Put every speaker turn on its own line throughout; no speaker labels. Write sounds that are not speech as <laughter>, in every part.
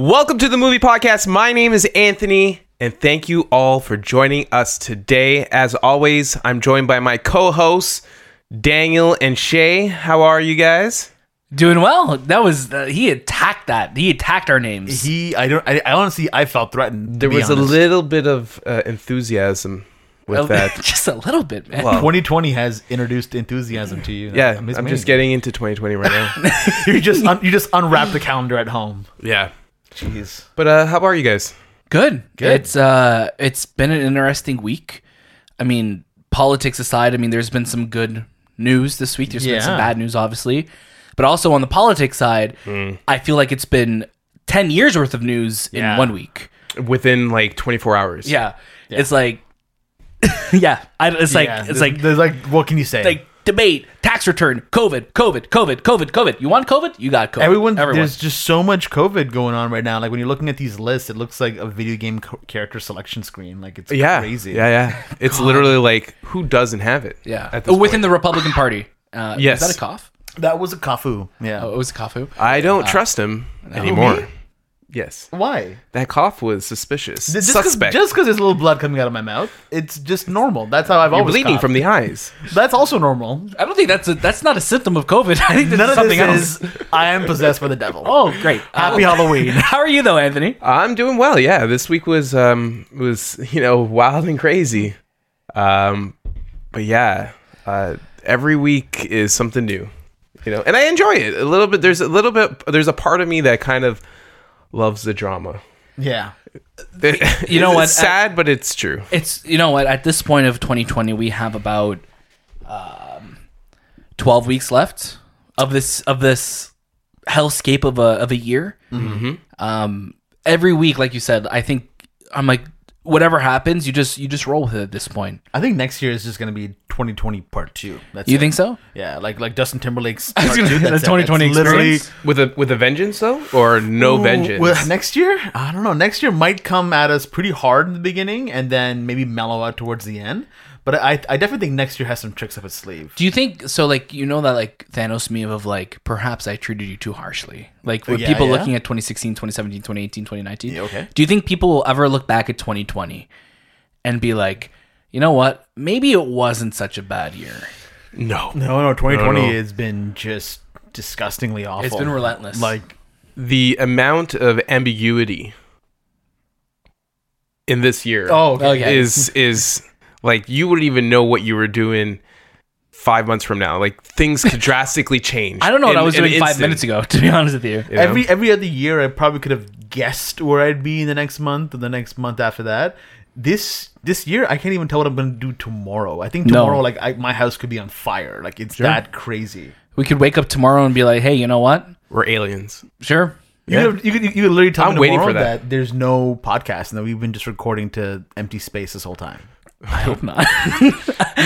Welcome to the movie podcast. My name is Anthony, and thank you all for joining us today. As always, I'm joined by my co hosts, Daniel and Shay. How are you guys?
Doing well. That was uh, he attacked that. He attacked our names.
He, I don't, I, I honestly, I felt threatened.
There
be
was a little bit of uh, enthusiasm with <laughs> that.
just a little bit, man.
Well,
2020 has introduced enthusiasm to you.
yeah,
It's
I'm just getting into 2020 right now. <laughs>
you just, un, you just unwrap the calendar at home.
yeah.
Jeez.
But uh, how are you guys?
Good.
Good.
It's uh, it's been an interesting week. I mean, politics aside, I mean, there's been some good news this week. There's been some bad news, obviously, but also on the politics side, I feel like it's been ten years worth of news in one week.
Within like 24 hours.
Yeah, it's like, <laughs> yeah, I, it's like
Yeah,
it's like
there's like, what can you say?
like debate, tax return, COVID, COVID, COVID, COVID, COVID. You want COVID? You got COVID.
Everyone,
everyone.
there's just so much COVID going on right now. Like when you're looking at these lists, it looks like a video game co- character selection screen. Like it's
Yeah.
crazy.
Yeah, yeah. It's literally like, who doesn't have it?
Yeah,
At this
within
point?
the Republican Party. Uh,
Yes.
is that a cough?
That was a kafu. Yeah.
Oh, it was a cough.
I don't trust him anymore. Yes.
Why?
That cough was suspicious.
Just 'cause-
Suspect.
Just because there's a little blood coming out of my mouth, it's just normal. That's how I've
You're
always
bleeding
coughed.
from the eyes. <laughs>
That's also normal.
I don't think that's a, that's not a symptom of COVID. <laughs> I think this
None of
something
this
else.
is. I am possessed by the devil.
Oh, great!
Happy
Uh,
Halloween. <laughs>
How are you though, Anthony?
I'm doing well. Yeah, this week was um was you know wild and crazy. Um, but yeah, uh, every week is something new. You know, and I enjoy it a little bit. There's a little bit. There's a part of me that kind of loves the drama.
Yeah. <laughs>
You know
It's
what?
sad, but it's true.
It's you know what? At this point of 2020, we have about um, 12 weeks left of this of this hellscape of a of a year. Mm-hmm. Um, every week, like you said, I think I'm like whatever happens, you just you just roll with it at this point.
I think next year is just gonna be 2020 part two. That's
You
it.
think so?
Yeah, like like Justin Timberlake's part
gonna-
two.
the
That's
2020
That's literally?
With a with a vengeance though, or no
Ooh,
vengeance.
well, next year, I don't know. Next year might come at us pretty hard in the beginning, and then maybe mellow out towards the end. But I, I definitely think next year has some tricks up its sleeve.
Do you think so? Like you know that like Thanos meme of like perhaps I treated you too harshly. Like with
Yeah,
people
yeah.
looking at 2016, 2017, 2018, 2019.
Yeah, okay.
Do you think people will ever look back at 2020 and be like, you know what? Maybe it wasn't such a bad year.
no,
No, no, 2020
No, no.
has been just disgustingly awful.
It's been relentless.
Like
the amount of ambiguity in this year.
Oh, okay.
Okay.
is is like you wouldn't even know what you were doing five months from now. Like things could <laughs> drastically change.
I don't know what I was doing five
instant,
minutes ago. <laughs> To be honest with you,
you know?
every every other year, I probably could have guessed where I'd be in the next month or the next month after that. This this year, I can't even tell what I'm going to do tomorrow. I think
No.
tomorrow, like I, my house could be on fire. Like it's that crazy.
we could wake up tomorrow and be like, hey, you know what?
we're aliens.
Sure.
You,
Yeah.
could, you, could, you could literally tell
I'm
me
waiting
tomorrow
for that.
that. there's no podcast and that we've been just recording to empty space this whole time.
I <laughs> hope not.
You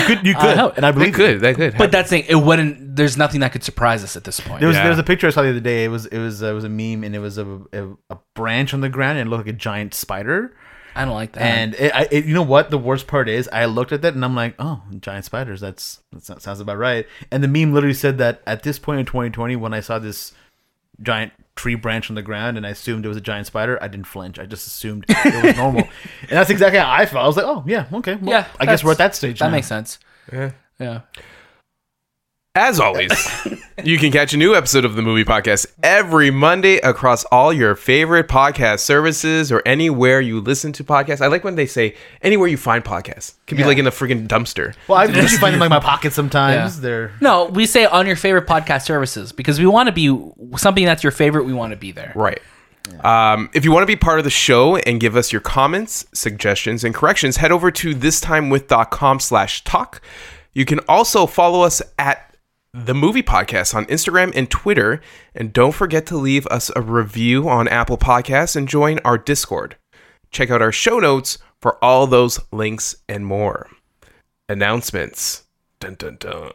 could, you <laughs> could,
hope.
and I
That
believe
could
it.
that could.
but that's saying it wouldn't. There's nothing that could surprise us at this point.
There was
Yeah.
there was a picture I saw the other day. It was it was uh, it was a meme and it was a, a, a branch on the ground and it looked like a giant spider.
I don't like that.
And it, I, it, you know what? The worst part is, I looked at that and I'm like, oh, giant spiders. That's that sounds about right. And the meme literally said that at this point in 2020, when I saw this giant tree branch on the ground and I assumed it was a giant spider, I didn't flinch. I just assumed it was normal. and that's exactly how I felt. I was like, oh yeah, okay. Well,
yeah,
I guess we're at that stage.
That
now.
makes sense.
Yeah.
Yeah.
As always, <laughs> you can catch a new episode of the movie podcast every Monday across all your favorite podcast services or anywhere you listen to podcasts. I like when they say anywhere you find podcasts. Could be
Yeah.
like in a freaking dumpster.
Well, I usually find them in like my pocket sometimes.
Yeah.
They're
No, we say on your favorite podcast services because we want to be something that's your favorite. We want to be there.
Right. Um, if you want to be part of the show and give us your comments, suggestions, and corrections, head over to thistimewith.com slash talk. You can also follow us at the movie podcast on Instagram and Twitter. And don't forget to leave us a review on Apple Podcasts and join our Discord. Check out our show notes for all those links and more. Announcements. Dun, dun, dun.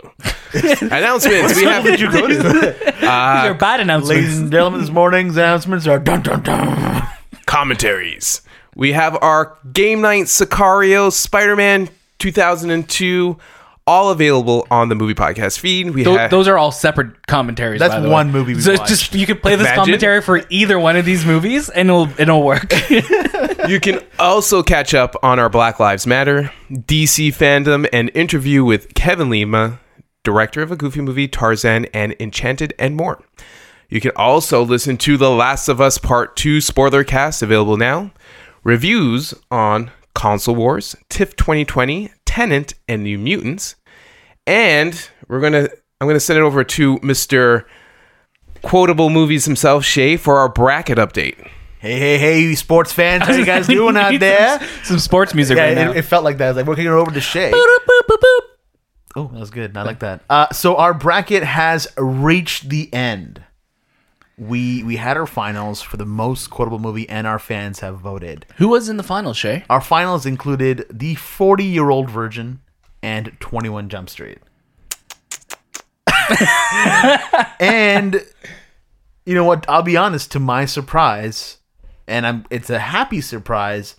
<laughs> Announcements. we have
did you go to? <laughs>
Uh, These are bad announcements.
Ladies and gentlemen, this morning's announcements are dun dun dun.
commentaries. We have our game night Sicario Spider Man 2002 all available on the movie podcast feed. We
Tho-
have
those are all separate commentaries.
That's
by the
one
way.
movie we
So
watched.
just you can play this
Imagine.
commentary for either one of these movies, and it'll it'll work. <laughs>
You can also catch up on our Black Lives Matter, DC FanDome, and interview with Kevin Lima, director of a goofy movie, Tarzan, and Enchanted, and more. You can also listen to The Last of Us Part 2 spoiler cast available now, reviews on Console Wars, TIFF 2020, Tenet, and New Mutants. And we're gonna I'm gonna send it over to Mr. Quotable Movies himself, Shay, for our bracket update.
Hey, hey, hey, you sports fans, how you guys <laughs> doing out there?
Some, some sports music
Yeah,
right now.
it, it felt like that. I was like, we're kicking it over to Shay.
Boop, boop, boop, boop.
Oh, that was good. I like that. Uh, so our bracket has reached the end. We we had our finals for the most quotable movie, and our fans have voted.
Who was in the final, Shay?
Our finals included the 40 year old virgin and 21 Jump Street. <laughs> and you know what? I'll be honest. To my surprise, and I'm it's a happy surprise.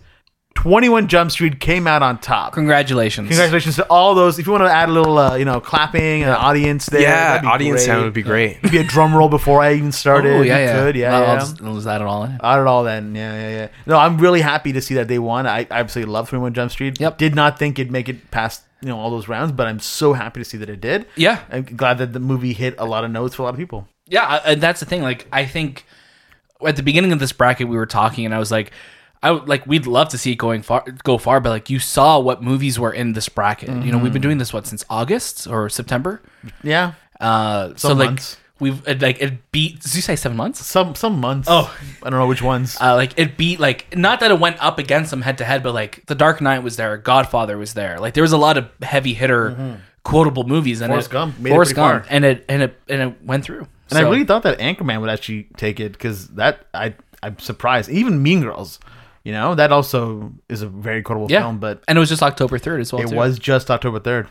21 Jump Street came out on top.
Congratulations.
Congratulations to all those. If you want to add a little, uh, you know, clapping, an audience there,
Yeah,
that'd be
audience
great.
sound would be great.
Maybe a drum roll before I even started.
Oh, yeah,
You
yeah.
Could. Yeah,
I'll,
yeah.
I'll just, I'll just add it all in.
Not at all then. Yeah, yeah, yeah. No, I'm really happy to see that they won. I I absolutely love 21 Jump Street.
Yep.
Did not think it'd make it past, you know, all those rounds, but I'm so happy to see that it did.
Yeah.
I'm glad that the movie hit a lot of notes for a lot of people.
Yeah, and that's the thing. Like, I think at the beginning of this bracket, we were talking, and I was like, I would like we'd love to see it going far, go far, but like you saw what movies were in this bracket. You know, we've been doing this what since August or September.
Yeah.
Uh, so like
months.
we've it, like it beat. Did you say seven months?
Some some months.
Oh.
I don't know which ones.
Uh, like it beat like not that it went up against them head to head, but like The Dark Knight was there, Godfather was there. Like there was a lot of heavy hitter quotable movies, and
Mm-hmm. Forrest
it,
Gump made
Forrest Gump, and it and it and it went through.
and I really thought that Anchorman would actually take it because that I I'm surprised. Even Mean Girls, you know, that also is a very quotable
yeah,
film, but
and it was just October third as well.
it
too.
was just October third.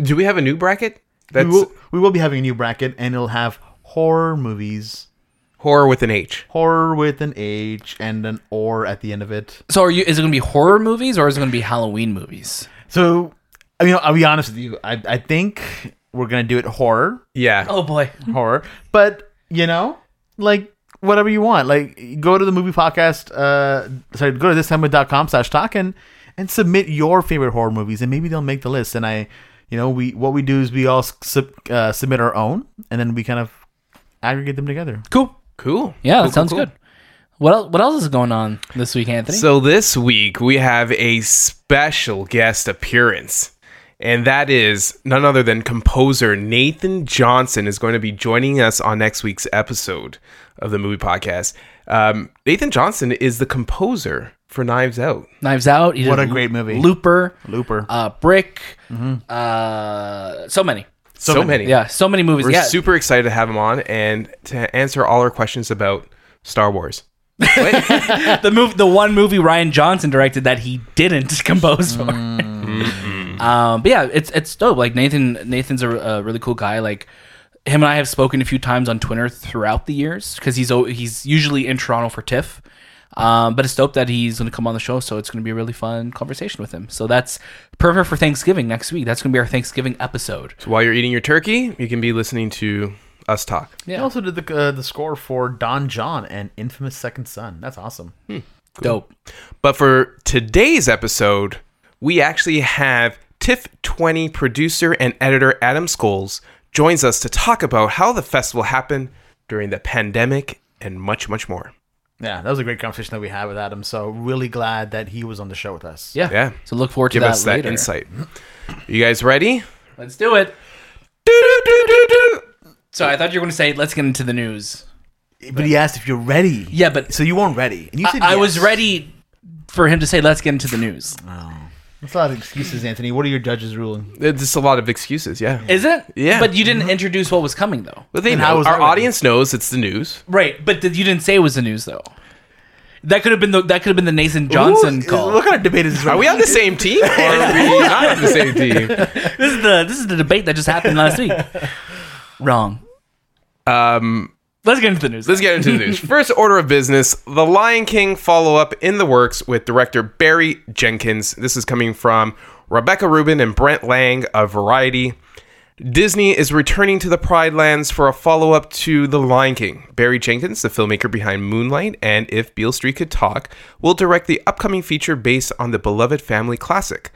Do we have a new bracket? That's
We will, we will be having a new bracket, and it'll have horror movies,
horror with an H.
horror with an H and an or at the end of it.
So are you? Is it going to be horror movies or is it going to be Halloween movies?
So, I mean, I'll be honest with you. I I think we're gonna do it horror,
Yeah.
Oh boy,
horror, but you know, like whatever you want. Like go to the movie podcast. Uh, sorry, go to thistimewith.com slash talk and and submit your favorite horror movies, and maybe they'll make the list. And I, you know, we what we do is we all sub, uh, submit our own, and then we kind of aggregate them together.
cool.
Cool.
Yeah,
Cool,
that
cool,
sounds
cool.
good. What else? What else is going on this week, Anthony?
So this week we have a special guest appearance. And that is none other than composer Nathan Johnson is going to be joining us on next week's episode of the movie podcast. Um, Nathan Johnson is the composer for Knives Out.
Knives Out.
What a great movie.
Looper.
Looper.
Uh, Brick. Uh, so many.
So, many.
Yeah, so many movies.
We're
yeah,
super excited to have him on and to answer all our questions about Star Wars. <laughs>
the move, the one movie Rian Johnson directed that he didn't <laughs> compose for.
Mm-hmm. <laughs>
um, but yeah, it's it's dope. Like Nathan, Nathan's a, a really cool guy. Like him and I have spoken a few times on Twitter throughout the years because he's he's usually in Toronto for TIFF. Um, but it's dope that he's going to come on the show, so it's going to be a really fun conversation with him. So that's perfect for Thanksgiving next week. That's going to be our Thanksgiving episode.
So while you're eating your turkey, you can be listening to us talk.
He
Yeah,
also did the uh, the score for Don Jon and Infamous Second Son. That's awesome.
dope.
But for today's episode, we actually have TIFF 20 producer and editor Adam Schoales joins us to talk about how the festival happened during the pandemic and much, much more.
Yeah, that was a great conversation that we had with Adam. So really glad that he was on the show with us.
Yeah,
Yeah.
So look forward to
Give
that
us
later.
that insight. You guys ready?
Let's do it.
Do-do-do-do-do.
So I thought you were going to say, let's get into the news.
But he asked if you're ready.
Yeah, but
So you weren't ready, and you said
I, I was ready for him to say, let's get into the news. Oh.
That's a lot of excuses, Anthony. What are your judges ruling?
It's just a lot of excuses, yeah.
Is it?
Yeah.
But you didn't introduce what was coming, though.
But they
And
know.
was
Our
that ready?
audience knows it's the news.
Right, but th- you didn't say it was the news, though. That could have been the that could have been the Nathan Johnson
Ooh,
call.
What kind of debate is this?
Are we on the same team or are we <laughs> not on the same team?
This is the this is the debate that just happened last week. Wrong.
Um,
Let's get into the news.
Let's get into the news. <laughs> First order of business The Lion King follow up in the works with director Barry Jenkins. This is coming from Rebecca Rubin and Brent Lang of Variety. Disney is returning to the Pride Lands for a follow up to The Lion King. Barry Jenkins, the filmmaker behind Moonlight and If Beale Street Could Talk, will direct the upcoming feature based on the beloved family classic.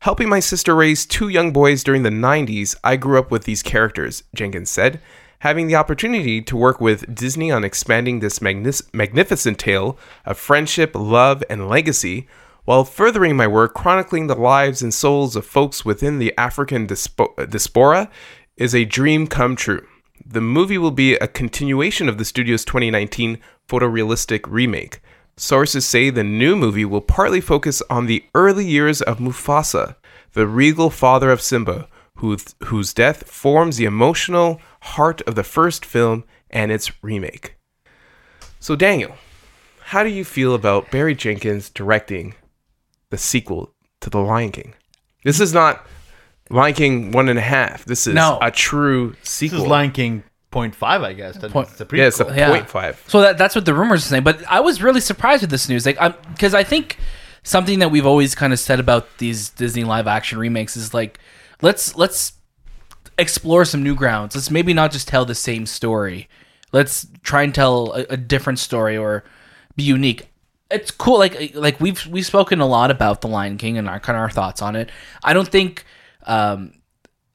Helping my sister raise two young boys during the 90s, I grew up with these characters, Jenkins said. Having the opportunity to work with Disney on expanding this magnis- magnificent tale of friendship, love, and legacy, while furthering my work chronicling the lives and souls of folks within the African dispo- diaspora, is a dream come true. The movie will be a continuation of the studio's 2019 photorealistic remake. Sources say the new movie will partly focus on the early years of Mufasa, the regal father of Simba, whose, whose death forms the emotional heart of the first film and its remake. So, Daniel, how do you feel about Barry Jenkins directing the sequel to The Lion King? This is not Lion King one and a half. This is
No.
a true sequel.
This
sequel.
is Lion King point five, I guess. That's
Point-
the
yeah, it's a
prequel.
Yeah.
point five.
So that that's what the rumors are saying. But I was really surprised with this news, like, because I think something that we've always kind of said about these Disney live action remakes is like, let's let's explore some new grounds. Let's maybe not just tell the same story. Let's try and tell a, a different story or be unique. It's cool. Like like we've we've spoken a lot about the Lion King and our kind of our thoughts on it. I don't think. Um,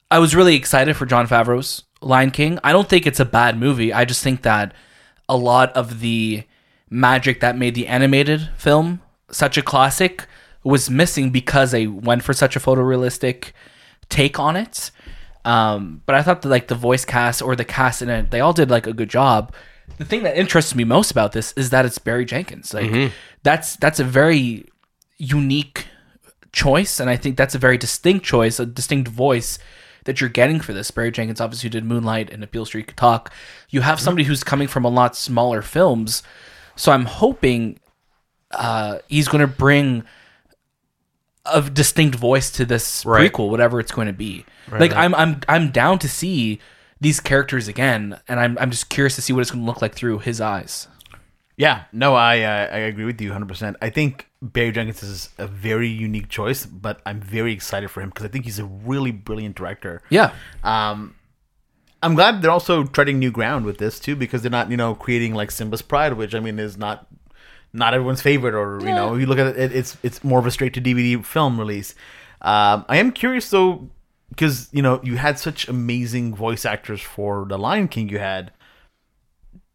I was really excited for Jon Favreau's Lion King. I don't think it's a bad movie. I just think that a lot of the magic that made the animated film such a classic was missing because they went for such a photorealistic take on it. Um, but I thought that like the voice cast or the cast in it, they all did like a good job. The thing that interests me most about this is that it's Barry Jenkins. Like that's that's a very unique choice, and I think that's a very distinct choice, a distinct voice that you're getting for this. Barry Jenkins obviously did Moonlight and Appeal Street Talk. You have somebody who's coming from a lot smaller films, so I'm hoping uh, he's going to bring a distinct voice to this
Right.
prequel, whatever it's going to be. like I'm I'm I'm down to see these characters again, and I'm I'm just curious to see what it's going to look like through his eyes.
Yeah, no, I uh, I agree with you 100. percent I think Barry Jenkins is a very unique choice, but I'm very excited for him because I think he's a really brilliant director.
Yeah,
Um, I'm glad they're also treading new ground with this too, because they're not you know creating like Simba's Pride, which I mean is not not everyone's favorite, or you know you look at it, it's it's more of a straight to DVD film release. Um, I am curious though, because you know you had such amazing voice actors for The Lion King. You had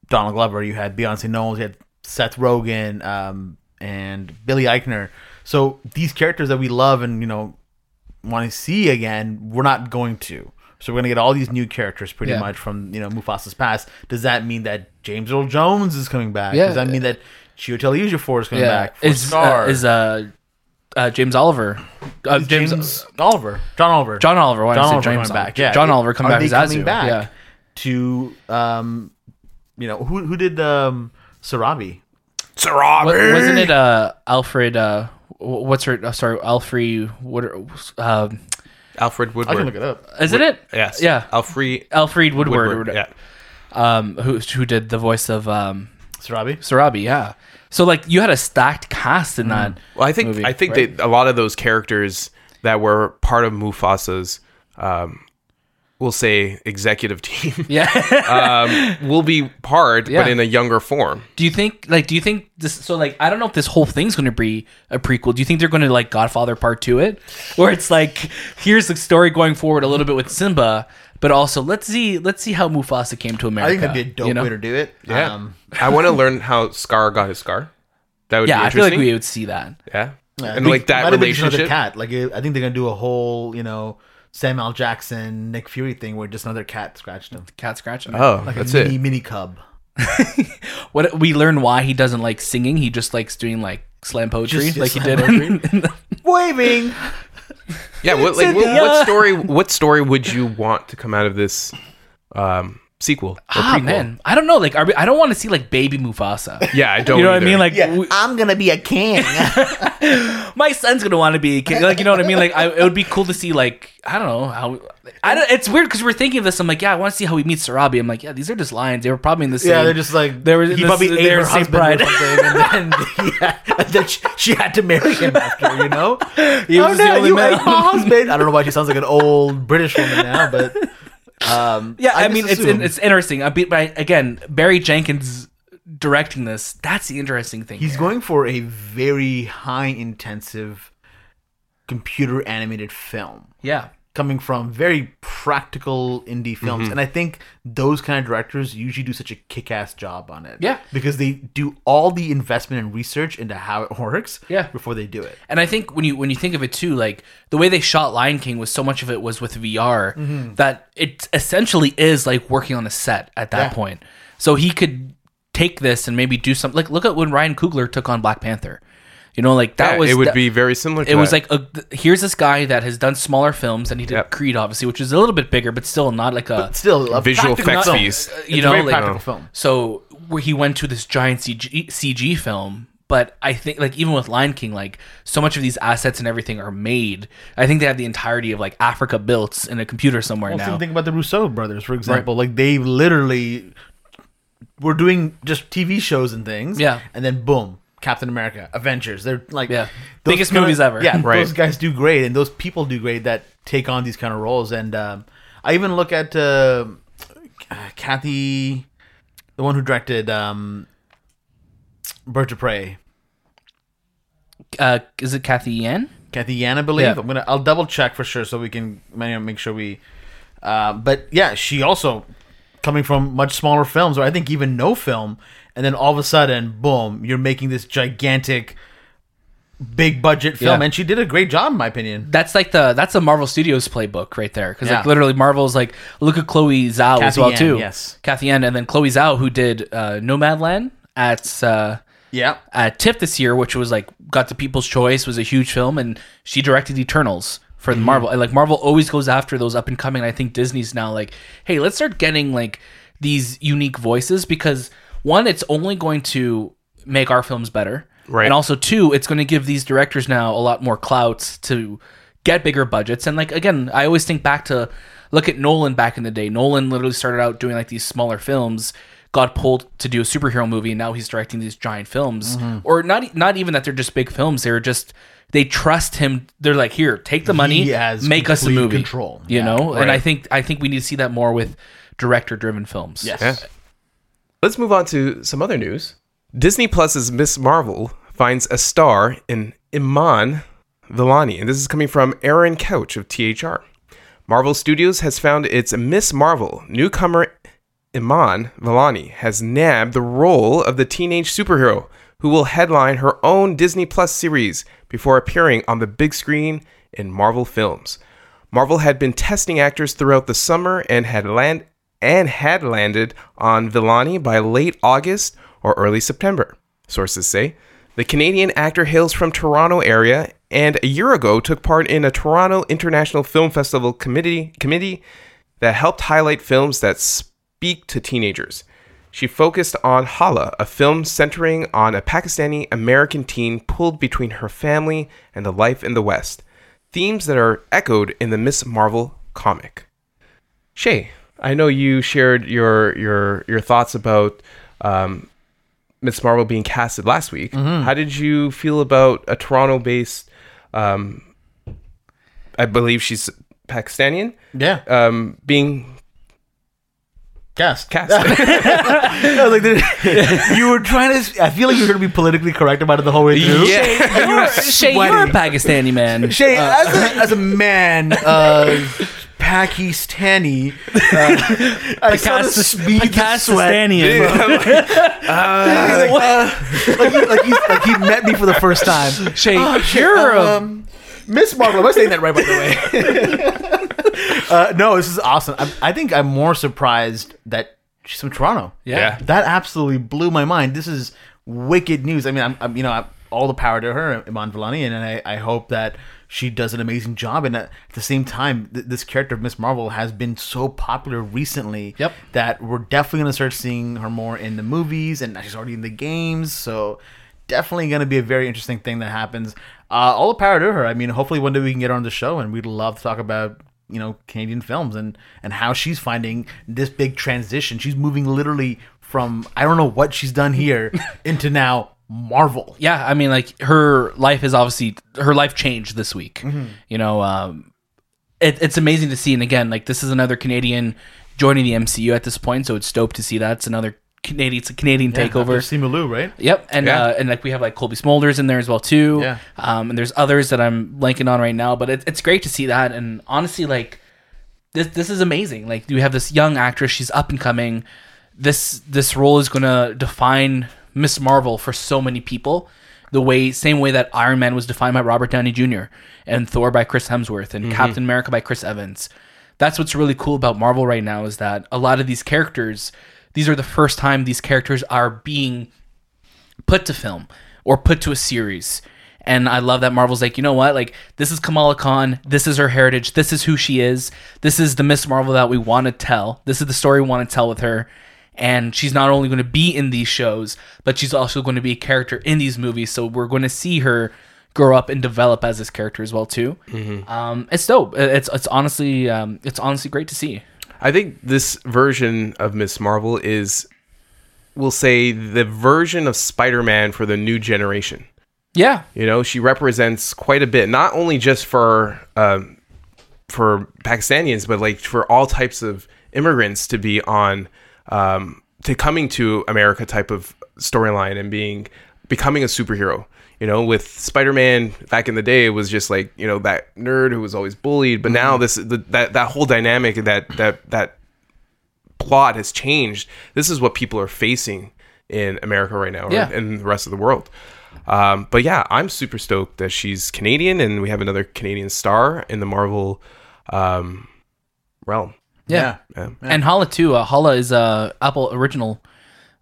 Donald Glover, you had Beyonce Knowles, you had Seth Rogen, um, and Billy Eichner. So these characters that we love and you know want to see again, we're not going to. So we're gonna get all these new characters pretty
Yeah.
much from you know Mufasa's past. Does that mean that James Earl Jones is coming back?
Yeah.
Does that mean that Chiwetel Ejiofor is coming
yeah.
back? For
Is
Scar?
uh, is uh, uh James Oliver, uh, James,
James, Oliver, John Oliver,
John Oliver. Why did I
John
say
Oliver
James
coming back? Yeah,
John
It-
Oliver coming
are
back
they
as
coming
Azu.
back
Yeah,
to um, you know who who did um Sarabi?
Wa- wasn't it uh Alfred? Uh, wh- what's her? Uh, sorry, Alfred. What? Um,
Alfred Woodward.
I can look it up.
is it it?
Yes.
Yeah.
Alfred
Alfred Woodward.
Woodward. Yeah.
Um, who who did the voice of um
Sarabi.
Sarabi? Yeah. So like you had a stacked cast in that.
Well, I think
movie,
I think
right?
that a lot of those characters that were part of Mufasa's, um, we'll say executive <laughs> team,
Yeah.
um, will be part,
Yeah.
but in a younger form.
do you think like do you think this? So like I don't know if this whole thing's going to be a prequel. Do you think they're going to like Godfather Part Two it, where it's like here's the story going forward a little bit with Simba, but also let's see let's see how Mufasa came to America.
I think that'd be a dope
you know?
way to do it.
Yeah,
Um, <laughs>
I want to learn how Scar got his scar. That would
Yeah,
be
I feel
interesting.
like we would see that.
yeah,
I
and
think-
like that
might have been just
relationship.
cat. Like I think they're gonna do a whole you know Samuel Jackson, Nick Fury thing where just another cat scratched him.
Cat scratching.
Oh,
Like
that's
a mini,
it.
mini cub. <laughs>
What we learn why he doesn't like singing. He just likes doing like slam poetry,
Just-
like
just
he did. In, in the,
Waving. <laughs>
Yeah, what, like, what, what story? What story would you want to come out of this um, sequel. Or
Ah
prequel.
man, I don't know. Like, are we, I don't want to see like baby Mufasa. <laughs>
Yeah, I don't.
you know what I mean? Like,
I'm gonna be a king. <laughs>
my son's gonna want to be a kid. Like, you know what I mean? Like, I, it would be cool to see. Like, I don't know how. I don't, it's weird because we're thinking of this. I'm like, yeah, I want to see how he meets Sarabi. I'm like, yeah, these are just lions. They were probably in the same.
yeah, they're just like
They were-
He
this-
probably
they
ate
were
her
the
husband
bride.
or something, and then, <laughs> yeah, and then she, she had to marry him after. You know?
He was
oh
the
no,
only
you
man.
ate my husband. I don't know why she sounds like an old British woman now, but um,
Yeah, I,
just
mean, it's
assume-
it's interesting. I beat by again Barry Jenkins directing this. That's the interesting thing.
He's
here.
going for a very high intensive computer animated film.
Yeah,
coming from very practical indie films
Mm-hmm.
and i think those kind of directors usually do such a kick-ass job on it
Yeah.
because they do all the investment and research into how it <laughs> works
Yeah.
before they do it
and I think when you when you think of it too, like the way they shot Lion King was so much of it was with VR
Mm-hmm.
that it essentially is like working on a set at that
Yeah.
point. So he could take this and maybe do something. Like look at when Ryan Coogler took on Black Panther. You know, like that
Yeah,
was
it would
that-
be very similar. to
it was like a, here's this guy that has done smaller films and he did
Yep.
Creed obviously, which is a little bit bigger, but still not like a
still a
Visual effects
piece.
fees.
you
It's
know
a very
like
practical film
so where he went to this giant CG, CG film, but I think like even with Lion King, like so much of these assets and everything are made. I think they have the entirety of like Africa built in a computer somewhere
well,
now.
same thing about the Russo brothers for example like they literally were doing just tv shows and things
Yeah.
and then boom captain america avengers they're like
Yeah. Biggest
kinda-
movies ever.
yeah
Right.
those guys do great and those people do great that take on these kind of roles and um, i even look at uh, Cathy the one who directed um, birds of prey
Uh, is it Cathy Yan?
Cathy Yan, I believe.
Yeah.
I'm gonna. I'll double check for sure so we can make sure we. Uh, but yeah, she also coming from much smaller films, or I think even no film, and then all of a sudden, boom, you're making this gigantic, big budget film,
Yeah.
and she did a great job, in my opinion.
That's like the that's a Marvel Studios playbook right there because like literally Marvel's like look at Chloe Zhao as well
Yan,
too.
yes.
Cathy Yan, and then Chloe Zhao who did uh, Nomadland at uh,
Yeah,
at TIFF this year, which was like got the People's Choice, was a huge film, and she directed Eternals for
Mm-hmm.
the Marvel. And like Marvel always goes after those up and coming. I think Disney's now like, hey, let's start getting like these unique voices because one, it's only going to make our films better,
Right.
And also two, it's going to give these directors now a lot more clout to get bigger budgets. And like again, I always think back to look at Nolan back in the day. Nolan literally started out doing like these smaller films, got pulled to do a superhero movie, and now he's directing these giant films.
Mm-hmm.
Or not not even that they're just big films. They're just they trust him. They're like, here, take the money,
He has
make us a movie.
control.
You
Yeah,
know, and. I think I think we need to see that more with director driven films.
yes.
Yeah. Let's move on to some other news. Disney Plus's Miss Marvel finds a star in Iman Vellani, and this is coming from Aaron Couch of THR. Marvel Studios has found its Miss Marvel. Newcomer Iman Vellani has nabbed the role of the teenage superhero who will headline her own Disney Plus series before appearing on the big screen in Marvel films. Marvel had been testing actors throughout the summer and had land and had landed on Vellani by late August or early September. Sources say the Canadian actor hails from Toronto area and a year ago took part in a Toronto International Film Festival committee committee that helped highlight films that speak to teenagers. She focused on Hala, a film centering on a Pakistani American teen pulled between her family and the life in the West, themes that are echoed in the Miss Marvel comic. Shay, I know you shared your your your thoughts about um, Miss Marvel being casted last week. How did you feel about a Toronto-based? Um, I believe she's Pakistani.
Yeah.
Um, being
Cast.
cast. <laughs>
I was like, <laughs> you were trying to. I feel like you're going to be politically correct about it the whole way through.
yeah. <laughs>
You're, Shay, you're a. Pakistani man.
Shay, as, a, as a man, uh, Pakistani, uh, I saw the speed of sweat.
Pakistani.
like, uh, like, he, like, he's, he met me for the first time.
Shay,
Oh,
you're a
um, Miss Marvel. Am I saying that right, by the way? Uh, no, this is awesome. I, I think I'm more surprised that she's from Toronto.
yeah.
That absolutely blew my mind. This is wicked news. I mean, I'm, I'm you know, I'm, all the power to her, Iman Vellani, and I, I hope that she does an amazing job. And at the same time, th- this character of Miss Marvel has been so popular recently
Yep.
that we're definitely going to start seeing her more in the movies, and she's already in the games. So definitely going to be a very interesting thing that happens. Uh, all the power to her. I mean, hopefully one day we can get her on the show, and we'd love to talk about you know Canadian films and and how she's finding this big transition. She's moving literally from I don't know what she's done here <laughs> into now Marvel.
yeah, I mean, like her life is obviously her life changed this week.
Mm-hmm.
You know, um, it, it's amazing to see. And again, like this is another Canadian joining the MCU at this point, so it's dope to see that. It's another Canadian, it's a Canadian takeover.
Simu Liu, right?
Yep, and
Yeah.
uh, and like we have like Cobie Smulders in there as well too.
Yeah.
Um, and there's others that I'm blanking on right now, but it, it's great to see that. And honestly, like this this is amazing. Like we have this young actress, she's up and coming. This this role is gonna define Miss Marvel for so many people. The way same way that Iron Man was defined by Robert Downey Jr. and Thor by Chris Hemsworth and Captain America by Chris Evans. That's what's really cool about Marvel right now is that a lot of these characters, these are the first time these characters are being put to film or put to a series. And I love that Marvel's like, you know what? Like, this is Kamala Khan. This is her heritage. This is who she is. This is the Miss Marvel that we want to tell. This is the story we want to tell with her. And she's not only going to be in these shows, but she's also going to be a character in these movies. So we're going to see her grow up and develop as this character as well too. Um, it's dope. It's it's honestly um, it's honestly great to see.
I think this version of Miss Marvel is, we'll say, the version of Spider Man for the new generation.
Yeah,
You know, she represents quite a bit, not only just for um, for Pakistanians, but like for all types of immigrants to be on um, to coming to America type of storyline and being becoming a superhero. You know, with Spider Man back in the day, it was just like you know that nerd who was always bullied, but now this the, that that whole dynamic that that that plot has changed. This is what people are facing in America right now, or
Yeah.
in the rest of the world. Um, but yeah, I'm super stoked that she's Canadian, and we have another Canadian star in the Marvel um, realm.
yeah.
Yeah.
And Hala too. Uh, Hala is a Apple original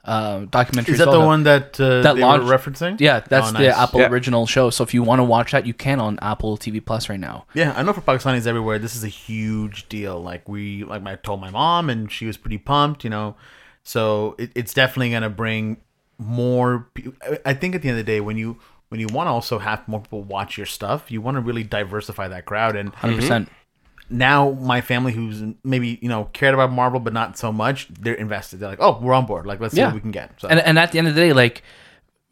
uh, documentary.
Is that
well
the one that uh,
that
they
launched-
were referencing?
Yeah, that's
Oh,
the. Apple
Yeah.
original show. So if you want to watch that, you can on Apple TV Plus right now.
Yeah, I know for Pakistanis everywhere, this is a huge deal. Like we, like I told my mom, and she was pretty pumped. You know, so it, it's definitely gonna bring more. I- I think at the end of the day, when you when you want to also have more people watch your stuff, you want to really diversify that crowd. And
100. percent
now my family, who's maybe you know cared about Marvel but not so much, they're invested. They're like, oh, we're on board. Like let's see
Yeah.
what we can get. So
And and at the end of the day, like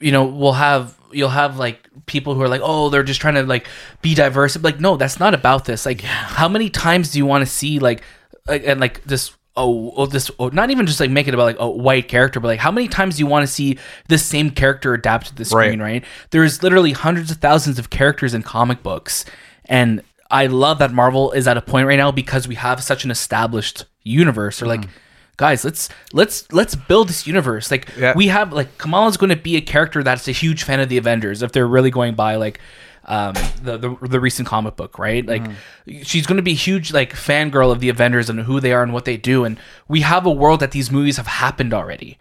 you know, we'll have you'll have like people who are like, oh, they're just trying to like be diverse. Like, no, that's not about this. Like, how many times do you want to see like like and like this? Oh, oh, this oh, not even just like make it about like a white character, but like how many times do you want to see this same character adapted to the screen? Right? There's literally hundreds of thousands of characters in comic books, and I love that Marvel is at a point right now because we have such an established universe. They're like, guys, let's let's let's build this universe. Like
Yeah.
we have like Kamala's going to be a character that's a huge fan of the Avengers if they're really going by like um the the, the recent comic book, right? Like she's going to be a huge like fangirl of the Avengers and who they are and what they do and we have a world that these movies have happened already.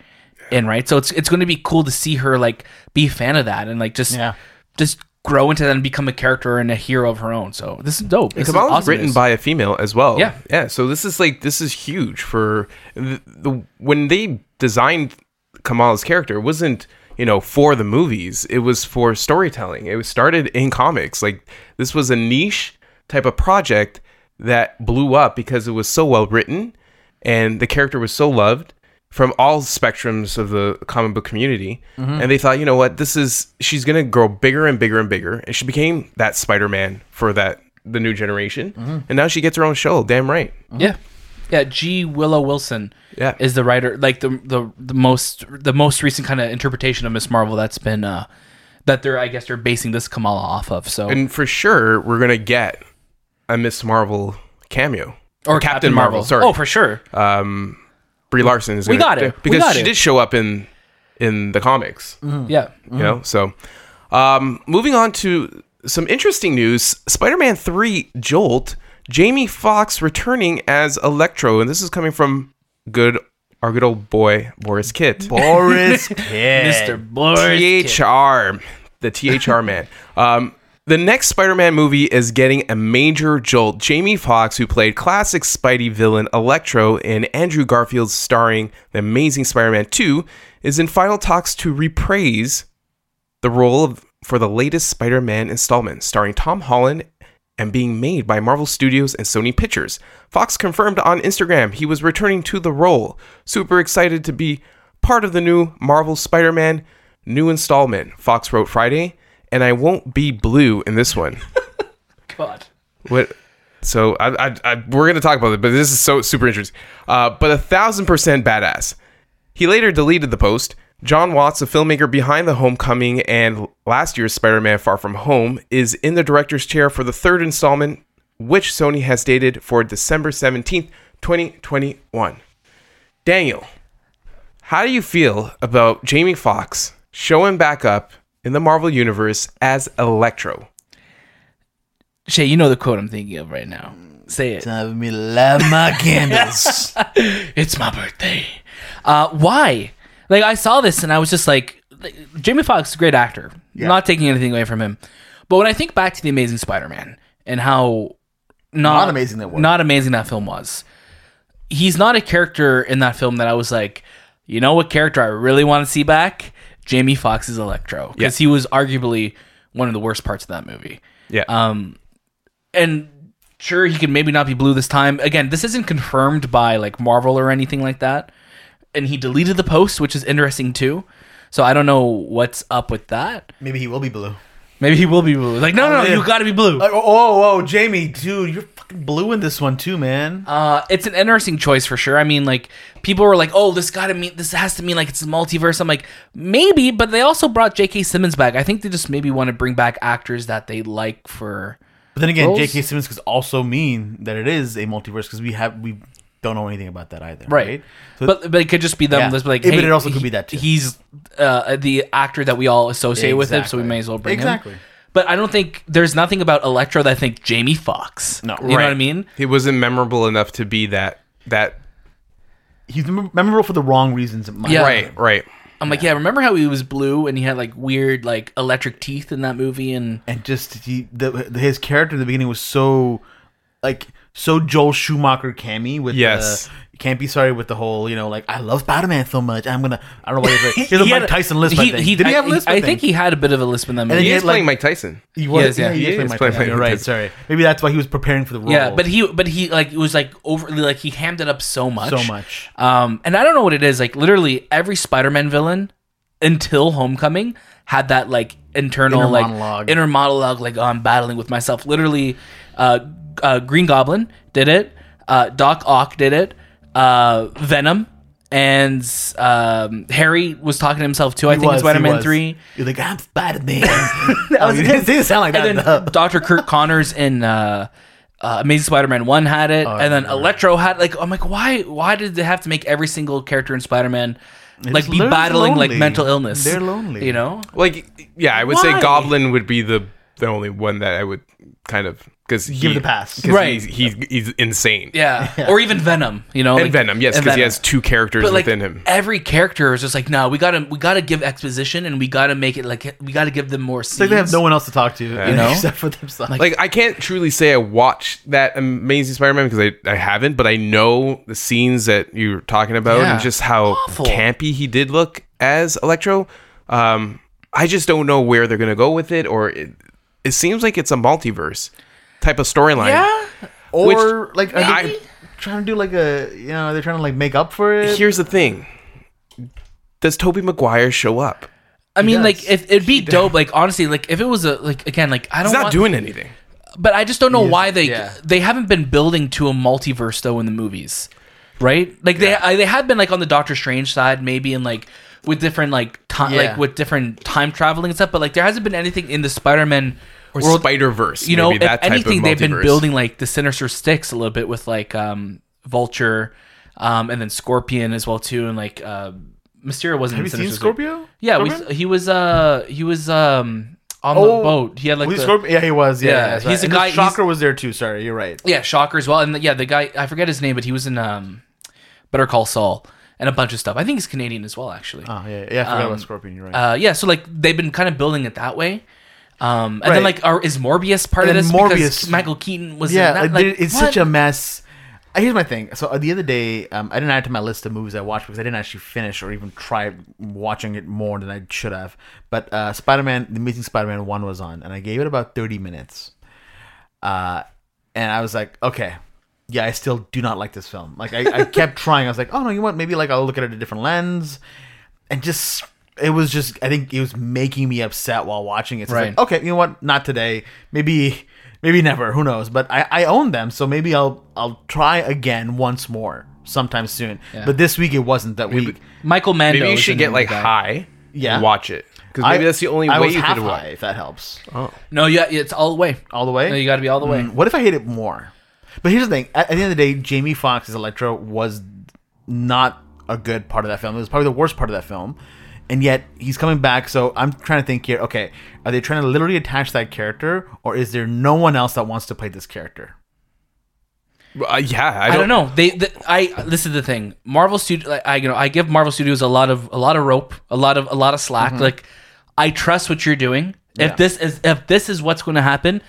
In right? So it's it's going to be cool to see her like be a fan of that and like just
Yeah.
just grow into that and become a character and a hero of her own. So this is dope. This is awesome
written by a female as well.
Yeah.
yeah. So this is like this is huge for the, the when they designed Kamala's character. It wasn't you know for the movies. It was for storytelling. It was started in comics. Like this was a niche type of project that blew up because it was so well written and the character was so loved from all spectrums of the comic book community and they thought you know what this is she's gonna grow bigger and bigger and bigger and she became that spider-man for that the new generation and now she gets her own show damn right
Yeah, yeah. G. Willow Wilson.
Yeah.
is the writer like the the the most the most recent kind of interpretation of Miss Marvel that's been uh that they're I guess they're basing this Kamala off of. So
and for sure we're gonna get a miss marvel cameo
or Captain, Marvel.
sorry
Oh, for sure.
um brie larson is
We
gonna,
got it. We
because
got
she
it.
did show up in in the comics
Yeah.
you know so um moving on to some interesting news spider-man 3 jolt jamie Foxx returning as electro and this is coming from good our good old boy Borys Kit <laughs>
Boris Kidd.
Mr. Boris. Kidd.
thr the THR man. Um, the next Spider-Man movie is getting a major jolt. Jamie Foxx, who played classic Spidey villain Electro in Andrew Garfield's starring The Amazing Spider-Man 2, is in final talks to reprise the role of, for the latest Spider-Man installment, starring Tom Holland and being made by Marvel Studios and Sony Pictures. Foxx confirmed on Instagram he was returning to the role. Super excited to be part of the new Marvel Spider-Man new installment. Foxx wrote Friday, and I won't be blue in this one. <laughs>
God.
What? So I, I, I we're gonna talk about it, but this is so super interesting. Uh, but a thousand percent badass. He later deleted the post. Jon Watts, a filmmaker behind the Homecoming and last year's Spider-Man: Far From Home, is in the director's chair for the third installment, which Sony has dated for December seventeenth, twenty twenty one. Daniel, how do you feel about Jamie Foxx showing back up in the Marvel universe as Electro?
Shay, you know the quote I'm thinking of right now. Say it.
Time for me to light my candles. <laughs>
It's my birthday. Uh, why? Like I saw this and I was just like, like Jamie Foxx is a great actor. Not taking anything away from him. But when I think back to the Amazing Spider-Man and how not,
Not amazing that was.
not amazing that film was, he's not a character in that film that I was like, you know what character I really want to see back? Jamie Foxx's Electro because he was arguably one of the worst parts of that movie.
Yeah.
Um, and sure, he can maybe not be blue this time. Again, this isn't confirmed by like Marvel or anything like that. And he deleted the post, which is interesting too. So I don't know what's up with that.
Maybe he will be blue.
Maybe he will be blue. Like, no, no, no you got to be blue.
Like, oh, oh, oh, Jamie, dude, you're fucking blue in this one too, man.
Uh, it's an interesting choice for sure. I mean, like people were like, "Oh, this got to mean this has to mean like it's a multiverse." I'm like, maybe, but they also brought J.K. Simmons back. I think they just maybe want to bring back actors that they like for.
But then again,
Roles?
J.K. Simmons could also mean that it is a multiverse because we have we don't know anything about that either,
Right.
right? So
But but it could just be them.
Yeah.
Just be like,
Yeah, but it also could be that too.
He's uh, the actor that we all associate with him, so we may as well bring
Exactly.
him. But I don't think there's nothing about Electro that I think Jamie Foxx.
No.
you know what I mean?
He wasn't memorable enough to be that that
he's memorable for the wrong reasons. in my
Yeah.
right, right.
I'm like, yeah. Remember how he was blue and he had like weird like electric teeth in that movie and
and just he the, the his character in the beginning was so like so Joel Schumacher cammy with
Yes.
the, be sorry with the whole you know like I love Spider Man so much I'm gonna I don't know what he's like. He <laughs> a Mike Tyson lisp. I
he-
think.
he-
Did he have a lisp?
I, think he had a bit of a lisp in that
And
movie.
then
He
he
is
had, like-
playing Mike Tyson.
He was,
Yes,
yeah,
yeah.
he,
He
is playing Mike
playing
Tyson. You're right.
Tyson.
Sorry, maybe that's why he was preparing for the role.
yeah, but he but he like it was like overly like he hammed it up so much,
so much.
Um, and I don't know what it is. Like literally every Spider-Man villain until Homecoming had that like internal
Inner
like
monologue.
inner monologue. Like oh, I'm battling with myself. Literally, uh, uh, Green Goblin did it. Uh, Doc Ock did it. Uh, Venom and um, Harry was talking to himself too. I think in
was, he
Spider-Man three.
You're like I'm Spider Man. <laughs> oh, you didn't, didn't sound like that.
And then. Dr. Curt Connors in uh, uh, Amazing Spider-Man One had it,
Oh,
and then Electro had like I'm like why why did they have to make every single character in Spider-Man like be
lo-
battling like mental illness?
They're lonely.
you know.
Like, yeah, I would
Why?
say Goblin would be the the only one that I would kind of because he
Give the pass.
right?
Right.
He's, he's he's insane.
Yeah. or even Venom, you know,
and
like-
Venom, yes, because he has two characters
But like
within him.
every character is just like, no, we gotta we gotta give exposition and we gotta make it like we gotta give them more
It's
scenes.
like they have no one else to talk to, you
know?
except for themselves.
Like-
Like I can't truly say I watched that Amazing Spider-Man because I, I haven't, but I know the scenes that you're talking about
Yeah.
and just how
Awful.
campy he did look as Electro. Um, I just don't know where they're gonna go with it, or it, it seems like it's a multiverse type of storyline.
yeah.
or like are
I-
trying to do like a you know they're trying to like make up for it.
Here's the thing: Does Tobey Maguire show up?
I mean, like if it'd be dope, like honestly, like if it was a like again, like I don't
He's not
want,
doing anything.
But I just don't know why they
yeah.
they haven't been building to a multiverse though in the movies, right? Like they I, they had been like on the Doctor Strange side, maybe in like with different like time
Yeah.
like with different time traveling and stuff. But like there hasn't been anything in the Spider Man
Or
world.
Spider Verse,
You know,
maybe
if
that type
anything,
of
they've been building like the Sinister Six a little bit with like um Vulture, um and then Scorpion as well too, and like uh Mysterio wasn't.
have
in
you seen
Sinister Six.
Scorpio?
Yeah, we, he was uh he was um on the
Oh,
boat. He had like the,
Scorpio? Yeah, he was. Yeah,
Yeah,
that's
he's
right.
a
And
guy-
Shocker was there too. Sorry, you're right.
Yeah, Shocker as well. And yeah, the guy I forget his name, but he was in um Better Call Saul. and a bunch of stuff. I think he's Canadian as well, actually.
Oh yeah, yeah. I forgot about Scorpion. You're right.
Uh, yeah, so like they've been kind of building it that way. Um, and then like, are, is Morbius part
And
of this?
Morbius-
because Michael Keaton was
yeah,
in that.
like, it's
what?
such a mess. Uh, Here's my thing. So uh, the other day, um, I didn't add it to my list of movies I watched because I didn't actually finish or even try watching it more than I should have. But uh, Spider-Man, The Amazing Spider-Man One was on, and I gave it about 30 minutes. Uh, and I was like, okay, yeah, I still do not like this film. Like I, I kept <laughs> trying. I was like, oh no, you want? Maybe like I'll look at it a different lens, and just it was just I think it was making me upset while watching it. So
Right.
like, okay, you know what? Not today. Maybe maybe never. Who knows? But I, I own them, so maybe I'll I'll try again once more sometime soon.
Yeah.
But this week it wasn't that week.
Michael Mando.
Maybe you should get like
guy.
high.
Yeah.
And watch it because maybe
I-
that's the only
I
way
was
you
half
could
high, if that helps. Oh.
No, yeah, it's all the way.
All the way.
No, you got to be all the way.
Mm, What if I hate it more? But here's the thing: at, at the end of the day, Jamie Foxx's Electro was not a good part of that film. It was probably the worst part of that film, and yet he's coming back. So I'm trying to think here. Okay, are they trying to literally attach that character, or is there no one else that wants to play this character?
Uh, yeah, I
I
don't,
don't know. They, the, I this is the thing. Marvel Studio, I you know, I give Marvel Studios a lot of a lot of rope, a lot of a lot of slack. Like, I trust what you're doing.
Mm-hmm. Yeah.
If this is if this is what's going to happen,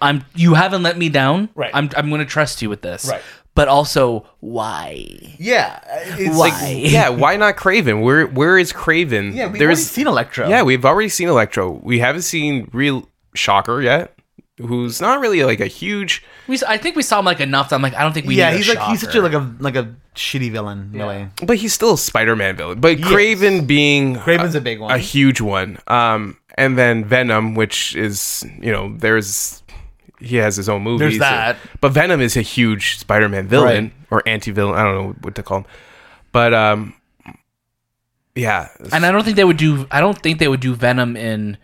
I'm you haven't let me down.
Right.
I'm I'm going to trust you with this.
Right.
But also, why?
Yeah, it's
Why?
like
Yeah, why not Kraven? Where where is Kraven?
yeah, we've
There's
already seen Electro.
yeah, we've already seen Electro. We haven't seen real Shocker yet, who's not really like a huge.
We, s- I think we saw him like enough. That I'm like, I don't think we.
yeah,
need a
he's like he's such a like a like a shitty villain. Really.
But he's still a Spider-Man villain. But
Yes.
Kraven being
Kraven's a big one.
a huge one. Um, and then Venom, which is you know there's he has his own movies.
There's that.
but Venom is a huge Spider-Man villain
Right.
or anti-villain. I don't know what to call him. But um, yeah,
and I don't think they would do. I don't think they would do Venom in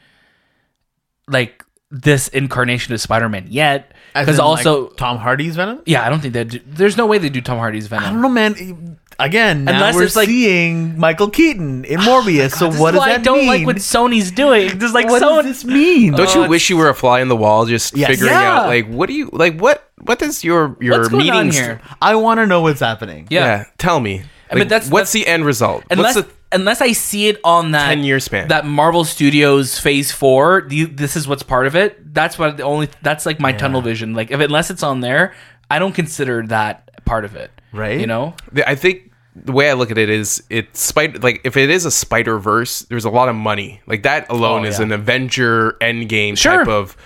like this incarnation of Spider-Man yet.
As
Because also,
like, Tom Hardy's Venom.
yeah, I don't think that. There's no way they do Tom Hardy's Venom.
I don't know, man. Again, now
Unless
we're
like-
seeing Michael Keaton in <sighs> oh Morbius. so
This is
what does
why
that
I don't
mean?
like what Sony's doing. <laughs> Just like
what
Sony.
does this mean?
Don't
Oh,
you uh, wish you were a fly in the wall, just
Yes.
figuring
Yeah.
out like what do you like? What what does your your
What's going on
meetings?
here?
I want to know what's happening.
Yeah.
Yeah. tell me.
mean, that's-
what's
that's-
the end result?
unless
what's the
unless I see it on that
10-year span?
that Marvel Studios Phase Four, the, this is what's part of it. That's what the only that's like my tunnel vision. Like if unless it's on there, I don't consider that part of it.
Right.
You know.
I think the way I look at it is it's spider like if it is a Spider Verse, there's a lot of money. Like that alone
Oh,
is an Avenger Endgame
Sure.
type of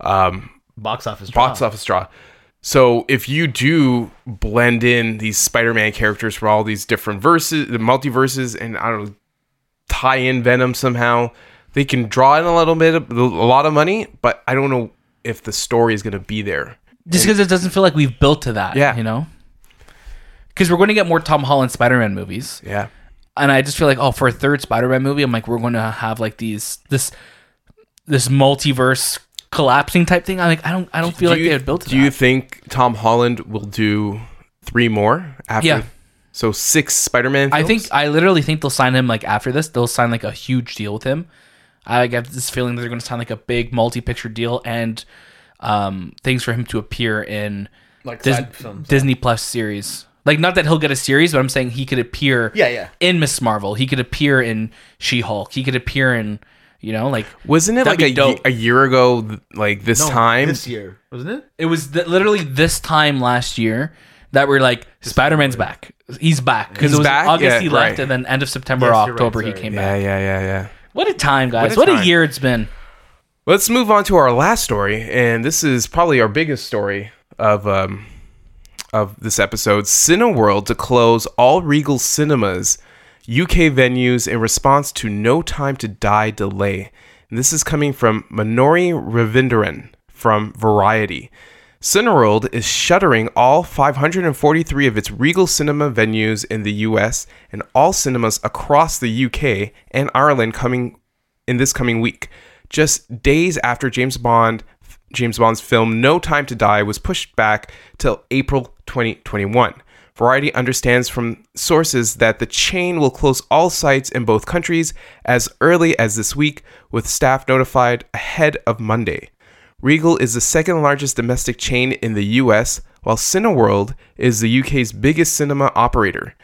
um,
Box office.
box office draw. So if you do blend in these Spider-Man characters from all these different verses, the multiverses, and I don't know, tie in Venom somehow, they can draw in a little bit, of, a lot of money. But I don't know if the story is going to be there.
Just because it doesn't feel like we've built to that.
Yeah.
You know. Because we're going to get more Tom Holland Spider-Man movies,
Yeah.
and I just feel like, oh, for a third Spider-Man movie, I'm like, we're going to have like these this this multiverse collapsing type thing. I'm like, I don't, I don't feel like
you,
they had built to
Do
that.
you think Tom Holland will do three more after?
Yeah.
So six Spider-Man.
I think I literally think they'll sign him like after this. They'll sign like a huge deal with him. I get this feeling that they're going to sign like a big multi-picture deal and um, things for him to appear in
Like
Dis-
films.
Disney Plus series. Like not that he'll get a series, but I'm saying he could appear.
Yeah, yeah.
In Miss Marvel, he could appear in She-Hulk. He could appear in, you know, like
wasn't it like
be
a,
dope.
ye- a year ago, like this
No,
time?
this year wasn't it?
it was th- literally this time last year that we're like Spider-Man's back. He's back because
He's
it was
back?
August
Yeah,
he left,
right.
and then end of September,
Yes,
or
you're right,
October he
sorry.
came
yeah,
back.
yeah, yeah, yeah. Yeah.
What a time, guys!
What
What
a
a,
time.
year it's been.
Let's move on to our last story, and this is probably our biggest story of um of this episode. Cineworld to close all Regal cinemas, UK venues in response to No Time to Die delay. And this is coming from Manori Ravindran from Variety. Cineworld is shuttering all 543 of its Regal cinema venues in the US and all cinemas across the UK and Ireland coming in this coming week, just days after James Bond James Bond's film No Time to Die was pushed back till April 2021. Variety understands from sources that the chain will close all sites in both countries as early as this week, with staff notified ahead of Monday. Regal is the second largest domestic chain in the US, while Cineworld is the UK's biggest cinema operator.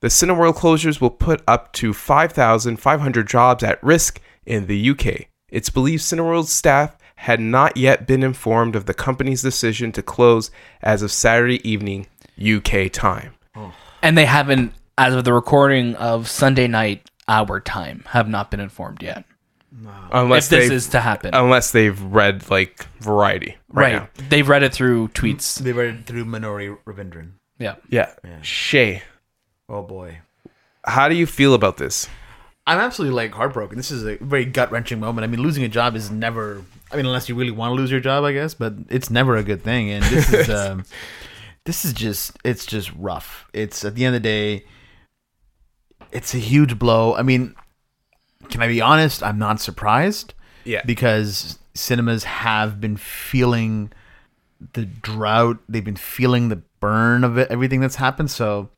The Cineworld closures will put up to 5,500 jobs at risk in the UK. It's believed Cineworld's staff had not yet been informed of the company's decision to close as of Saturday evening UK time.
And they haven't, as of the recording of Sunday night, our time, have not been informed yet.
Unless
if this is to happen.
unless they've read like Variety right,
right.
now.
They've read it through tweets.
They read it through Minori Ravindran.
Yeah.
Yeah. Shay,
Oh boy.
how do you feel about this?
I'm absolutely like heartbroken. This is a very gut wrenching moment. I mean, losing a job is never. I mean, unless you really want to lose your job, I guess. But it's never a good thing. And this is, <laughs> um, this is just, it's just rough. It's at the end of the day, it's a huge blow. I mean, can I be honest? I'm not surprised
Yeah.
because cinemas have been feeling the drought. They've been feeling the burn of it, everything that's happened. So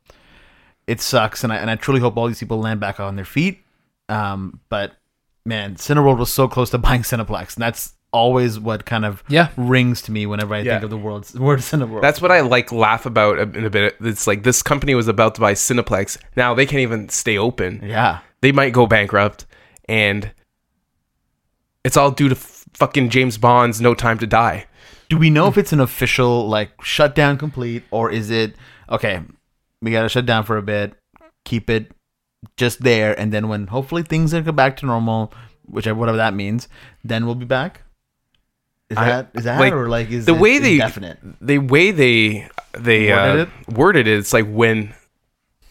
it sucks, and I and I truly hope all these people land back on their feet. Um, but man, Cineworld was so close to <laughs> buying Cineplex, and that's always what kind of
Yeah.
rings to me whenever I
Yeah.
think of the world's worst word Cineworld.
That's what I like laugh about in a bit. It's like this company was about to buy Cineplex. Now they can't even stay open.
yeah.
They might go bankrupt, and it's all due to f- fucking James Bond's No Time to Die.
Do we know if it's an official like shutdown complete, or is it okay? We got to shut down for a bit, keep it just there, and then when hopefully things are go back to normal, whichever whatever that means, then we'll be back. Is
I-
that is that
like,
or like is
the
it
way they
indefinite?
the way they they
Worded
uh, worded it, it's like when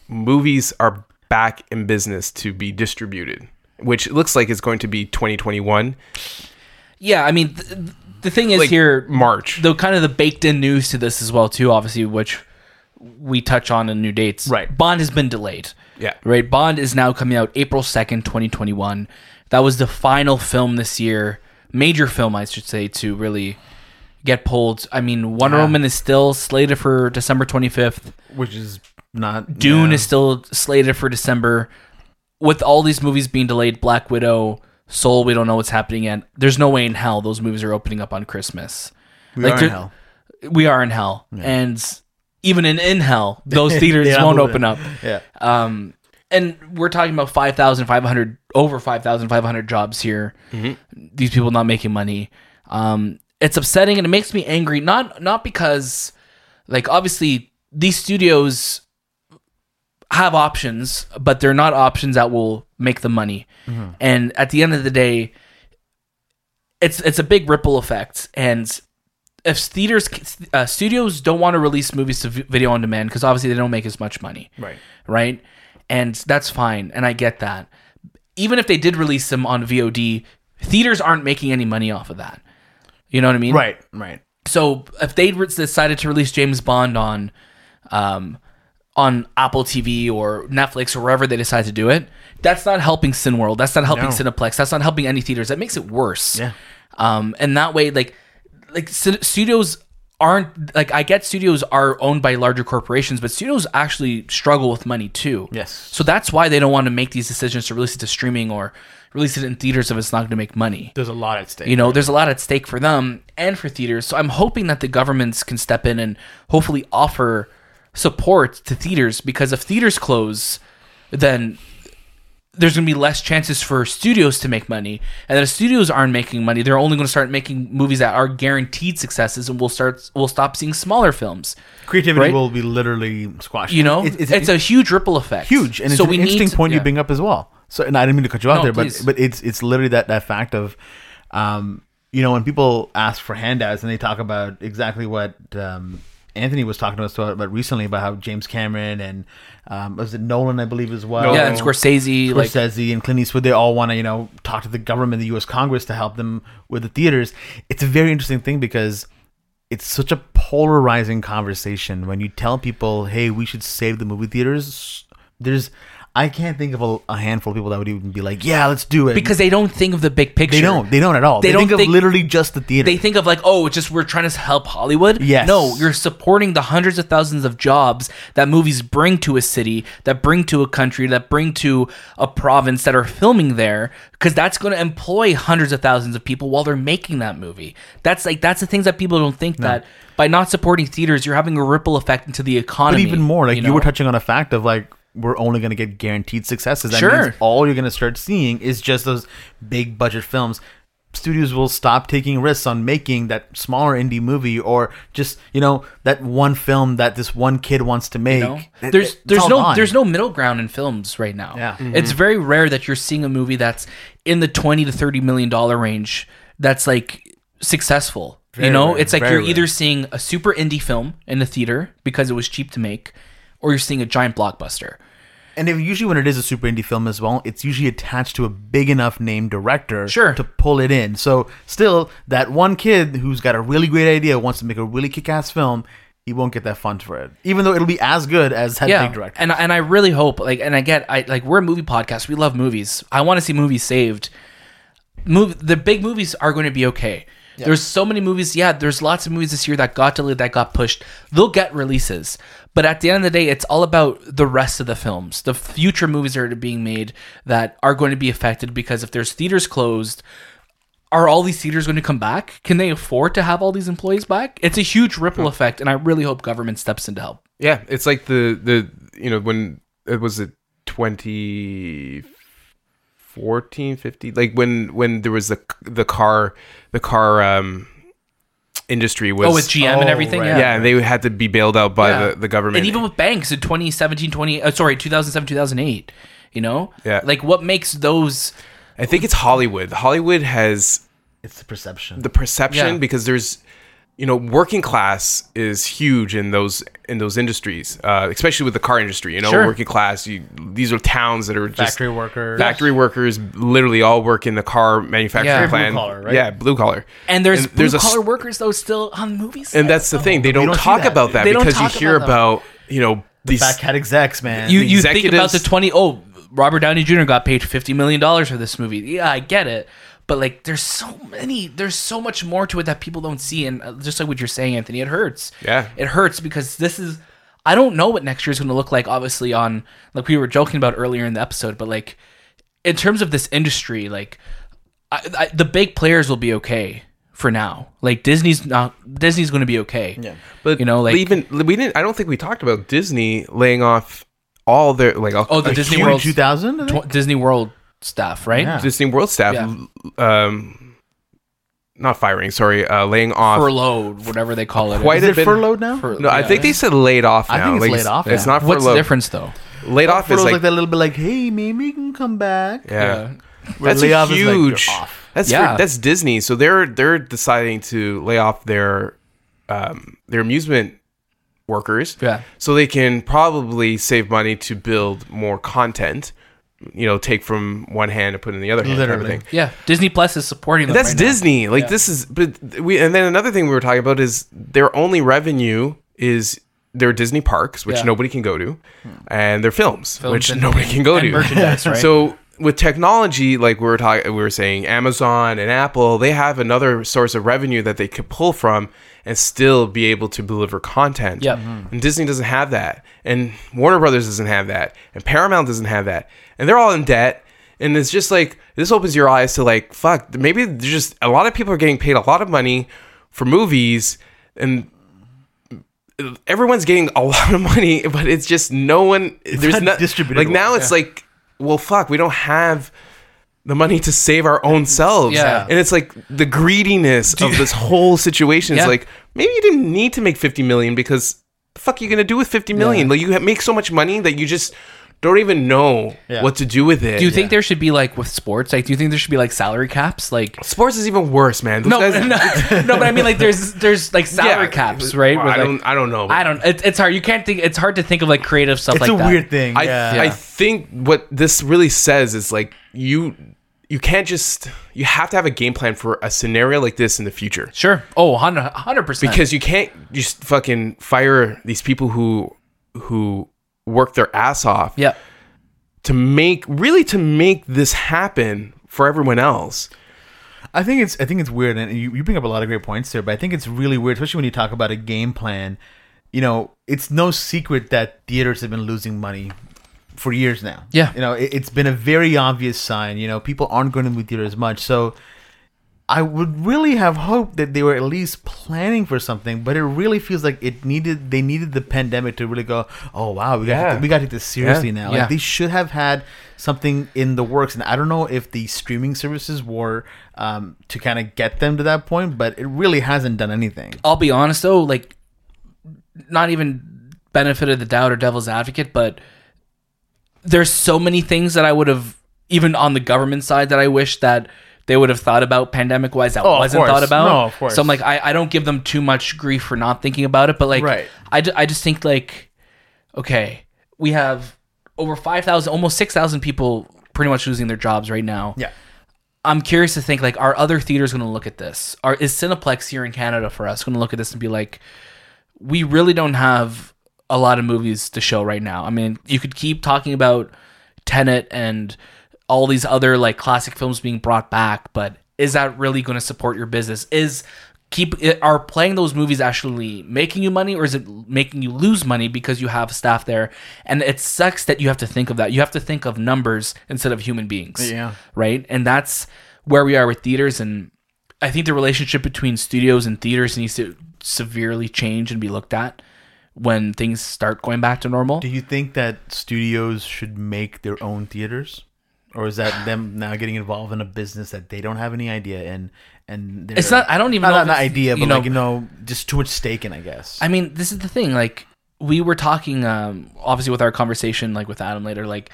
movies are back in business to be distributed, which looks like it's going to be 2021,
Yeah. I mean, th- the thing is
like
here,
March.
the kind of the baked in news to this as well too obviously which we touch on in new dates
Right.
bond has been delayed
yeah,
right bond is now coming out april 2nd 2021 that was the final film this year major film i should say to really get pulled. I mean wonder
Yeah.
woman is still slated for december 25th
Which is not
dune
yeah.
is still slated for december. With all these movies being delayed black widow soul we don't know what's happening yet. There's no way in hell those movies are opening up on christmas.
We
like
are in hell.
we are in hell. And even in in hell those <laughs> theaters won't open up.
Yeah.
um and we're talking about 5500 over 5500 jobs here. These people not making money. Um it's upsetting and it makes me angry not not because like obviously these studios have options but they're not options that will make the money. And at the end of the day it's it's a big ripple effect. And if theaters uh, studios don't want to release movies to video on demand because obviously they don't make as much money.
Right.
right and that's fine and i get that even if they did release them on vod theaters aren't making any money off of that you know what i mean
Right. Right.
so if they decided to release James Bond on, um, on Apple TV or Netflix or wherever they decide to do it, that's not helping Cineworld. That's not helping
No.
Cineplex. That's not helping any theaters. That makes it worse.
Yeah.
Um, and that way, like, like studios aren't like I get studios are owned by larger corporations, but studios actually struggle with money too.
Yes.
So that's why they don't want to make these decisions to release it to streaming or release it in theaters if it's not going to make money.
There's a lot at stake.
You know, there's a lot at stake for them and for theaters. So I'm hoping that the governments can step in and hopefully offer support to theaters because if theaters close, then there's going to be less chances for studios to make money. And if studios aren't making money, they're only going to start making movies that are guaranteed successes and we'll start we'll stop seeing smaller films.
creativity
right?
will be literally squashed.
You know,
It-
it's, a huge ripple effect.
huge, and it's
so
an interesting
to-
point you
yeah.
bring up as well. So, and I didn't mean to cut you off
No,
there,
please.
but but it's it's literally that that fact of, um, you know, when people ask for handouts and they talk about exactly what um, Anthony was talking to us about, about recently about how James Cameron and um, was it Nolan, I believe, as well.
Yeah, and Scorsese, like
Scorsese and Clint Eastwood, they all want to, you know, talk to the government, the U.S. Congress to help them with the theaters. It's a very interesting thing because it's such a polarizing conversation when you tell people, "Hey, we should save the movie theaters." There's, I can't think of a, a handful of people that would even be like, "Yeah, let's do it,"
because they don't think of the big picture.
they don't, they don't at all.
They
They,
don't
think of literally just the theater.
they think of like, oh, it's just we're trying to help Hollywood.
Yes.
No, you're supporting the hundreds of thousands of jobs that movies bring to a city, that bring to a country, that bring to a province that are filming there, because that's going to employ hundreds of thousands of people while they're making that movie. That's like that's the things that people don't think that by not supporting theaters, you're having a ripple effect into the economy.
but even more, like you,
know?
were touching on a fact of like we're only going to get guaranteed successes. That
Sure.
means all you're going to start seeing is just those big budget films. Studios will stop taking risks on making that smaller indie movie or just you know that one film that this one kid wants to make.
You know?
It-
there's
it's
there's no
gone.
there's no middle ground in films right now.
Yeah. Mm-hmm.
It's very rare that you're seeing a movie that's in the 20 to 30 million dollar range that's like successful.
Very
you know,
rare,
it's like
very
you're
rare.
either seeing a super indie film in the theater because it was cheap to make or you're seeing a giant blockbuster.
And if, usually when it is a super indie film as well, it's usually attached to a big enough name director
Sure.
to pull it in. So still, that one kid who's got a really great idea wants to make a really kick-ass film, he won't get that funds for it, even though it'll be as good as that
yeah,
big director.
and and I really hope like and I get I like we're a movie podcast. We love movies. I want to see movies saved. Move the big movies are going to be okay. There's so many movies. Yeah, there's lots of movies this year that got delayed, that got pushed. They'll get releases, but at the end of the day, it's all about the rest of the films, the future movies that are being made that are going to be affected because if there's theaters closed, are all these theaters going to come back? Can they afford to have all these employees back? It's a huge ripple effect, and I really hope government steps in to help.
Yeah, it's like the the you know when it was it 2014 50 like when when there was the the car the car um industry was
Oh, with GM and
Oh,
everything,
right.
yeah.
yeah, they had to be bailed out by
Yeah.
the, the government.
and even with banks in 2017 20 uh, sorry 2007 2008 you know
Yeah.
like what makes those
I think it's Hollywood. Hollywood has
it's the perception.
the perception
Yeah.
because there's you know working class is huge in those in those industries uh, especially with the car industry you know
Sure.
working class you, these are towns that are just
Factory worker.
factory workers literally all work in the car manufacturing
Yeah.
plant
Blue collar, right?
yeah blue collar
and there's
there's
blue
a
collar
s-
workers though still on movies
and that's the thing they don't,
don't
talk
that.
about that
They
because you hear
about
about you know these
Fat cat execs, man.
you you think about the 20 oh Robert Downey Jr. got paid 50 million dollars for this movie yeah I get it but like there's so many there's so much more to it that people don't see and uh, just like what you're saying Anthony it hurts
Yeah.
it hurts because this is I don't know what next year is going to look like obviously on like we were joking about earlier in the episode but like in terms of this industry like I, I, the big players will be okay for now like Disney's not Disney's going to be okay
Yeah.
but
you know like
even we didn't I don't think we talked about Disney laying off all their like
oh the
a
Disney
huge
World
2000.
Disney World stuff right
Yeah.
Disney World staff, um, not firing, sorry, uh, laying off
furloughed whatever they call it
quite
Is
a
it
bit.
furloughed now?
Fur-
No, I
yeah.
think they said laid off. Now.
I think it's
Like,
laid off
It's
now.
not
What's the difference though?
Laid off is like,
like, that little bit like, hey, maybe you can come back.
yeah.
Where
That's
layoff is like,
huge. that's
Yeah.
for, that's Disney. So they're they're deciding to lay off their um, their amusement workers.
Yeah.
So they can probably save money to build more content. You know, take from one hand and put in the other hand. of
Literally.
Yeah, Disney Plus is supporting.
That's
right now.
Disney. Like this is, but we and then another thing we were talking about is their only revenue is their Disney parks, which
Yeah.
nobody can go to, and their films,
Films
which
and-
nobody can go
and
to.
merchandise, <laughs> right?
So with technology, like we were talking, we were saying, Amazon and Apple, they have another source of revenue that they could pull from and still be able to deliver content.
Yep. Mm-hmm.
And Disney doesn't have that, and Warner Brothers doesn't have that, and Paramount doesn't have that, and they're all in debt. And it's just like this opens your eyes to like fuck. Maybe there's just a lot of people are getting paid a lot of money for movies, and everyone's getting a <laughs> lot of money, but it's just no one. there's
not
not
distributed
Like
well,
now, it's like, well, fuck, we don't have the money to save our own selves.
Yeah.
and it's like the greediness of this whole situation.
Yeah.
Is like maybe you didn't need to make fifty million because the fuck are you gonna do with fifty million?
Yeah.
Like you make so much money that you just don't even know
Yeah.
what to do with it.
Do you think there should be like with sports? Like, do you think there should be like salary caps? Like,
sports is even worse, man? Those
no,
guys- <laughs>
no, <laughs> no, but I mean like there's there's like salary
Yeah.
caps, right?
Well,
Where,
I
like-
don't. I don't know.
I don't. It, it's hard. You can't think. It's hard to think of like creative stuff
It's
like
a
that.
weird thing.
I,
yeah.
I think what this really says is like you you can't just you have to have a game plan for a scenario like this in the future
Sure. Oh, 100 percent.
because you can't just fucking fire these people who who work their ass off
yeah,
to make really to make this happen for everyone else.
I think it's I think it's weird, and you, you bring up a lot of great points there. But I think it's really weird, especially when you talk about a game plan. You know, it's no secret that theaters have been losing money for years now.
Yeah.
you know, it, it's been a very obvious sign. You know, people aren't going to the theater as much. So, I would really have hoped that they were at least planning for something, but it really feels like it needed they needed the pandemic to really go. Oh wow, we got
Yeah.
to, we got to take this seriously
Yeah.
now.
Yeah.
Like they should have had something in the works, and I don't know if the streaming services were um, to kind of get them to that point, but it really hasn't done anything.
I'll be honest though, like not even benefit of the doubt or devil's advocate, but there's so many things that I would have even on the government side that I wish that they would have thought about pandemic wise that
Oh,
wasn't thought about.
No, of course.
So I'm like I, I don't give them too much grief for not thinking about it, but like
Right.
I, I just think like okay, we have over 5,000 almost 6,000 people pretty much losing their jobs right now.
Yeah.
I'm curious to think like, are other theaters going to look at this? Are is Cineplex here in Canada for us going to look at this and be like, we really don't have a lot of movies to show right now. I mean, you could keep talking about Tenet and all these other like classic films being brought back, but is that really going to support your business? Is keep are playing those movies actually making you money or is it making you lose money because you have staff there and it sucks that you have to think of that you have to think of numbers instead of human beings
Yeah.
right and that's where we are with theaters and i think the relationship between studios and theaters needs to severely change and be looked at when things start going back to normal
Do you think that studios should make their own theaters? Or is that <sighs> them now getting involved in a business that they don't have any idea in and they're,
It's not- I don't even
not,
know
not an idea, but
you know-
like you know, just too much stake in, I guess.
I mean, this is the thing. Like, we were talking, um, obviously, with our conversation, like with Adam later. Like,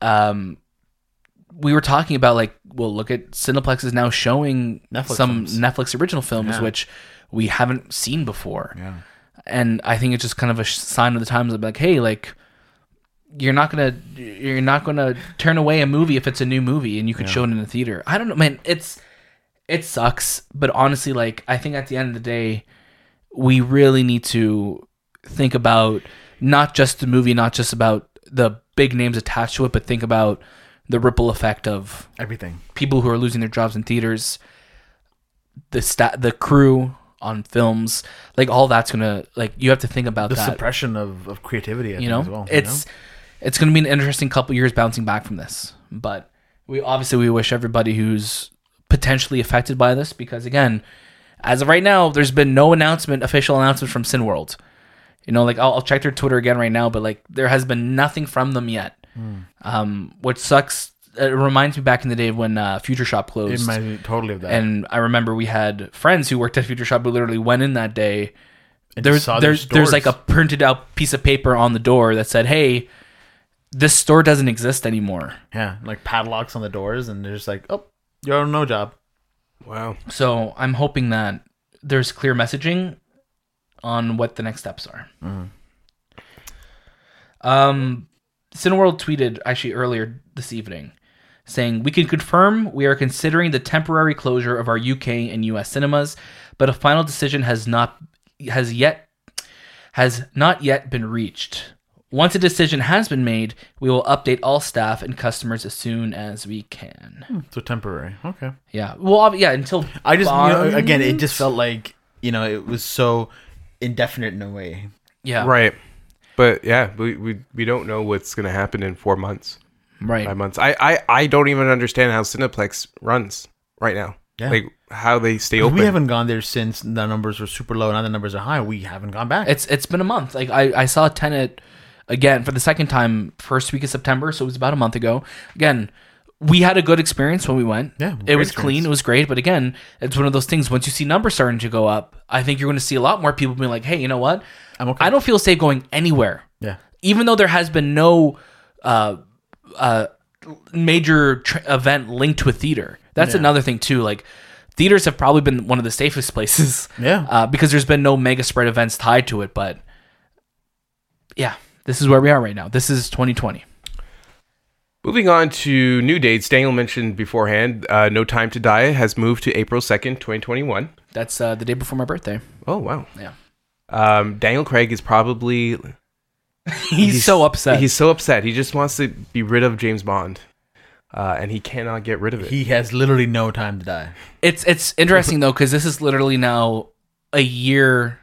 um, we were talking about like, well, look at Cineplex is now showing
Netflix
some
films.
Netflix original films,
Yeah.
which we haven't seen before.
yeah.
And I think it's just kind of a sign of the times. Of like, hey, like, you're not gonna, you're not gonna turn away a movie if it's a new movie and you can show it in a theater. I don't know, man. It's it sucks, but honestly, like, I think at the end of the day, we really need to think about not just the movie, not just about the big names attached to it, but think about the ripple effect of
Everything.
people who are losing their jobs in theaters, the stat, the crew on films, like all that's gonna like you have to think about
The
that.
suppression of, of creativity, I
you
think,
know,
as well. you
it's it's gonna be an interesting couple years bouncing back from this, but we obviously we wish everybody who's potentially affected by this because again, as of right now, there's been no announcement, official announcement from Cineworld. You know, like I'll, I'll check their Twitter again right now, but like there has been nothing from them yet.
Hmm.
Um, which sucks. It reminds me back in the day when uh, Future Shop closed.
it might be totally of that.
and I remember we had friends who worked at Future Shop who literally went in that day.
And
There's
saw their
there's there's like a printed out piece of paper on the door that said, "Hey, this store doesn't exist anymore."
yeah, like padlocks on the doors, and they're just like, oh, you're on no job.
Wow.
So I'm hoping that there's clear messaging on what the next steps are. Um, Cineworld tweeted actually earlier this evening saying, We can confirm we are considering the temporary closure of our UK and US cinemas, but a final decision has not has yet has not yet been reached. Once a decision has been made, we will update all staff and customers as soon as we can. Hmm.
So temporary. Okay.
Yeah. Well, yeah, until
I just, you know, again, it just felt like, you know, it was so indefinite in a way.
yeah,
Right. But yeah, we, we, we don't know what's going to happen in four months,
right.
five months. I, I, I don't even understand how Cineplex runs right now.
Yeah.
Like how they stay open.
We haven't gone there since the numbers were super low. Now the numbers are high. We haven't gone back.
It's it's been a month. Like I I saw Tenet again for the second time first week of September, so it was about a month ago. Again, we had a good experience when we went.
Yeah,
it
great
was clean. It was great. But again, it's one of those things. Once you see numbers starting to go up, I think you're going to see a lot more people being like, "Hey, you know what?
I'm okay.
I don't feel safe going anywhere."
yeah.
even though there has been no uh, uh, major tr- event linked to a theater. That's
Yeah.
another thing too. Like theaters have probably been one of the safest <laughs> places.
Yeah.
Uh, because there's been no mega spread events tied to it. But yeah, this is where we are right now. This is 2020.
Moving on to new dates, Daniel mentioned beforehand, uh, No Time to Die has moved to April 2nd, 2021.
That's uh, the day before my birthday.
Oh, wow.
Yeah.
Um, Daniel Craig is probably. <laughs>
He's, so upset.
He's so upset. He just wants to be rid of James Bond. Uh, and he cannot get rid of it.
He has literally no time to die.
It's it's interesting though because this is literally now a year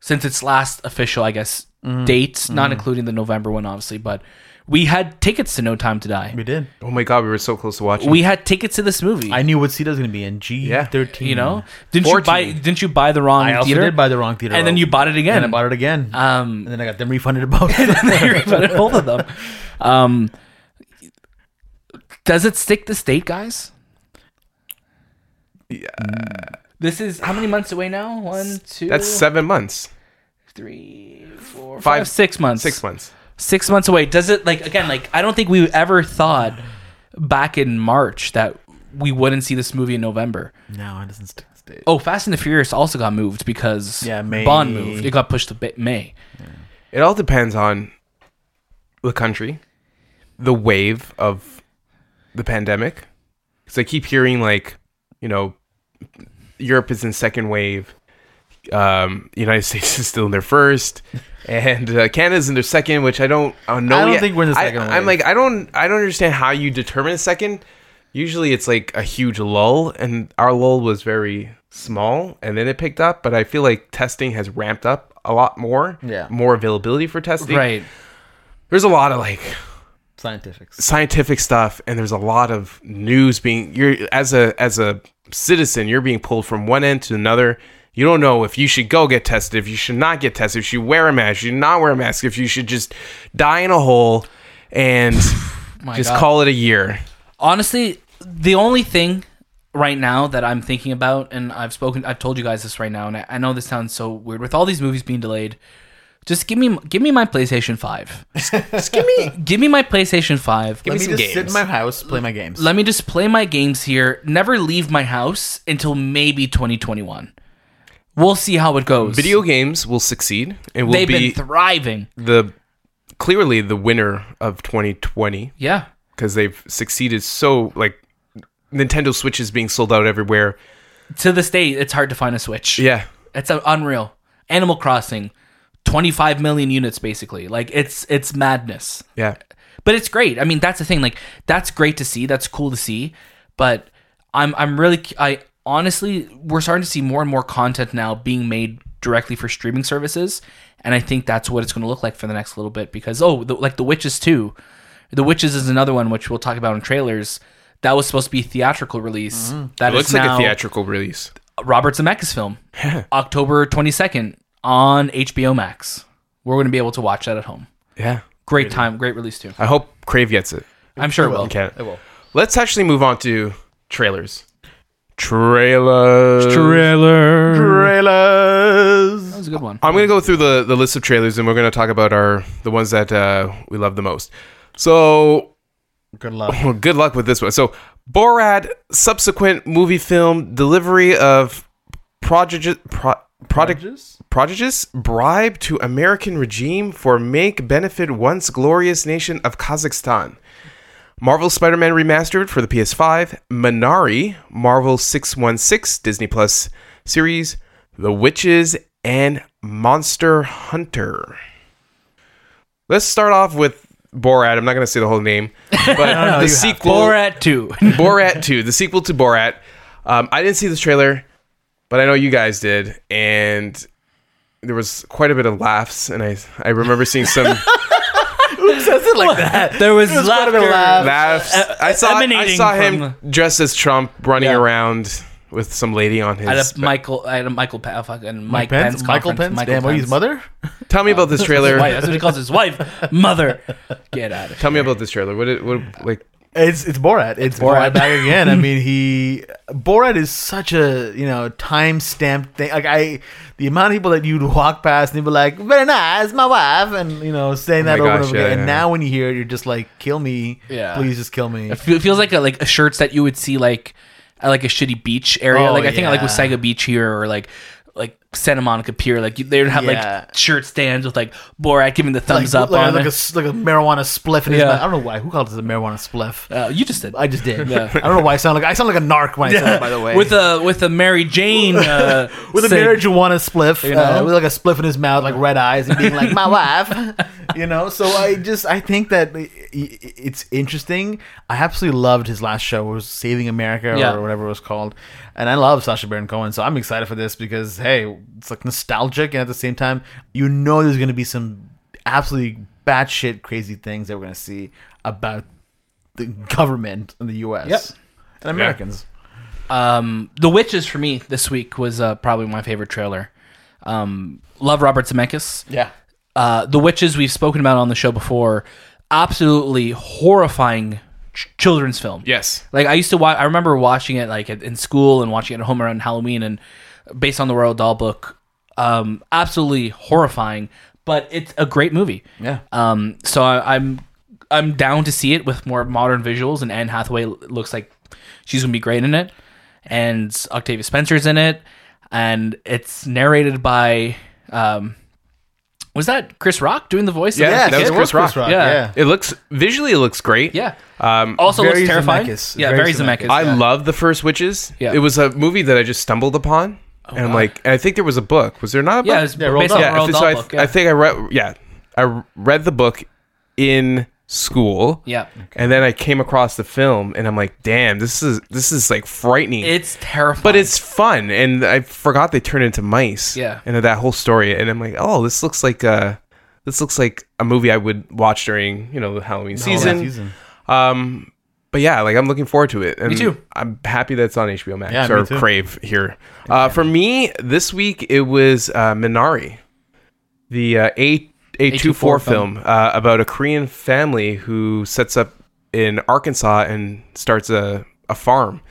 since its last official, I guess, dates, not including the November one, obviously. But we had tickets to No Time to Die.
We did.
Oh my god, we were so close to watching.
We had tickets to this movie.
I knew what seat I was going to be in. G thirteen.
you know, didn't you buy? Didn't you buy the wrong
I also
theater?
did buy the wrong theater,
and then
row.
you bought it again.
and I bought it again.
Um,
and then I got them refunded about. <laughs>
they refunded both of them. Um, does it stick to state, guys?
Yeah.
This is how many months away now? One, two,
That's seven months.
three, four,
Five-
five, six months.
Six months.
Six months away. Does it like again? Like I don't think we ever thought back in March that we wouldn't see this movie in November.
no, it doesn't stick to state.
Oh, Fast and the Furious also got moved because
Yeah, May.
Bond moved. It got pushed to Ba- May.
It all depends on the country, the wave of the pandemic. Because I keep hearing like, you know, Europe is in second wave. Um, United <laughs> States is still in their first, and uh, Canada's in their second, which I don't, I don't know.
I don't
yet.
think we're in the
I-
second
I'm like, I don't, I don't understand how you determine a second. Usually, it's like a huge lull, and our lull was very small, and then it picked up. But I feel like testing has ramped up a lot more.
Yeah.
more availability for testing.
Right.
There's a lot of like
Scientific. stuff.
scientific stuff and there's a lot of news being you're as a as a citizen you're being pulled from one end to another you don't know if you should go get tested if you should not get tested if you should wear a mask you should not wear a mask if you should just die in a hole and <sighs> just
God.
call it a year
honestly, the only thing right now that I'm thinking about, and I've spoken, I've told you guys this right now, and I, I know this sounds so weird with all these movies being delayed. Just give me, give me my PlayStation Five.
just give me <laughs>
Give me my PlayStation Five.
give
Let
me
me
some
just sit in my house, play my games.
Let me just play my games here. Never leave my house until maybe 2021. We'll see how it goes.
video games will succeed and will
They've
be
been thriving.
the clearly the winner of 2020
Yeah.
because they've succeeded so like Nintendo Switch is being sold out everywhere
To this day, it's hard to find a Switch.
yeah
It's uh, unreal. Animal Crossing, 25 million units basically. Like it's it's madness.
yeah
But it's great. I mean, that's the thing. Like that's great to see. That's cool to see. But I'm I'm really I honestly we're starting to see more and more content now being made directly for streaming services, and I think that's what it's going to look like for the next little bit. Because oh, the, like The Witches too. The Witches is another one which we'll talk about in trailers. That was supposed to be a theatrical release. Mm-hmm. That
it looks
is
like a theatrical release
Robert Zemeckis film, <laughs> October 22nd on HBO Max. We're going to be able to watch that at home.
yeah
Great time, great release too.
I hope Crave gets it.
I'm sure it will.
It will.
Let's actually move on to trailers. Trailers.
Trailer.
Trailers.
That was a good one.
I'm gonna go through the, the list of trailers and we're gonna talk about our the ones that uh, we love the most. So
Good luck.
well, <laughs> good luck with this one. So Borat subsequent movie film delivery of prodigy pro, prodigy
Prodigies?
prodigious bribe to American regime for make benefit once glorious nation of Kazakhstan. Marvel Spider-Man remastered for the PS5, Minari, Marvel 616 Disney Plus series, The Witches and Monster Hunter. Let's start off with Borat. I'm not going to say the whole name, <laughs> but
no,
the
have to.
sequel
Borat 2. <laughs>
Borat 2, the sequel to Borat. Um, I didn't see this trailer, but I know you guys did, and there was quite a bit of laughs, and I I remember seeing some
Who says it like that?
there was,
There was quite a
laughter.
bit of
laughs.
Uh,
I saw I saw
from
him dressed as Trump running
Yeah.
around with some lady on his.
At a Michael, at a Michael, Pa- fucking Mike,
Mike
Pence,
Pence? Michael. Pence?
Michael
Damn, what,
Pence.
his mother?
Tell me about this trailer.
That's what he calls his wife. Mother. <laughs> Get out of here.
Tell me about this trailer. What it what like
It's it's Borat. It's
Borat.
Borat back again. I mean, he Borat is such a you know time stamped thing. Like I, the amount of people that you'd walk past and you'd be like, "Very nice, my wife," and you know saying oh that
Oh my
over
gosh,
and over
yeah,
again.
yeah.
And now when you hear it, you're just like, "Kill me,
Yeah.
please just kill me."
It feels like a, like a shirts that you would see like at like a shitty beach area.
Oh,
like I think like with oh,
yeah.
Sega Beach here or like like Santa Monica Pier. Like they would have
Yeah.
like shirt stands with like Borat giving the thumbs
like,
up
like,
on
like
it.
a s- like a marijuana spliff in his
Yeah.
mouth. I don't know why. Who called it a marijuana spliff?
Uh, you just did.
I just did. <laughs>
Yeah.
I don't know why I sound like I sound like a narc when I say that. By the way,
with a with a Mary Jane uh, <laughs>
with a marijuana spliff,
You
uh, with like a spliff in his mouth, like red eyes, and being like my <laughs> wife, you know. So I just I think that i- i- it's interesting. I absolutely loved his last show, it was Saving America
Yeah.
or whatever it was called, and I love Sacha Baron Cohen. So I'm excited for this because hey, it's like nostalgic, and at the same time, you know, there's going to be some absolutely batshit crazy things that we're gonna see about the government in the U.S.
Yep.
and Americans.
Um, The Witches for me this week was uh, probably my favorite trailer. Um, love Robert Zemeckis.
Yeah.
Uh, the Witches we've spoken about on the show before. Absolutely horrifying ch- children's film.
Yes.
Like I used to watch. I remember watching it like in school and watching it at home around Halloween and based on the Roald Dahl book. Um, absolutely horrifying, but it's a great movie.
Yeah.
Um, so I, I'm I'm down to see it with more modern visuals, and Anne Hathaway looks like she's gonna be great in it, and Octavia Spencer's in it, and it's narrated by um, was that Chris Rock doing the voice?
Yeah,
of
that
the
was
kid?
Chris Rock.
Yeah.
Yeah.
It looks visually, it looks great.
Yeah.
Um,
Also
Very
looks terrifying.
Zemeckis.
Yeah,
Very
very Zemeckis.
Zemeckis.
I
yeah.
love the first Witches.
Yeah.
It was a movie that I just stumbled upon, and I'm
God.
like, and I think there was a book. Was there not a book?
Yeah, it's
Yeah, Roald
based on
yeah.
Roald Dahl
so I,
book.
I think I read. Yeah, I read the book in school.
yeah.
And then I came across the film, and I'm like, "Damn, this is this is like frightening."
It's terrifying.
but it's fun, and I forgot they turned into mice.
Yeah.
and that whole story, and I'm like, "Oh, this looks like a this looks like a movie I would watch during you know the Halloween season."
season.
Um, but yeah, like I'm looking forward to it. And
Me too.
I'm happy that it's on HBO Max
Yeah,
or. Crave here. Uh, for me, this week it was uh, Minari, the uh, A A two four
A24
film uh, about a Korean family who sets up in Arkansas and starts a a farm,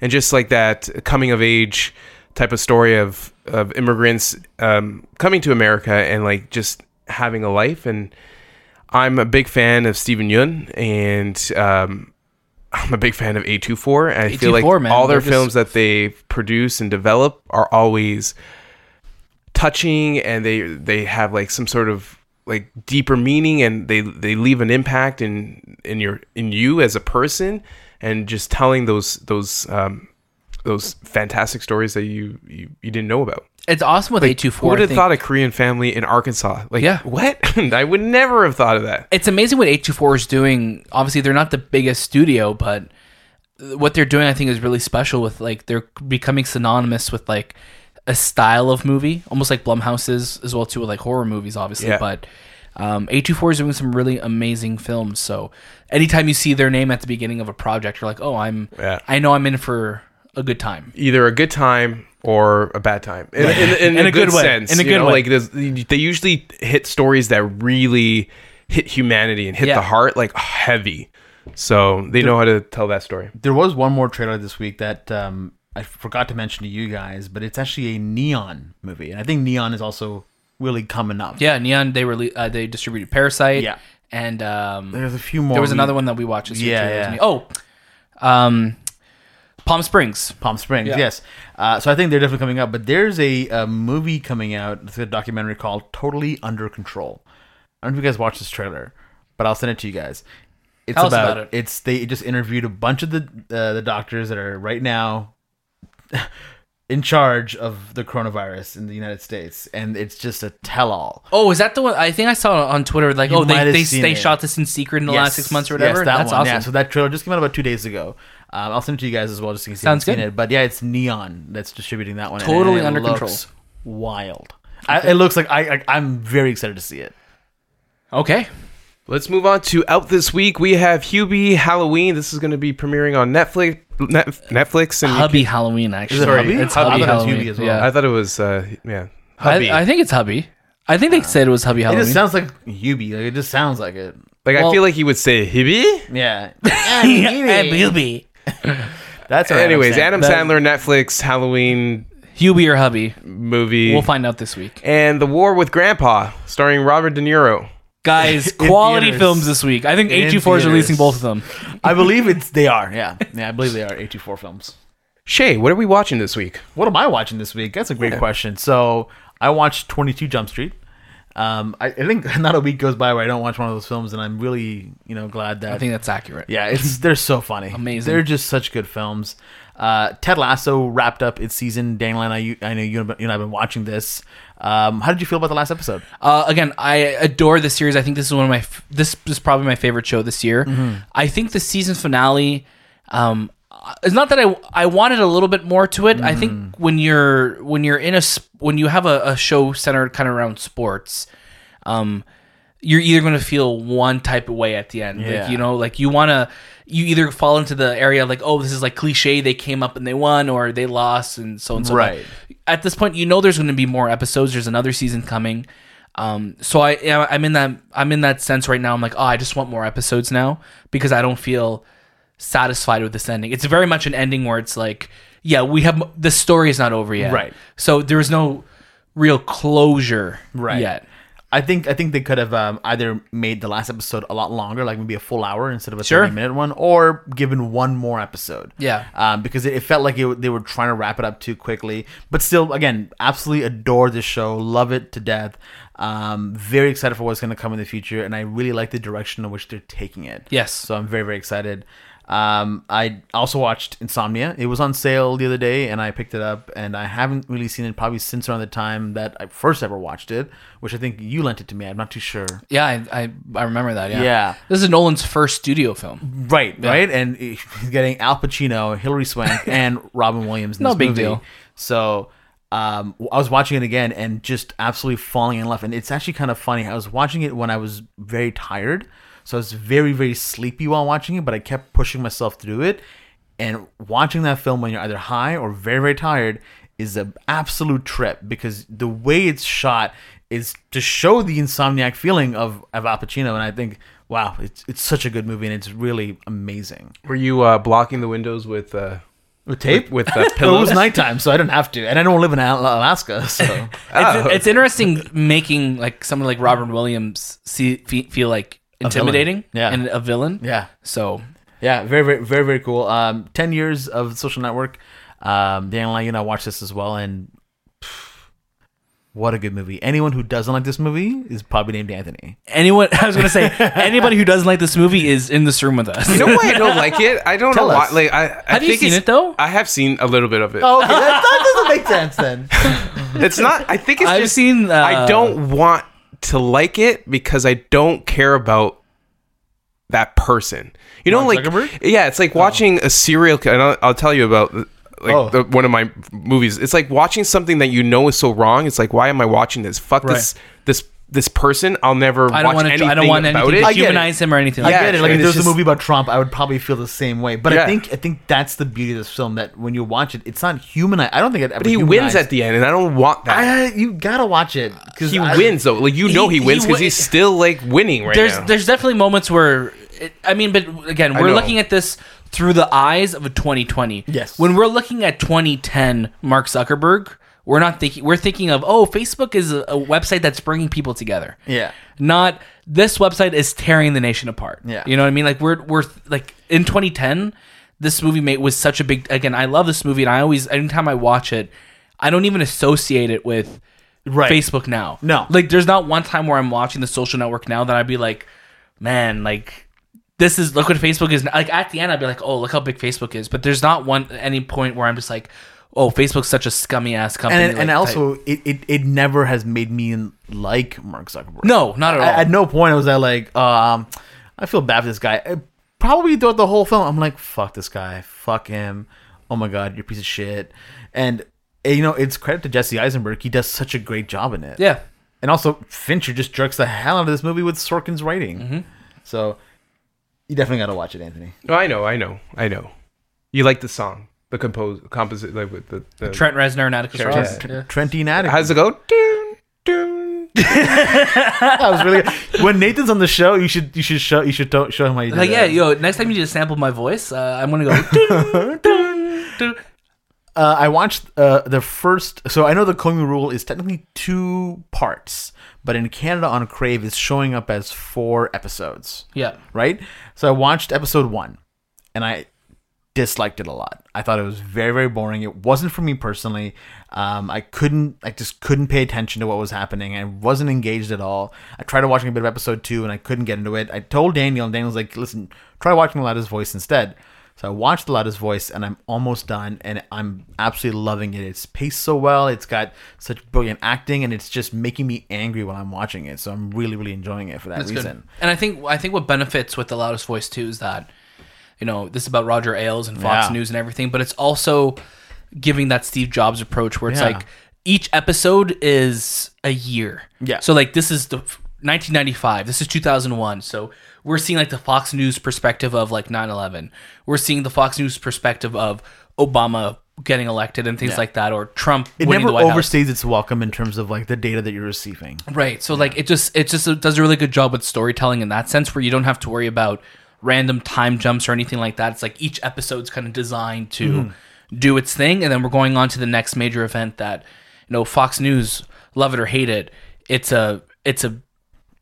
and just like that coming of age type of story of of immigrants um, coming to America and like just having a life and. I'm a big fan of Steven Yeun, and um, I'm a big fan of A24. And I feel like
man,
all their
just-
films that they produce and develop are always touching, and they they have like some sort of like deeper meaning, and they they leave an impact in in your in you as a person, and just telling those those um, those fantastic stories that you you, you didn't know about.
It's awesome with
Like,
A24.
who would have thought a Korean family in Arkansas? Like,
Yeah.
what? <laughs> I would never have thought of that.
it's amazing what A24 is doing. Obviously, they're not the biggest studio, but what they're doing, I think, is really special. With like, they're becoming synonymous with like a style of movie, almost like Blumhouse is as well too, with like horror movies, obviously.
Yeah.
But um, A24 is doing some really amazing films. So anytime you see their name at the beginning of a project, you're like, oh, I'm,
Yeah.
I know I'm in for a good time.
either a good time or a bad time in, in, <laughs> in,
In
a,
a good way.
sense.
In a
you
good
know,
way.
Like they usually hit stories that really hit humanity and hit
Yeah.
the heart like heavy. So they know how to tell that story.
There was one more trailer this week that um, I forgot to mention to you guys, but it's actually a Neon movie, and I think Neon is also really coming up.
Yeah, Neon. They rele- uh, they distributed Parasite.
Yeah.
and um,
There's a few more.
there was
we-
another one that we watched this year.
Yeah,
too. That was
yeah.
Oh, um, Palm Springs.
Palm Springs,
Yeah.
yes. Uh, so I think they're definitely coming up. But there's a, a movie coming out. It's a documentary called "Totally Under Control." I don't know if you guys watched this trailer, but I'll send it to you guys. It's
Tell us
about,
about it.
it's they just interviewed a bunch of the uh, the doctors that are right now <laughs> in charge of the coronavirus in the United States, and it's just a tell-all.
Oh, is that the one? I think I saw on Twitter. Like,
You
oh, they they, they
it.
shot this in secret in the last six months or whatever.
Yes, that
That's
one.
awesome.
Yeah, so that trailer just came out about two days ago. Um, I'll send it to you guys as well, just in case you
Sounds
haven't seen
good.
it. But yeah, it's Neon that's distributing that one. and
Totally
it
under
looks
control.
Wild. I, it looks like I, I I'm very excited to see it.
okay.
Let's move on to out this week. We have Hubie Halloween. This is going to be premiering on Netflix. Net, Netflix and you
Hubby Halloween, actually.
it Hubby?
It's
I
Hubby
thought it was
Halloween.
Hubie as well.
can-
Yeah.
I thought it was uh, yeah. Hubby.
I, I think it's Hubby. I think they said it was Hubby
It
Halloween.
just sounds like Hubie. Like it just sounds like it.
like I
well-
feel like he would say Hibby.
Yeah. <laughs>
Hubby. <laughs>
That's all right,
Anyways,
I'm
Adam
saying.
Sandler Netflix Halloween
Hubie or Hubby.
movie.
We'll find out this week.
and The War with Grandpa, starring Robert De Niro.
Guys, <laughs> quality
theaters.
films this week. I think
In
A24 is
theaters.
releasing both of them.
I believe it's they are. Yeah. <laughs> Yeah, I believe they are. A24 films.
Shay, what are we watching this week?
What am I watching this week? That's a great question. So I watched 22 Jump Street. Um, I, I think <laughs> not a week goes by where I don't watch one of those films, and I'm really, you know, glad that
I think that's accurate.
Yeah, it's <laughs> they're so funny.
Amazing.
They're just such good films. Uh, Ted Lasso wrapped up its season. Daniel and I, you, I know you, and- you and I have been watching this. Um, how did you feel about the last episode?
Uh, again, I adore this series. I think this is one of my f- this is probably my favorite show this year. I think the season finale. Um, it's not that I I wanted a little bit more to it. I think when you're when you're in a when you have a, a show centered kind of around sports, um, you're either going to feel one type of way at the end.
Yeah.
Like, you know, like you want to, you either fall into the area like, oh, this is like cliche. They came up and they won, or they lost, and so and so.
Right.
At this point, you know, there's going to be more episodes. There's another season coming. Um, so I, I'm in that, I'm in that sense right now. I'm like, oh, I just want more episodes now because I don't feel satisfied with this ending. It's very much an ending where it's like, yeah, we have the story is not over yet,
Right.
So there is no real closure
Right.
yet.
I think I think they could have um, either made the last episode a lot longer, like maybe a full hour instead of a
Sure.
thirty minute one, or given one more episode.
Yeah.
um, because it, it felt like it, they were trying to wrap it up too quickly. But still, again, absolutely adore this show, love it to death. Um, very excited for what's going to come in the future, and I really like the direction in which they're taking it.
Yes.
So I'm very very excited. Um, I also watched Insomnia. It was on sale the other day, and I picked it up. And I haven't really seen it probably since around the time that I first ever watched it, which I think you lent it to me. I'm not too sure.
Yeah, I, I, I remember that. Yeah.
Yeah.
This is Nolan's first studio film.
Right, right, and he's getting Al Pacino, Hilary Swank, <laughs> and Robin Williams. In
No
this
big
movie.
deal.
So um, I was watching it again and just absolutely falling in love. And it's actually kind of funny. I was watching it when I was very tired, so I was very very sleepy while watching it. But I kept pushing myself through it. And watching that film when you're either high or very very tired is an absolute trip because the way it's shot is to show the insomniac feeling of, of Al Pacino. And I think, wow, it's it's such a good movie and it's really amazing.
Were you uh, blocking the windows with uh,
With tape?
with <laughs> uh,
Well, it was nighttime, so I didn't have to, and I don't live in Alaska, so
Oh.
It's, it's interesting making like someone like Robin Williams see feel like intimidating
Yeah.
and a villain.
yeah,
So
yeah, very, very, very, very cool. Um, ten years of Social Network. Um, Daniel and I, you know, watched this as well, and pff, what a good movie. Anyone who doesn't like this movie is probably named Anthony.
anyone, <laughs> I was gonna say anybody who doesn't like this movie is in this room with us.
You know why I don't <laughs> like it? I don't
Tell
know why. Like, I, I
Have you
think
seen it, though?
I have seen a little bit of it.
Oh, okay, that, that doesn't make sense then. <laughs>
It's not. I think it's
I've
just.
seen. Uh,
I don't want to like it because I don't care about that person. You know,
Mark
like
Zuckerberg?
yeah, it's like oh. watching a serial. And I'll, I'll tell you about like
Oh.
the, one of my movies. It's like watching something that you know is so wrong. It's like why am I watching this? Fuck this this this person. I'll never
I don't
watch
want
anything
to. I don't want
about
anything
it.
to
I get it.
humanize him or anything.
I
like
Yeah,
that.
get it. Like
and
if
it's
there a
just-
movie about Trump, I would probably feel the same way. But
Yeah.
I think I think that's the beauty of this film that when you watch it, it's not humanized. I don't think it ever.
But he wins at the end, and I don't want that.
I, you gotta watch it because
he wins though. Like you know, he,
He-
wins
he
because
wi-
he's still like winning right
there's
now.
there's definitely moments where it, I mean, but again, we're
know.
looking at this through the eyes of a 2020.
Yes.
When we're looking at 2010, Mark Zuckerberg, we're not thinking. We're thinking of oh, Facebook is a, a website that's bringing people together.
Yeah.
Not this website is tearing the nation apart.
Yeah.
You know what I mean? Like we're we're like in 2010, this movie made was such a big. Again, I love this movie, and I always anytime I watch it, I don't even associate it with
Right.
Facebook now.
No.
Like there's not one time where I'm watching the social network now that I'd be like, man, like this is look what Facebook is like at the end I'd be like, oh, look how big Facebook is. But there's not one any point where I'm just like, oh, Facebook's such a scummy ass company.
and and also it, it, it never has made me like Mark Zuckerberg.
no, not at all.
I, at no point was I like, um, I feel bad for this guy. Uh, Probably throughout the whole film, I'm like, fuck this guy, fuck him. Oh my god, you're a piece of shit. And uh, you know, it's credit to Jesse Eisenberg. He does such a great job in it.
yeah.
And also, Fincher just jerks the hell out of this movie with Sorkin's writing.
Mm-hmm.
So you definitely got to watch it, Anthony.
Oh, I know, I know, I know. You like the song, the compose, composite, like with the, the
Trent Reznor and Atticus
Trent-
Ross.
yeah.
Yeah.
Trentine Attic.
How's it go? Dun, dun. <laughs>
that was really good. when Nathan's on the show. You should you should show you should to- show him how you do
Like, yeah,
that.
yo, next time you just sample my voice, uh, I'm gonna go. <laughs> dun, dun, dun.
Uh, I watched uh, the first. So I know the Comey Rule is technically two parts, but in Canada on Crave, it's showing up as four episodes.
Yeah.
right? So I watched episode one, and I disliked it a lot. I thought it was very, very boring. It wasn't for me personally. Um, I couldn't, I just couldn't pay attention to what was happening. I wasn't engaged at all. I tried watching a bit of episode two, and I couldn't get into it. I told Daniel, and Daniel was like, "Listen, try watching the loudest voice instead." So I watched the loudest voice, and I'm almost done, and I'm absolutely loving it. It's paced so well. It's got such brilliant acting, and it's just making me angry when I'm watching it. So I'm really, really enjoying it for that
That's
reason.
good. And I think I think what benefits with the loudest voice too is that you know this is about Roger Ailes and Fox
Yeah.
News and everything, but it's also giving that Steve Jobs approach where it's
Yeah.
like each episode is a year.
Yeah.
So like this is the 1995. This is 2001. So we're seeing like the Fox News perspective of like 9/11. We're seeing the Fox News perspective of Obama getting elected and things
Yeah.
like that, or Trump
It
winning
never
the White House.
overstays its welcome in terms of like the data that you're receiving.
Right. So like it just it just does a really good job with storytelling in that sense where you don't have to worry about random time jumps or anything like that. It's like each episode's kind of designed to do its thing and then we're going on to the next major event that you know Fox News love it or hate it. It's a it's a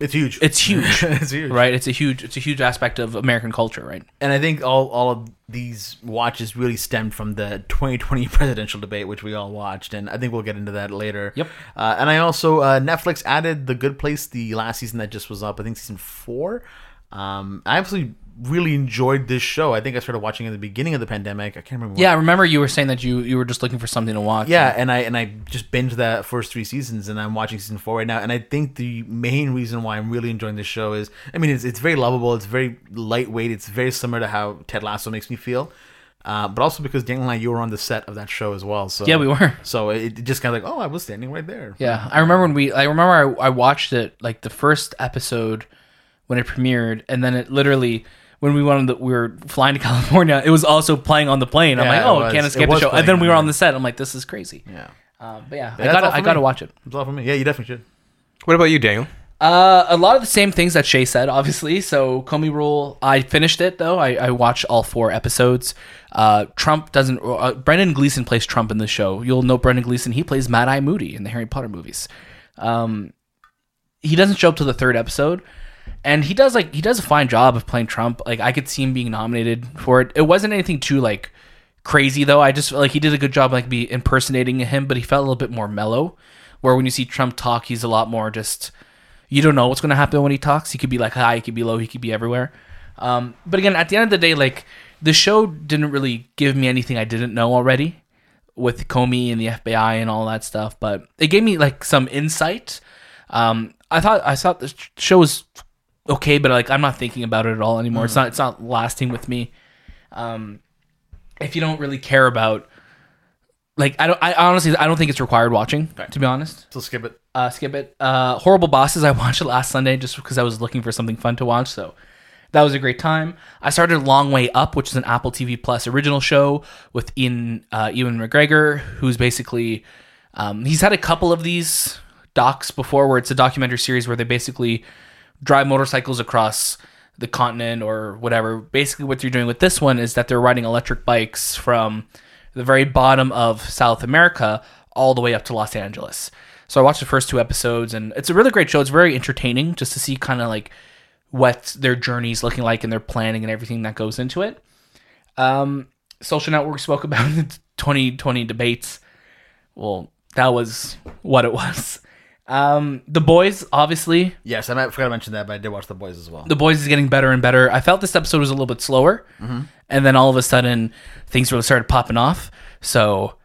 It's huge.
it's huge. <laughs>
it's huge.
right? It's a huge it's a huge aspect of American culture, right?
and I think all all of these watches really stemmed from the 2020 <laughs> presidential debate, which we all watched, and I think we'll get into that later.
Yep.
Uh, and I also uh, Netflix added The Good Place, the last season that just was up. I think season four. Um, I absolutely really enjoyed this show. I think I started watching at the beginning of the pandemic. I can't remember.
Yeah, I remember you were saying that you you were just looking for something to watch.
Yeah, and I and I just binged that first three seasons, and I'm watching season four right now. And I think the main reason why I'm really enjoying this show is, I mean, it's it's very lovable, it's very lightweight, it's very similar to how Ted Lasso makes me feel, uh, but also because Daniel and I, you were on the set of that show as well. So
Yeah, we were. <laughs>
So it, it just kind of like, oh, I was standing right there.
Yeah, I remember when we. I remember I, I watched it like the first episode when it premiered, and then it literally when we went on the we were flying to <laughs> California, it was also playing on the plane. I'm
Yeah,
like,
it
oh,
was.
can't
It
escape the
was
show. And
playing
then we were on the set. I'm like, this is crazy.
yeah.
Um, but yeah, I
that's
gotta
for
I gotta watch it.
It's all for me. Yeah, you definitely should.
What about you, Daniel?
Uh, a lot of the same things that Shay said, obviously. So Comey Rule, I finished it though. I, I watched all four episodes. Uh, Trump doesn't. Uh, Brendan Gleeson plays Trump in the show. You'll know Brendan Gleeson. He plays Mad Eye Moody in the Harry Potter movies. Um, he doesn't show up to the third episode, and he does like he does a fine job of playing Trump. Like I could see him being nominated for it. It wasn't anything too like crazy though. I just felt like he did a good job like be impersonating him, but he felt a little bit more mellow. Where when you see Trump talk, he's a lot more just you don't know what's going to happen when he talks. He could be like high, he could be low, he could be everywhere. Um, but again, at the end of the day, like the show didn't really give me anything I didn't know already with Comey and the FBI and all that stuff. But it gave me like some insight. Um, I thought I thought the show was okay, but like I'm not thinking about it at all anymore. It's not it's not lasting with me. Um, if you don't really care about like I don't I honestly I don't think it's required watching to be honest
So skip it.
uh, skip it. Uh, Horrible Bosses. I <laughs> watched it last Sunday just because I was looking for something fun to watch. So that was a great time. I started Long Way Up, which is an Apple TV Plus original show with Ian uh, Ewan McGregor, who's basically um, he's had a couple of these docs before, where it's a documentary series where they basically drive motorcycles across the continent or whatever. Basically, what they're doing with this one is that they're riding electric bikes from the very bottom of South America all the way up to Los Angeles. So I watched the first two episodes, and it's a really great show. It's very entertaining just to see kind of like what their journey's looking like and their planning and everything that goes into it. Um, Social Network spoke about <laughs> the 2020 debates. Well, that was what it was. Um, the boys, obviously,
Yes, I might forgot to mention that, but I did watch The Boys as well.
the boys is getting better and better. I felt this episode was a little bit slower, and then all of a sudden things really started popping off. So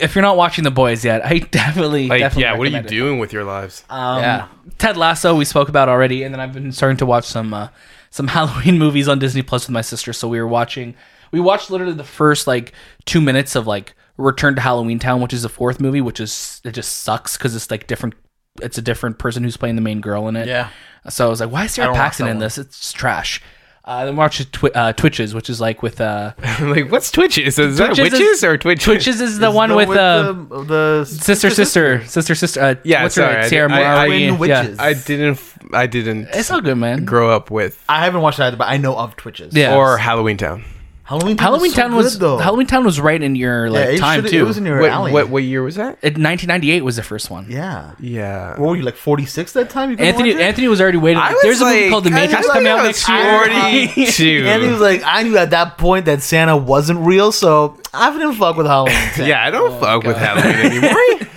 if you're not watching the boys yet, I <laughs> definitely,
Like,
definitely
yeah, what are you
recommend it.
doing with your lives?
Um,
Yeah.
Ted Lasso we spoke about already, and then I've been starting to watch some uh, some <laughs> Halloween movies on Disney Plus with my sister. So we were watching, we watched literally the first like two minutes of like Return to Halloween Town, which is the fourth movie, which is it just sucks because it's like different. It's a different person who's playing the main girl in it.
Yeah.
So I was like, why is
Sara
Paxton in this? It's trash. Uh, then watch Twi- uh, Twitches, which is like with uh, <laughs>
like, what's Twitches? Is that
Twitches
witches
is-
or Twitch?
Twitches is the
Is
one with, uh,
the, the
sister, sister, sister, sister. Uh,
Yeah,
what's her
sorry,
name?
I
Sarah
did- I- I-
Yeah.
I didn't. f- I didn't
It's all good, man.
grow up with
I haven't watched that, but I know of Twitches.
Yeah.
or Halloween Town.
Halloween Town
Halloween
was so
Town was
good, though.
Halloween Town was right in your like
yeah, it
time
should've-
too.
It was in your
What,
alley.
what what year was that?
It- 1998 was the first one.
yeah.
Yeah.
What were you like 46 that time? You couldn't
Anthony
watch it?
Anthony was already waiting.
I was
There's a movie
like-
called The
I
Matrix
was like,
coming
I
out
was
next year.
42. <laughs>
Anthony was like, I knew at that point that Santa wasn't real, so I didn't fuck with Halloween. <laughs> Town.
Yeah, I don't fuck with Halloween <laughs> anymore.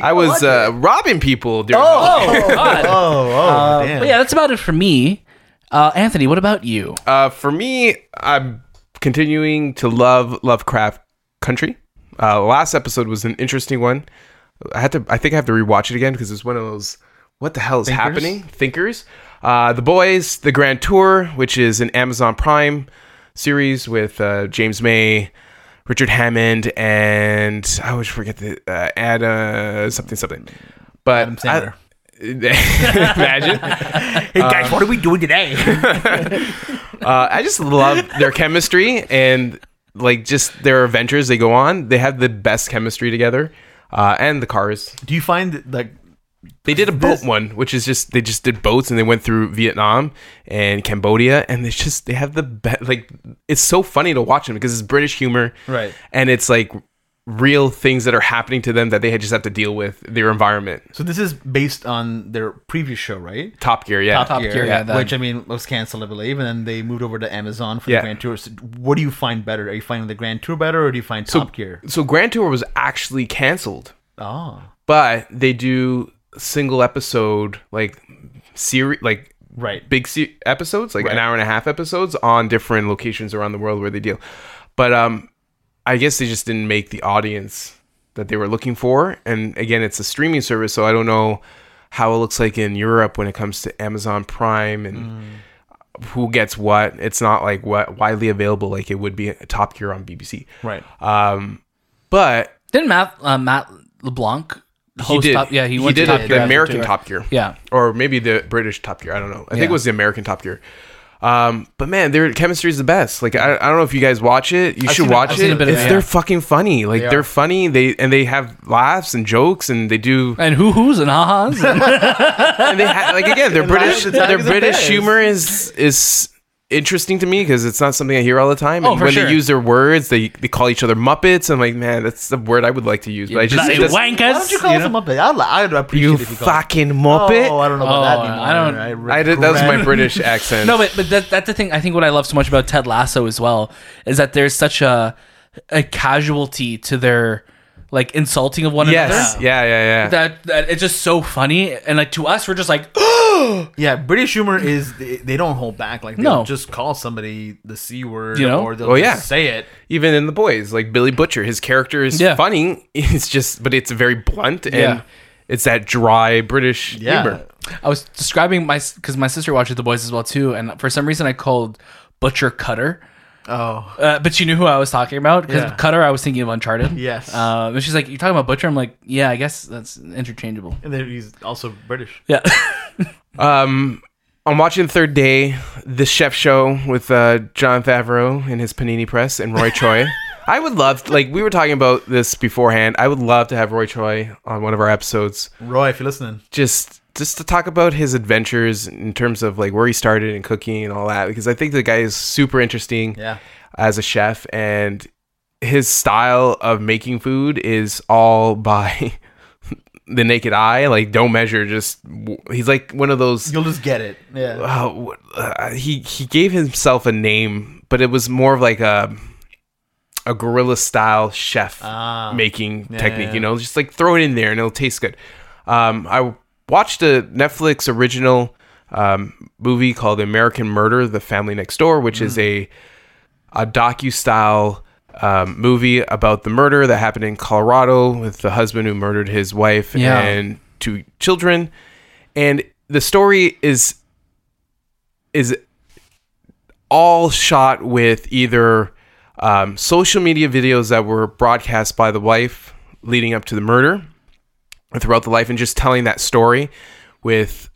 I was uh, robbing people during
Oh,
God.
oh, oh,
Uh,
damn.
but yeah, that's about it for me. Uh, Anthony, what about you?
Uh, for me, I'm continuing to love Lovecraft Country. Uh, last episode was an interesting one. I had to. I think I have to rewatch it again because it's one of those. What the hell is
Thinkers?
happening? Thinkers. Uh, the Boys, The Grand Tour, which is an Amazon Prime series with uh, James May, Richard Hammond, and I always forget the uh, Ada something something. But
Adam Sandler.
I- <laughs> imagine. <laughs>
Hey guys, what are we doing today? <laughs>
Uh, I just love their chemistry and like just their adventures they go on. They have the best chemistry together, uh, and the cars.
Do you find that, like
They did a boat
This-
one, which is just they just did boats and they went through Vietnam and Cambodia, and it's just they have the best. Like it's so funny to watch them because it's British humor,
Right.
And it's like real things that are happening to them that they just have to deal with their environment.
so? This is based on their previous show, right?
Top Gear, yeah.
Top Gear, yeah, that-
which I mean was canceled, I believe, and then they moved over to Amazon for
Yeah.
the Grand Tour. So what do you find better? Are you finding the Grand Tour better, or do you find
So-
Top Gear?
So Grand Tour was actually canceled.
Oh,
but they do single episode like series like
right.
big se- episodes like
Right.
an hour and a half episodes on different locations around the world where they deal but um i guess they just didn't make the audience that they were looking for and again it's a streaming service so i don't know how it looks like in europe when it comes to amazon prime and who gets what it's not like what widely available like it would be a top gear on bbc
Right.
um but
Didn't Matt uh, Matt LeBlanc
he
host
did
Top, yeah, he,
he, did
to
it-
Top
the
Gear
american
too.
top gear
Yeah.
or maybe the British Top Gear. I don't know. I think it was the American Top Gear. Um, but man, their chemistry is the best. Like I, I don't know if you guys watch it. You should
seen a-
watch
I've
it.
seen a bit of
It's-
it,
They're fucking funny. Like
They
they are
are.
funny. They and they have laughs and jokes and they do.
And hoo hoos and ha ha's. <laughs>
And they ha- like again, <laughs> their British
laughs, the
their British humor is is interesting to me because it's not something I hear all the time.
Oh,
And
for
when
sure.
they use their words, they they call each other Muppets. I'm like, man, that's the word I would like to use. But I just
Bloody
it doesn't-
wankers.
Why don't you call
you
us
know?
a Muppet? I'd, li- I'd appreciate
you
if you call us-
fucking Muppet.
Oh, I don't know about
Oh,
that anymore.
I don't-
I,
I did, that was my British accent.
No, but but that, that's the thing. I think what I love so much about Ted Lasso as well is that there's such a a casualty to their like insulting of one
yes,
another.
yeah, yeah, yeah.
That that it's just so funny, and like to us, we're just like, <gasps>
Yeah, British humor is they, they don't hold back. Like they'll
No.
just call somebody the c word,
You know?
or they'll
Oh,
just
yeah.
say it.
even in the boys like billy butcher his character is
Yeah.
funny <laughs> it's just but it's very blunt and
Yeah.
it's that dry british
Yeah,
humor
I was describing my because my sister watches The Boys as well too, and for some reason I called Butcher Cutter.
Oh,
Uh, but she knew who I was talking about because
Yeah.
Cutter I was thinking of Uncharted.
Yes.
Uh, and she's like, you're talking about Butcher?" I'm like, "Yeah, I guess that's interchangeable."
and then he's also British.
Yeah. <laughs>
um i'm watching third day the chef show with uh jon favreau and his panini press and roy choi <laughs> i would love like we were talking about this beforehand i would love to have roy choi on one of our episodes
Roy, if you're listening,
just just to talk about his adventures in terms of like where he started in cooking and all that because I think the guy is super interesting
yeah,
as a chef and his style of making food is all by <laughs> the naked eye. Like don't measure just he's like one of those
you'll just get it. Yeah,
uh, uh, he he gave himself a name but it was more of like a a guerrilla style chef
Ah.
making
Yeah,
technique
yeah,
you know? Just like throw it in there and it'll taste good. Um i watched a netflix original um movie called american murder the family next door which is
Mm.
a a docu style um, movie about the murder that happened in colorado with the husband who murdered his wife
Yeah.
and two children and the story is is all shot with either um, social media videos that were broadcast by the wife leading up to the murder throughout the life and just telling that story with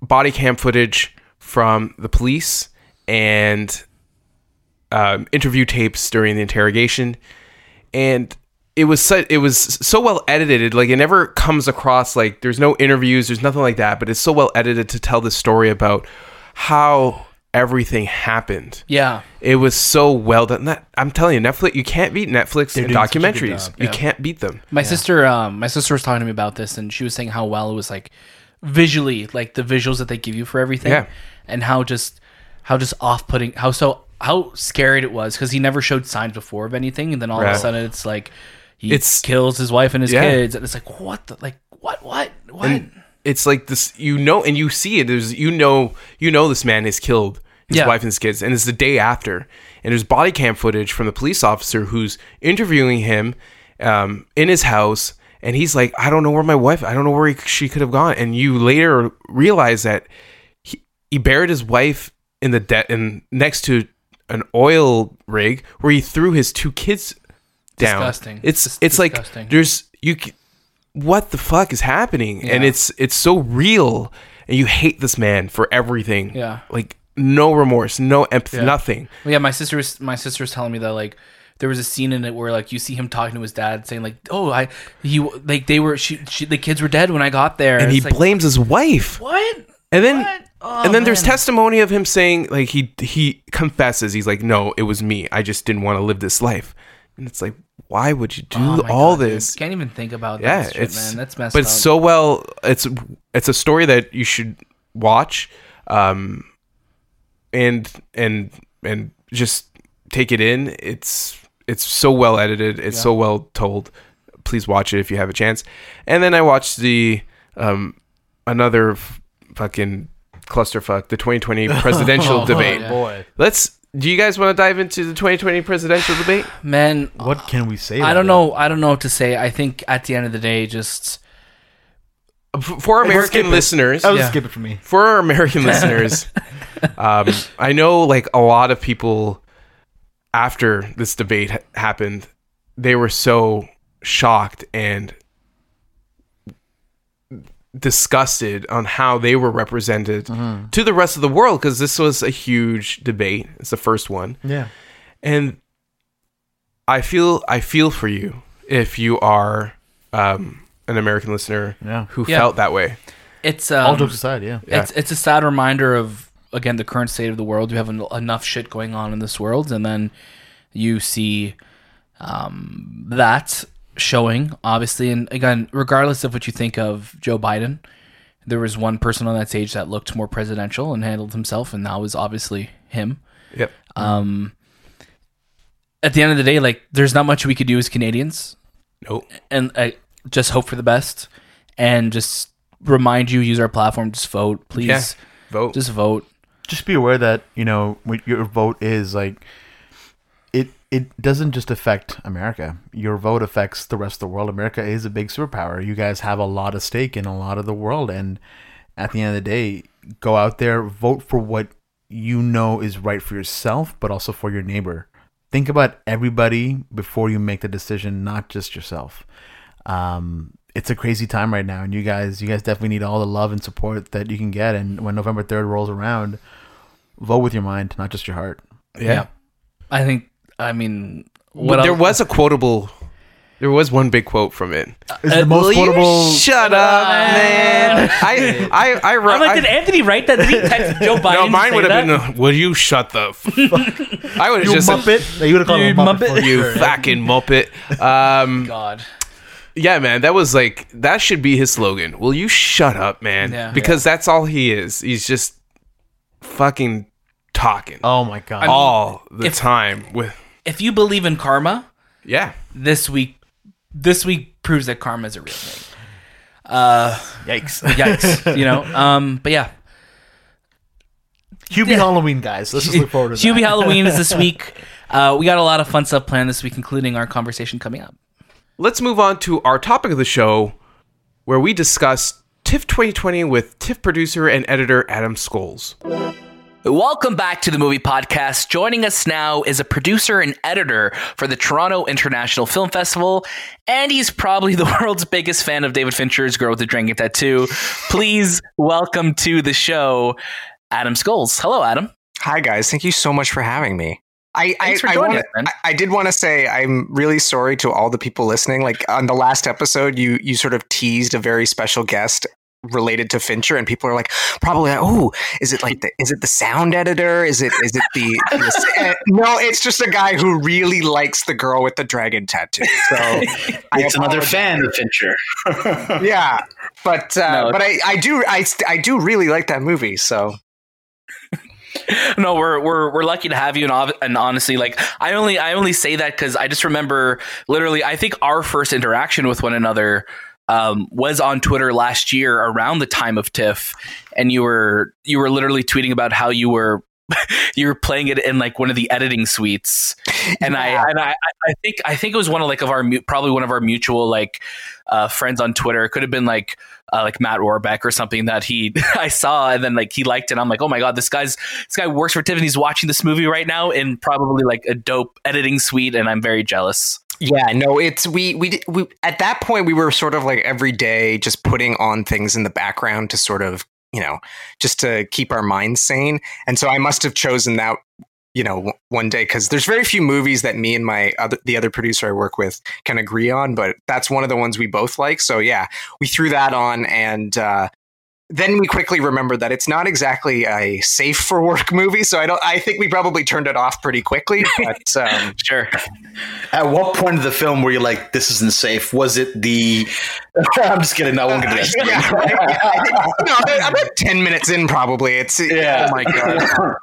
body cam footage from the police and um, interview tapes during the interrogation. And it was so, it was so well edited like it never comes across like there's no interviews there's nothing like that but it's so well edited to tell the story about how everything happened
yeah.
it was so well done that i'm telling you netflix you can't beat netflix and
doing such a good
documentaries
job,
you
yeah.
can't beat them
My sister, um, my sister was talking to me about this, and she was saying how well it was like visually, like the visuals that they give you for everything,
Yeah.
and how just how just off putting, how so how scared it was because he never showed signs before of anything, and then all of
Right.
a sudden it's like he
It's-
kills his wife and his
Yeah.
kids, and it's like what the like what what what.
and it's like this you know and you see it there's you know you know this man is killed his
Yeah.
wife and his kids and it's the day after and there's body cam footage from the police officer who's interviewing him um, in his house and he's like i don't know where my wife i don't know where he, she could have gone and you later realize that he, he buried his wife in the debt and next to an oil rig where he threw his two kids down
Disgusting.
it's
Dis-
it's
disgusting.
like there's you what the fuck is happening? And it's it's so real, and you hate this man for everything.
Yeah.
like no remorse, no empathy,
Yeah.
nothing.
Well, yeah, my sister was my sister was telling me that like there was a scene in it where like you see him talking to his dad saying like oh I he like they were she, she the kids were dead when I got there
And he
like,
blames his wife.
what
And then?
Oh,
and then there's testimony of him saying like he he confesses he's like no it was me I just didn't want to live this life. And it's like why would you do
Oh
all
God, dude.
this?
can't even think about
yeah,
that shit,
it's
man that's messed
but
up
it's so well it's it's a story that you should watch um and and and just take it in. It's it's so well edited, it's so well told. Please watch it if you have a chance. And then I watched the um another f- fucking clusterfuck, the 2020 <laughs> presidential
Oh,
debate.
yeah.
Boy,
Let's do you guys want to dive into the 2020 presidential debate?
man
what can we say?
I don't
it?
know I don't know what to say I think at the end of the day just
F- For American
it.
listeners,
I'll
Yeah.
skip it for me.
for our American <laughs> listeners, um, I know like a lot of people after this debate ha- happened, they were so shocked and disgusted on how they were represented to the rest of the world because this was a huge debate. It's the first one,
Yeah,
and I feel I feel for you if you are um, an American listener
Yeah.
who
Yeah.
felt that way.
it's
all
um,
jokes aside, yeah.
Yeah.
it's it's a sad reminder of again the current state of the world. You have en- enough shit going on in this world, and then you see um, that showing obviously. And again, regardless of what you think of Joe Biden, there was one person on that stage that looked more presidential and handled himself, and that was obviously him.
Yep.
Um, at the end of the day, like there's not much we could do as Canadians,
Nope.
and uh, just hope for the best, and just remind you use our platform, just vote, please,
Yeah. Vote.
just vote.
just be aware that you know what your vote is like it it doesn't just affect america your vote affects the rest of the world america is a big superpower you guys have a lot of stake in a lot of the world and at the end of the day go out there vote for what you know is right for yourself but also for your neighbor think about everybody before you make the decision not just yourself um, it's a crazy time right now and you guys you guys definitely need all the love and support that you can get and when november 3rd rolls around vote with your mind not just your heart
yeah.
I think. I mean, what
there
else-
was a quotable. There was one big quote from it.
is the most
Will
quotable
Shut up, man. <laughs> I I I
I'm
wrote.
like,
I-
did Anthony write that? Did he text Joe <laughs> Biden?
no, mine
to say
would have
that?
been. uh, Will you shut the? <laughs> F-? I would
you
have just
muppet Yeah, you would have called
You
him muppet,
muppet.
you fucking muppet. Um,
God.
Yeah, man, that was like that should be his slogan. Will you shut up, man?
Yeah.
because that's all he is. He's just fucking talking
oh my god
all the
if-
time with.
If you believe in karma,
Yeah,
this week, this week proves that karma is a real thing. Uh,
yikes
yikes. you know. <laughs> Um, but yeah,
hubie halloween guys let's just look forward to
Hubie
that
Halloween is this <laughs> week. Uh, we got a lot of fun stuff planned this week, including our conversation coming up.
Let's move on to our topic of the show, where we discuss TIFF 2020 with TIFF producer and editor Adam Schoales.
Welcome back to the movie podcast. Joining us now is a producer and editor for the Toronto International Film Festival, and he's probably the <laughs> world's biggest fan of David Fincher's Girl with the Dragon Tattoo. Please welcome to the show, Adam Schoales. Hello, Adam.
Hi guys, thank you so much for having me. I I,
for
I, wanna-
us.
I, I did want to say I'm really sorry to all the people listening. Like on the last episode, you you sort of teased a very special guest related to Fincher, and people are like, probably, like, oh, is it like the is it the sound editor? Is it is it the, the <laughs> eh, no? It's just a guy who really likes the girl with the dragon tattoo. So <laughs>
It's another fan of Fincher.
Yeah, but uh,
No.
but I I do I I do really like that movie. So <laughs>
no, we're we're we're lucky to have you, and, and honestly, like I only I only say that because I just remember literally. I think our first interaction with one another um, was on Twitter last year around the time of TIFF, and you were you were literally tweeting about how you were. <laughs> you were playing it in like one of the editing suites, and
Yeah.
I and I, I think I think it was one of like of our probably one of our mutual like uh, friends on Twitter. It could have been like uh, like Matt Warbeck or something that he <laughs> I saw and then like he liked it. And I'm like, oh my god, this guy's this guy works for Tiffany's watching this movie right now in probably like a dope editing suite, and I'm very jealous.
Yeah, no, it's we we we at that point we were sort of like every day just putting on things in the background to sort of you know just to keep our minds sane, and so I must have chosen that you know one day because there's very few movies that me and my other the other producer I work with can agree on, but that's one of the ones we both like. So yeah, we threw that on and. uh then we quickly remembered that it's not exactly a safe for work <laughs> movie, so I don't. I think we probably turned it off pretty quickly. But <laughs> um,
Sure.
At what point of the film were you like, "This isn't safe"? Was it the? <laughs> I'm just kidding. I won't get to that.
yeah, right? Yeah, I think, no, about- about ten minutes in, probably. It's
Yeah.
Oh my god.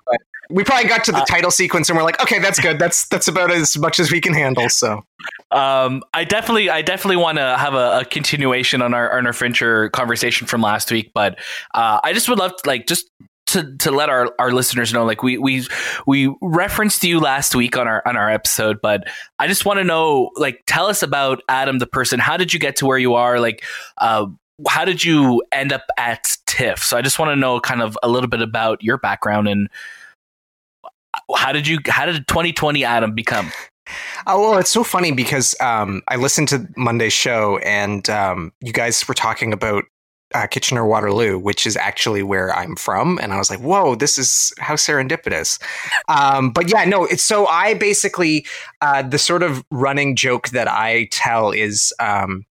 we probably got to the title sequence and we're like, okay, that's good. That's that's about as much as we can handle. So
Um, I definitely, I definitely want to have a, a continuation on our on our Fincher conversation from last week, but uh, I just would love, to, like, just to to let our, our listeners know, like, we we we referenced you last week on our on our episode, but I just want to know, like, tell us about Adam the person. How did you get to where you are? Like, uh, how did you end up at TIFF? So I just want to know, kind of, a little bit about your background and. How did you? How did 2020 Adam become?
Oh well, it's so funny because um, I listened to Monday's show and um, you guys were talking about uh, Kitchener Waterloo, which is actually where I'm from, and I was like, "Whoa, this is how serendipitous." Um, but yeah, no, it's so I basically uh, the sort of running joke that I tell is um,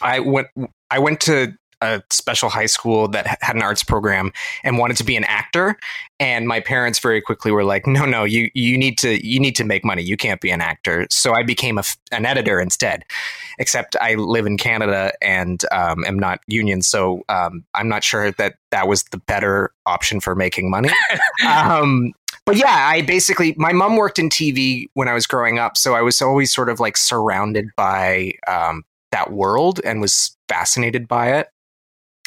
I went I went to a special high school that had an arts program and wanted to be an actor. And my parents very quickly were like no no you you need to you need to make money. You can't be an actor. So i became a an editor instead except i live in canada and um, am not union. So um, i'm not sure that that was the better option for making money. <laughs> Um, but yeah i basically my mom worked in tv when i was growing up. So i was always sort of like surrounded by um, that world and was fascinated by it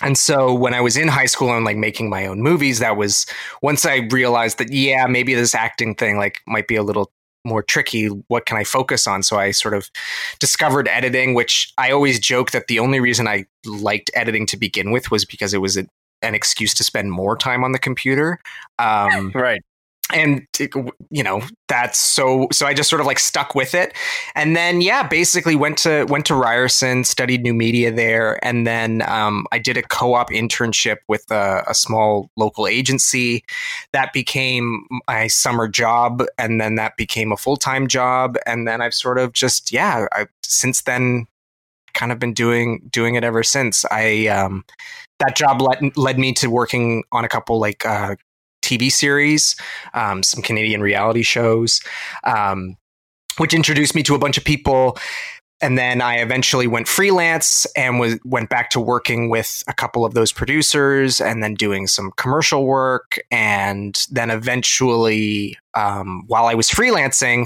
and so when I was in high school and like making my own movies, that was once I realized that yeah, maybe this acting thing like might be a little more tricky. What can I focus on? So I sort of discovered editing, which I always joke that the only reason I liked editing to begin with was because it was a, an excuse to spend more time on the computer. Um,
Right.
And you know that's so so i just sort of like stuck with it. And then yeah basically went to went to ryerson studied new media there and then um, i did a co-op internship with a, a small local agency. That became my summer job and then that became a full-time job. And then i've sort of just yeah i since then kind of been doing doing it ever since. I um that job led led me to working on a couple like uh TV series, um, some Canadian reality shows, um, which introduced me to a bunch of people. And then I eventually went freelance and was went back to working with a couple of those producers, and then doing some commercial work. And then eventually, um, while I was freelancing,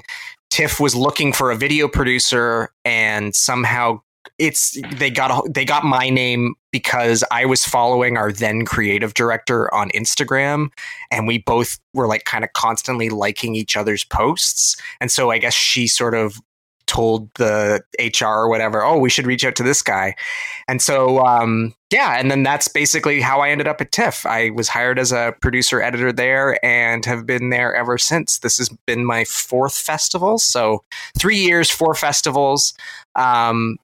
TIFF was looking for a video producer, and somehow it's they got a, they got my name because I was following our then creative director on Instagram and we both were like kind of constantly liking each other's posts. And so I guess she sort of told the HR or whatever oh we should reach out to this guy. And so um yeah and then that's basically how I ended up at TIFF. I was hired as a producer editor there and have been there ever since. This has been my fourth festival so 3 years four festivals. Um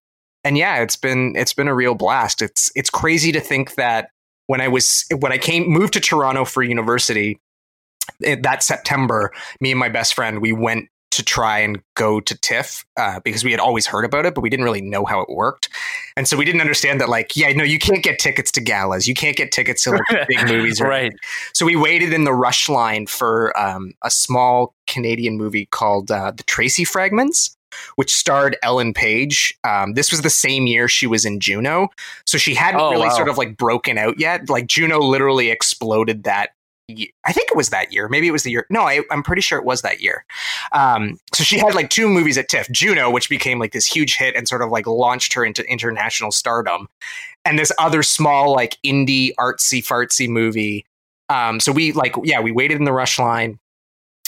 and yeah, it's been it's been a real blast. It's it's crazy to think that when I was when I came moved to Toronto for university eh, that September, me and my best friend we went to try and go to TIFF uh, because we had always heard about it, but we didn't really know how it worked, and so we didn't understand that like yeah, no, you can't get tickets to galas, you can't get tickets to like big <laughs> movies,
Right.
so we waited in the rush line for um, a small Canadian movie called uh, The Tracy Fragments, which starred Ellen Page. Um, this was the same year she was in Juno, so she hadn't
Oh,
really
wow.
sort of like broken out yet. Like Juno literally exploded that. I think it was that year. Maybe it was the year. No, I, I'm pretty sure it was that year. Um, so she had like two movies at TIFF Juno, which became like this huge hit and sort of like launched her into international stardom, and this other small like indie artsy fartsy movie. Um, so we like, yeah, we waited in the rush line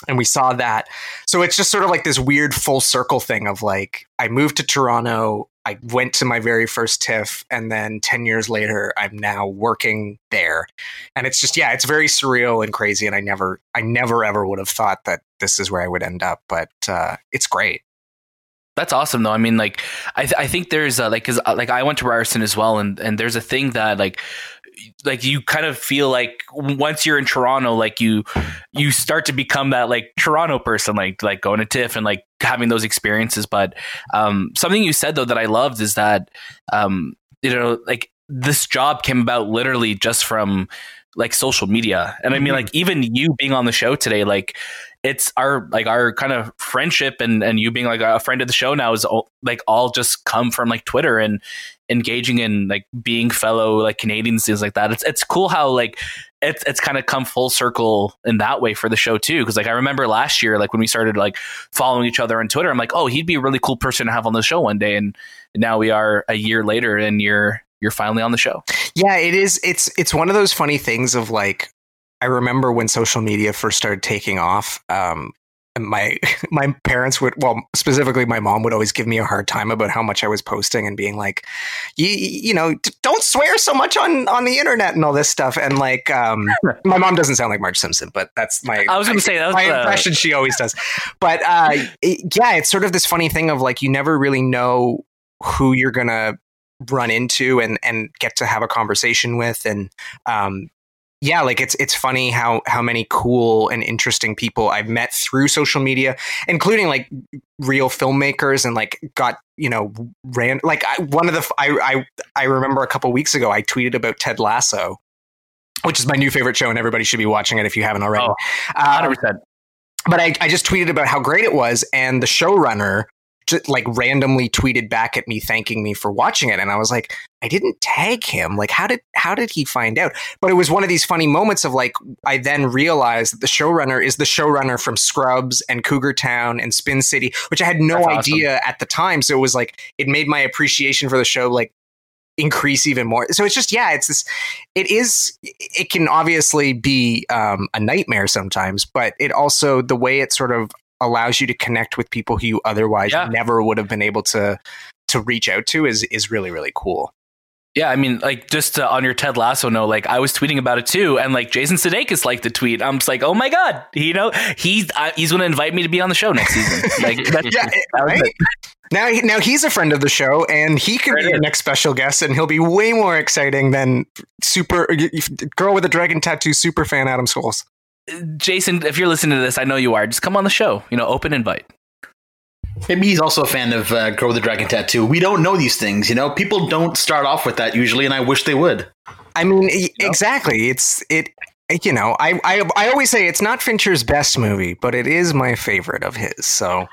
and we saw that. So it's just sort of like this weird full circle thing of like, I moved to Toronto, I went to my very first TIFF, and then 10 years later, I'm now working there. And it's just, yeah, it's very surreal and crazy. And I never, I never ever would have thought that this is where I would end up, but uh, it's great.
That's awesome, though. I mean, like, I, th- I think there's like, cause uh, like I went to Ryerson as well, and and there's a thing that like, like you kind of feel like once you're in Toronto, like you you start to become that like Toronto person, like like going to TIFF and like having those experiences. But um, something you said though that I loved is that um, you know, like this job came about literally just from like social media, and I mean, like even you being on the show today, like it's our like our kind of friendship and and you being like a friend of the show now is all, like all just come from like Twitter. And engaging in like being fellow like Canadians things like that. It's it's cool how like it's it's kind of come full circle in that way for the show too. Because like I remember last year, like when we started like following each other on Twitter, I'm like, oh, he'd be a really cool person to have on the show one day, and now we are a year later, and you're you're finally on the show.
Yeah, it is. It's it's one of those funny things of like I remember when social media first started taking off. Um, my <laughs> my parents would well specifically my mom would always give me a hard time about how much I was posting and being like you you know don't swear so much on on the internet and all this stuff. And like um, <laughs> my mom doesn't sound like Marge Simpson but that's my
I was going to say that was
my
the-
impression she always does. But uh, it- yeah it's sort of this funny thing of like you never really know who you're gonna run into and and get to have a conversation with and um yeah like it's it's funny how how many cool and interesting people i've met through social media including like real filmmakers and like got you know ran like I, one of the I, I i remember a couple weeks ago i tweeted about ted lasso which is my new favorite show and everybody should be watching it if you haven't already
Oh,
Um,
100%.
but I, I just tweeted about how great it was and the showrunner just like randomly tweeted back at me thanking me for watching it and i was like i didn't tag him. Like how did how did he find out? But it was one of these funny moments of like i then realized that the showrunner is the showrunner from scrubs and cougar town and spin city which i had no
That's awesome.
idea at the time so it was like it made my appreciation for the show like increase even more. So it's just yeah it's this it is it can obviously be um, a nightmare sometimes but it also the way it sort of allows you to connect with people who you otherwise
Yeah.
never would have been able to to reach out to is is really really cool
Yeah, I mean, like just uh, on your Ted Lasso note, like I was tweeting about it too, and like Jason Sudeikis liked the tweet. I'm just like, oh my god, you know, he's uh, he's going to invite me to be on the show next season. <laughs> Like,
yeah
that
right? now now he's a friend of the show and he can
Right
be
in.
next special guest and he'll be way more exciting than super girl with a dragon tattoo super fan adam schoales
Jason, if you're listening to this, I know you are. Just come on the show. You know, open invite.
Maybe he's also a fan of uh, Grow the Dragon Tattoo. We don't know these things, you know. People don't start off with that usually, and I wish they would.
I mean, e- exactly. It's it. You know, I, I I always say it's not Fincher's best movie, but it is my favorite of his. So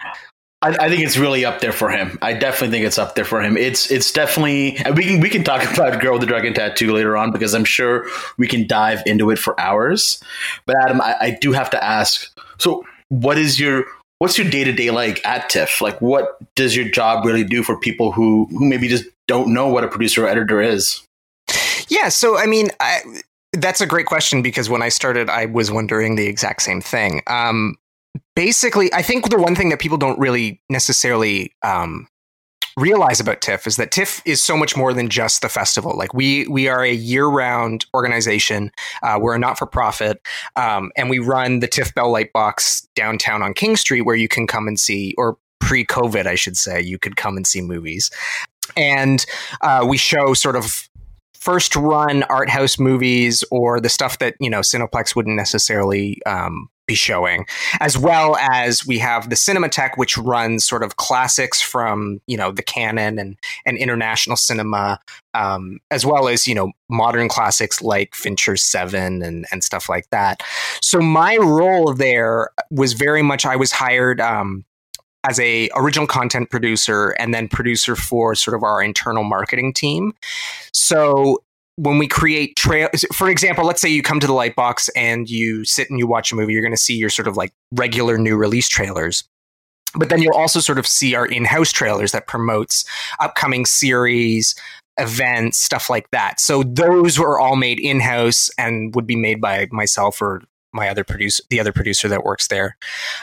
I, I think it's really up there for him. I definitely think it's up there for him. It's it's definitely we can we can talk <laughs> about Girl with the Dragon Tattoo later on because I'm sure we can dive into it for hours. But Adam, I, I do have to ask. So, what is your what's your day to day like at TIFF? Like, what does your job really do for people who who maybe just don't know what a producer or editor is?
yeah, so I mean, I, that's a great question because when I started, I was wondering the exact same thing. Um, basically, I think the one thing that people don't really necessarily um, realize about TIFF is that TIFF is so much more than just the festival. Like we we are a year round organization. Uh, we're a not for profit, um, and we run the TIFF Bell Lightbox downtown on King Street, where you can come and see, or pre COVID, I should say, you could come and see movies, and uh, we show sort of first run art house movies or the stuff that you know Cineplex wouldn't necessarily um, be showing, as well as we have the Cinematheque, which runs sort of classics from you know the canon and and international cinema, um, as well as you know modern classics like Fincher's Seven and and stuff like that. So my role there was very much I was hired. Um, as a original content producer and then producer for sort of our internal marketing team. So when we create trail for example let's say you come to the lightbox and you sit and you watch a movie you're going to see your sort of like regular new release trailers. But then you'll also sort of see our in-house trailers that promotes upcoming series events stuff like that. So those were all made in-house and would be made by myself or my other producer the other producer that works there.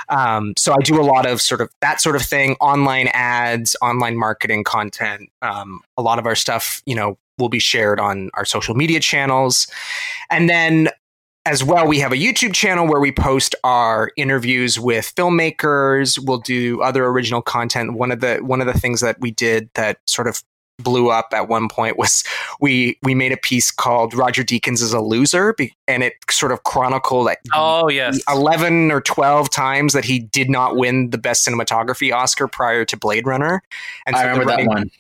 Um, so i do a lot of sort of that sort of thing online ads online marketing content um, a lot of our stuff you know will be shared on our social media channels and then as well, we have a YouTube channel where we post our interviews with filmmakers. We'll do other original content. One of the one of the things that we did that sort of blew up at one point was we we made a piece called Roger Deakins is a loser, be- and it sort of chronicled like
Oh yes.
11 or 12 times that he did not win the best cinematography Oscar prior to Blade Runner. And
I
the
remember that one.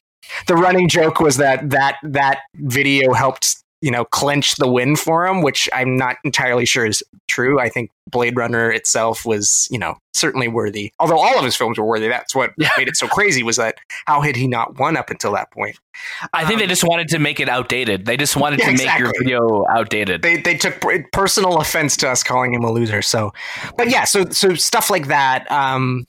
The running joke was that that that video helped you know clinch the win for him, which I'm not entirely sure is true. I think Blade Runner itself was you know certainly worthy, although all of his films were worthy. That's what
Yeah.
made it so crazy was that how had he not won up until that point?
I think they just wanted to make it outdated. They just wanted
Yeah, <laughs>
to make your video outdated.
they they took personal offense to us calling him a loser. So, but yeah, so so stuff like that. Um,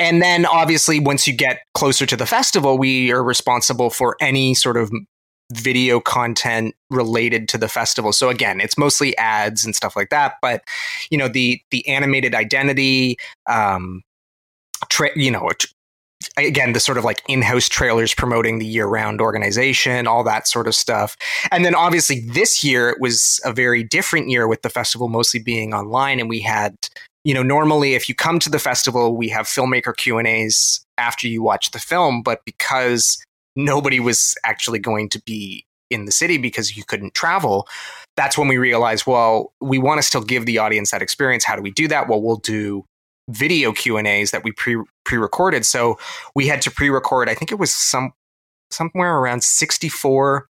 and then obviously, once you get closer to the festival, we are responsible for any sort of video content related to the festival. So again, it's mostly ads and stuff like that. But you know, the the animated identity, um, tra- you know. Again, the sort of like in-house trailers promoting the year-round organization, all that sort of stuff. And then obviously this year it was a very different year with the festival mostly being online and we had you know normally if you come to the festival we have filmmaker Q&As after you watch the film but because nobody was actually going to be in the city because you couldn't travel that's when we realized well we want to still give the audience that experience how do we do that well we'll do video Q&As that we pre pre-recorded so we had to pre-record I think it was some somewhere around 64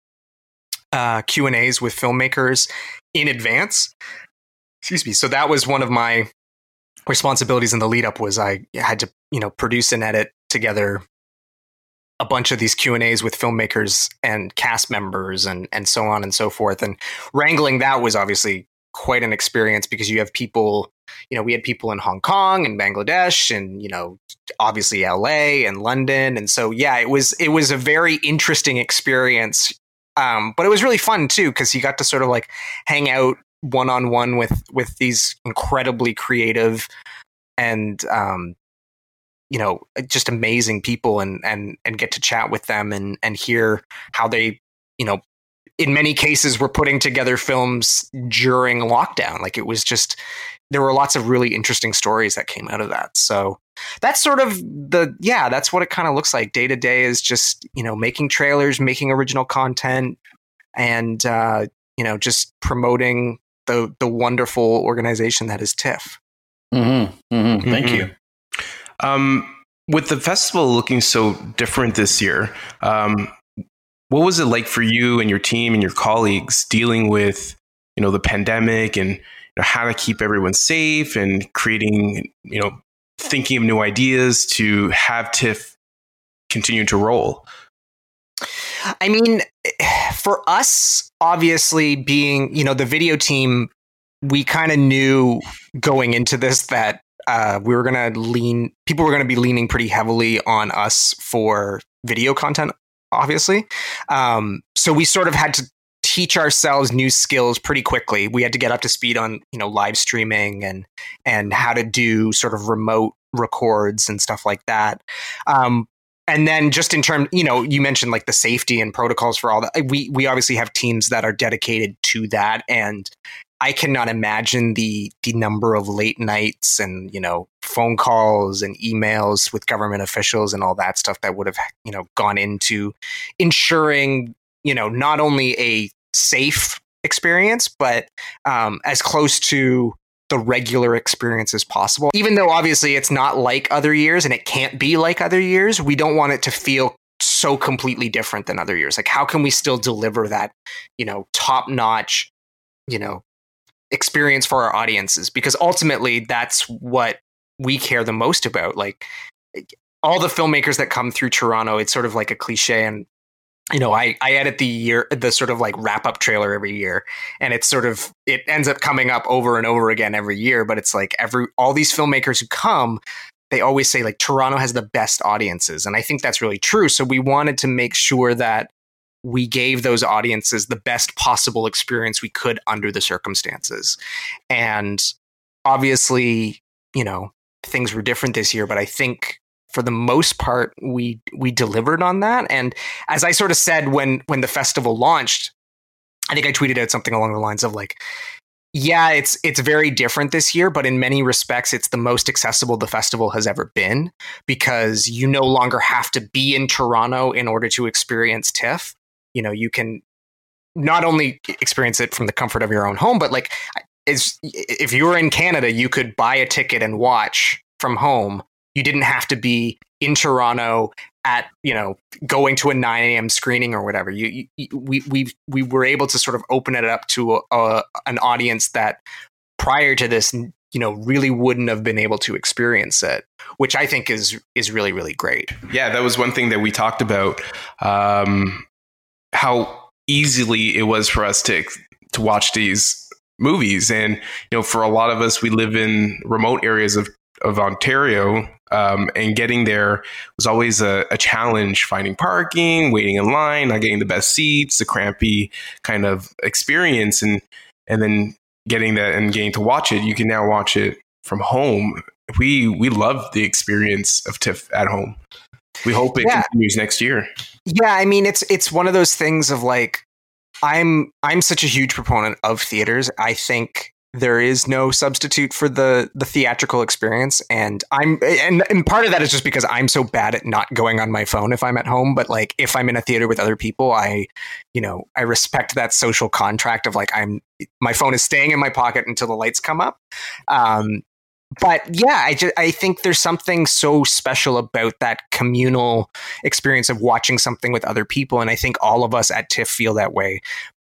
uh, Q and A's with filmmakers in advance. Excuse me. So that was one of my responsibilities in the lead up was I had to you know produce and edit together a bunch of these Q and A's with filmmakers and cast members and and so on and so forth. And wrangling that was obviously quite an experience because you have people you know we had people in Hong Kong and Bangladesh and you know obviously LA and London and so yeah it was it was a very interesting experience um, but it was really fun too because you got to sort of like hang out one on one with with these incredibly creative and um, you know just amazing people and and and get to chat with them and and hear how they you know in many cases were putting together films during lockdown. Like it was just there were lots of really interesting stories that came out of that. So that's sort of the yeah that's what it kind of looks like. Day to day is just you know making trailers making original content and uh you know just promoting the the wonderful organization that is tiff
Mm-hmm. Mm-hmm. Thank
Mhm.
you.
Um, with the festival looking so different this year, um, what was it like for you and your team and your colleagues dealing with, you know, the pandemic and you know, how to keep everyone safe and creating, you know, thinking of new ideas to have TIFF continue to roll?
I mean, for us, obviously being, you know, the video team, we kind of knew going into this that uh, we were going to lean, people were going to be leaning pretty heavily on us for video content, obviously. Um, so we sort of had to teach ourselves new skills pretty quickly. We had to get up to speed on, you know, live streaming and, and how to do sort of remote records and stuff like that. Um, and then just in terms you know you mentioned like the safety and protocols for all that we we obviously have teams that are dedicated to that. And i cannot imagine the the number of late nights and you know phone calls and emails with government officials and all that stuff that would have you know gone into ensuring you know not only a safe experience but um, as close to the regular experience as possible. Even though obviously it's not like other years and it can't be like other years, we don't want it to feel so completely different than other years. Like how can we still deliver that, you know, top-notch, you know, experience for our audiences because ultimately that's what we care the most about. Like all the filmmakers that come through Toronto, it's sort of like a cliche and you know, I, I edit the year the sort of like wrap up trailer every year, and it's sort of it ends up coming up over and over again every year. But it's like every all these filmmakers who come, they always say like Toronto has the best audiences, and I think that's really true. So we wanted to make sure that we gave those audiences the best possible experience we could under the circumstances, and obviously, you know, things were different this year, but I think for the most part we we delivered on that and as i sort of said when when the festival launched i think i tweeted out something along the lines of like yeah, it's it's very different this year, but in many respects, it's the most accessible the festival has ever been because you no longer have to be in Toronto in order to experience TIFF. You know, you can not only experience it from the comfort of your own home, but like, is if you're in Canada, you could buy a ticket and watch from home. You didn't have to be in Toronto at you know going to a 9 a.m screening or whatever you, you, we we we were able to sort of open it up to a, a, an audience that prior to this you know really wouldn't have been able to experience it which i think is is really really great
Yeah, that was one thing that we talked about. Um, how easily it was for us to to watch these movies, and you know, for a lot of us, we live in remote areas of of Ontario, um, and getting there was always a, a challenge. Finding parking, waiting in line, not getting the best seats, the crampy kind of experience, and and then getting that and getting to watch it. You can now watch it from home. We we love the experience of TIFF at home. We hope it
Yeah.
continues next year.
yeah i mean it's it's one of those things of like i'm i'm such a huge proponent of theaters i think there is no substitute for the the theatrical experience. And i'm and, and part of that is just because i'm so bad at not going on my phone if i'm at home. But like if i'm in a theater with other people i you know i respect that social contract of like i'm my phone is staying in my pocket until the lights come up. Um but yeah i just i think there's something so special about that communal experience of watching something with other people. And i think all of us at tiff feel that way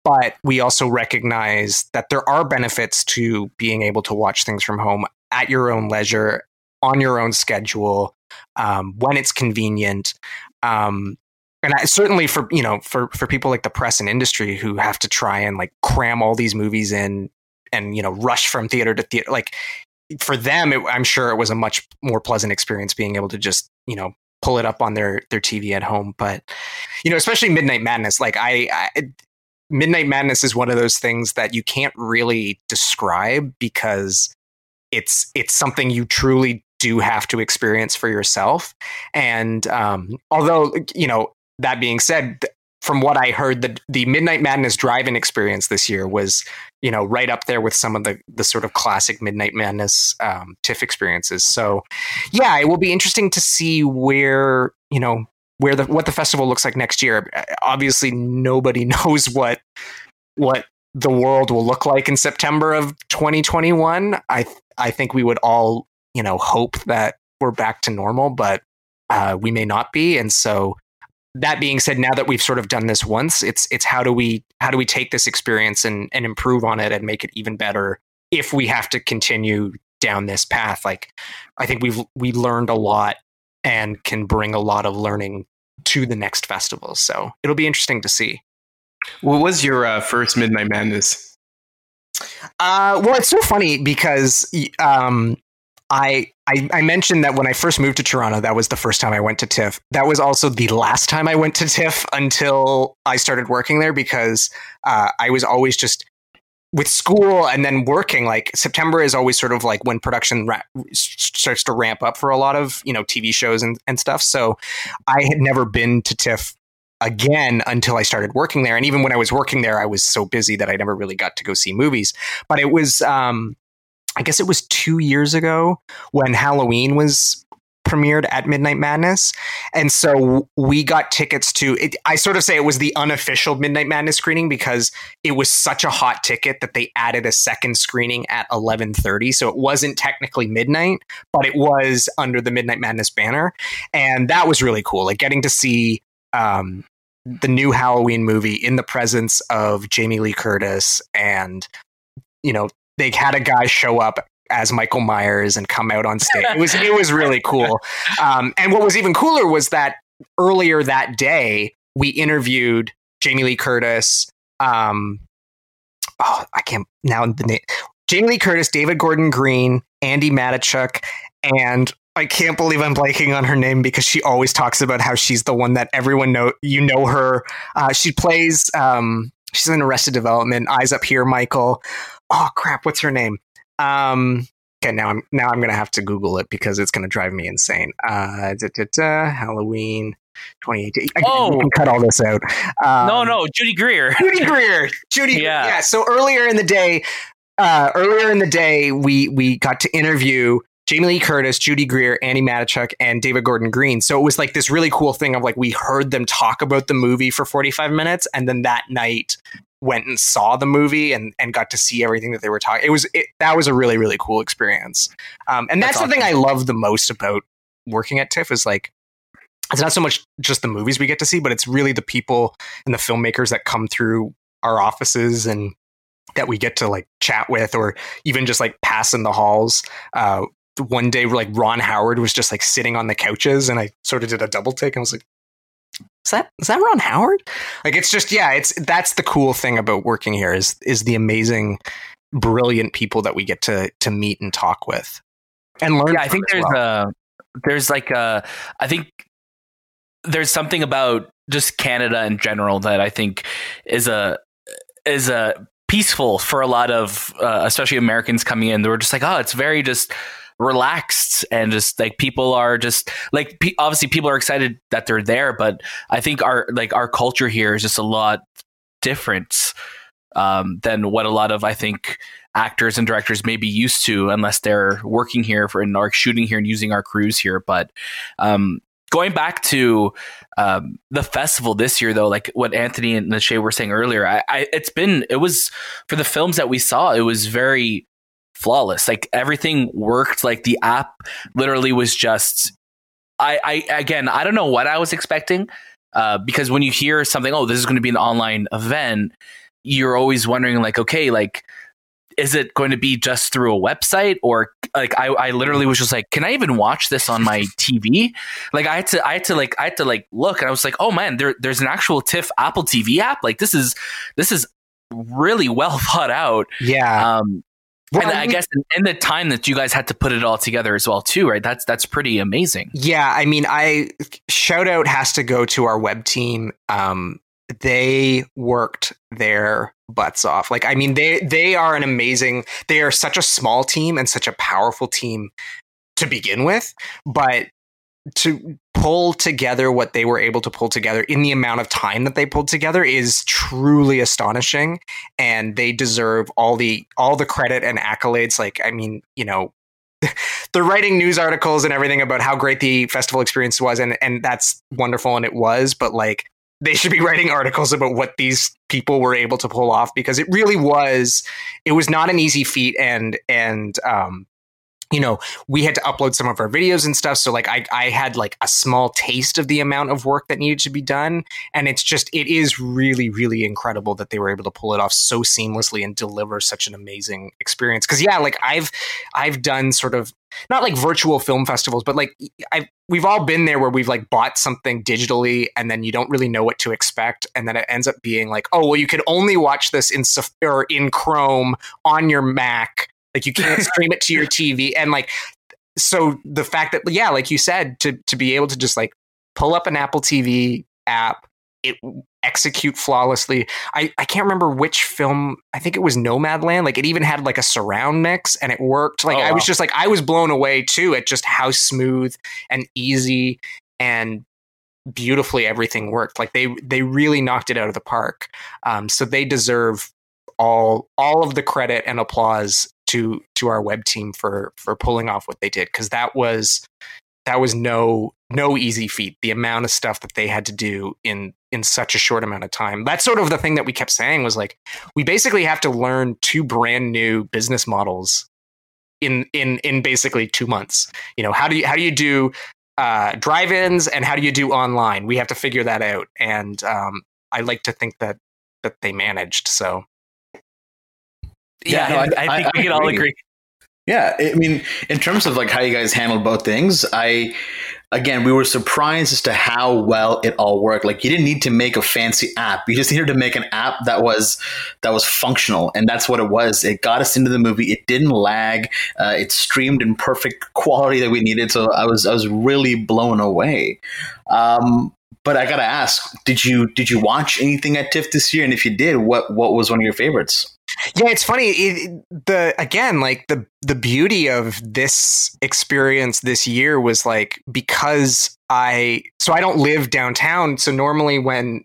but we also recognize that there are benefits to being able to watch things from home at your own leisure on your own schedule um, when it's convenient. Um, and I, certainly for you know for for people like the press and industry who have to try and like cram all these movies in and you know rush from theater to theater like for them it, i'm sure it was a much more pleasant experience being able to just you know pull it up on their their tv at home. But you know especially midnight madness like i, I Midnight Madness is one of those things that you can't really describe because it's it's something you truly do have to experience for yourself. And um, although you know that being said, from what I heard, the the Midnight Madness drive-in experience this year was you know right up there with some of the the sort of classic Midnight Madness um, TIFF experiences. So yeah, it will be interesting to see where you know where the what the festival looks like next year. Obviously, nobody <laughs> knows what what the world will look like in September of 2021. I I think we would all you know hope that we're back to normal, but uh, we may not be. And so, that being said, now that we've sort of done this once, it's it's how do we how do we take this experience and and improve on it and make it even better if we have to continue down this path. Like I think we've we learned a lot and can bring a lot of learning to the next festival. So it'll be interesting to see.
What was your uh, first Midnight Madness?
Uh, well, it's so funny because um, I, I I mentioned that when I first moved to Toronto, that was the first time I went to TIFF. That was also the last time I went to TIFF until I started working there because uh, I was always just with school and then working. Like September is always sort of like when production ra- starts to ramp up for a lot of you know TV shows and, and stuff. So I had never been to TIFF again until I started working there. And even when I was working there, I was so busy that I never really got to go see movies. But it was, um, I guess it was two years ago when Halloween was premiered at Midnight Madness. And so we got tickets to it. I sort of say it was the unofficial Midnight Madness screening because it was such a hot ticket that they added a second screening at 11:30. So it wasn't technically midnight, but it was under the Midnight Madness banner. And that was really cool. Like getting to see um, the new Halloween movie in the presence of Jamie Lee Curtis, and you know they had a guy show up as Michael Myers and come out on <laughs> stage. It was it was really cool. Um, and what was even cooler was that earlier that day we interviewed Jamie Lee Curtis. Um, oh, I can't now the name. Jamie Lee Curtis, David Gordon Green, Andy Matichak, and I can't believe I'm blanking on her name because she always talks about how she's the one that everyone know you know her. Uh, she plays um, she's in Arrested Development. Eyes up here, Michael. Oh crap, what's her name? Um, okay, now I'm now I'm gonna have to Google it because it's gonna drive me insane. Uh, da, da, da, Halloween 2018. I,
Oh.
you can cut all this out. Um,
no, no, Judy Greer. <laughs>
Judy Greer. Judy.
Yeah.
Yeah. So earlier in the day, uh, earlier in the day, we we got to interview Jamie Lee Curtis, Judy Greer, Annie Matichak, and David Gordon Green. So it was like this really cool thing of like we heard them talk about the movie for 45 minutes, and then that night went and saw the movie and, and got to see everything that they were talking. It was it, that was a really really cool experience, um, and that's,
That's
the thing I love the most about working at TIFF is like it's not so much just the movies we get to see, but it's really the people and the filmmakers that come through our offices and that we get to like chat with or even just like pass in the halls. Uh, one day, like Ron Howard was just like sitting on the couches, and I sort of did a double take and I was like, "Is that is that Ron Howard?" Like it's just yeah, it's that's the cool thing about working here is is the amazing, brilliant people that we get to to meet and talk with and learn.
yeah, I think there's
well.
a there's like a I think there's something about just Canada in general that I think is a is a peaceful for a lot of uh, especially Americans coming in. They're just like, oh, it's very just relaxed and just like people are just like obviously people are excited that they're there, but I think our like our culture here is just a lot different um, than what a lot of I think actors and directors may be used to, unless they're working here for and are shooting here and using our crews here. But um, going back to um, the festival this year, though, like what Anthony and Nashay were saying earlier, I, I, it's been it was for the films that we saw, it was very flawless. Like everything worked. Like the app literally was just. I, I again, I don't know what I was expecting. Uh, because when you hear something, oh, this is going to be an online event, you're always wondering, like, okay, like, is it going to be just through a website or like I, I literally was just like, can I even watch this on my <laughs> TV? Like I had to, I had to like, I had to like look and I was like, oh man, there, there's an actual TIFF Apple TV app. Like this is, this is really well <laughs> thought out.
yeah.
Um,
Well,
and I
we-
guess in, in the time that you guys had to put it all together as well too, right? That's, that's pretty amazing.
Yeah, I mean, I shout out has to go to our web team. Um, they worked their butts off. Like, I mean, they they are an amazing. They are such a small team and such a powerful team to begin with, but to pull together what they were able to pull together in the amount of time that they pulled together is truly astonishing. And they deserve all the all the credit and accolades. Like i mean you know <laughs> they're writing news articles and everything about how great the festival experience was and and that's wonderful and it was but like they should be <laughs> writing articles about what these people were able to pull off because it really was it was not an easy feat and and um you know we had to upload some of our videos and stuff. So like I, I had like a small taste of the amount of work that needed to be done. And it's just it is really really incredible that they were able to pull it off so seamlessly and deliver such an amazing experience. Because yeah like i've i've done sort of not like virtual film festivals but like i we've all been there where we've like bought something digitally and then you don't really know what to expect. And then it ends up being like oh well you could only watch this in Saf- or in chrome on your mac like you can't stream it to your tv and like so the fact that yeah like you said to to be able to just like pull up an apple tv app it execute flawlessly. I i can't remember which film i think it was nomadland like it even had like a surround mix and it worked. Like
Oh,
i was
wow.
just like i was blown away too at just how smooth and easy and beautifully everything worked. Like they they really knocked it out of the park. Um so they deserve all all of the credit and applause to to our web team for for pulling off what they did because that was that was no no easy feat. The amount of stuff that they had to do in in such a short amount of time. That's sort of the thing that we kept saying was like we basically have to learn two brand new business models in in in basically 2 months. You know how do you how do you do uh drive-ins and how do you do online? We have to figure that out. And um i like to think that that they managed so
Yeah,
Yeah, no,
and
I-
I, think
I-
we
I
can all
agree.
agree.
Yeah, I mean, in terms of like how you guys handled both things, I again we were surprised as to how well it all worked. Like you didn't need to make a fancy app; you just needed to make an app that was that was functional, and that's what it was. It got us into the movie. It didn't lag. Uh, it streamed in perfect quality that we needed. So I was I was really blown away. Um, but I gotta ask: Did you did you watch anything at TIFF this year? And if you did, what what was one of your favorites?
Yeah, it's funny. It, the again, like the the beauty of this experience this year was like because I so I don't live downtown. So normally when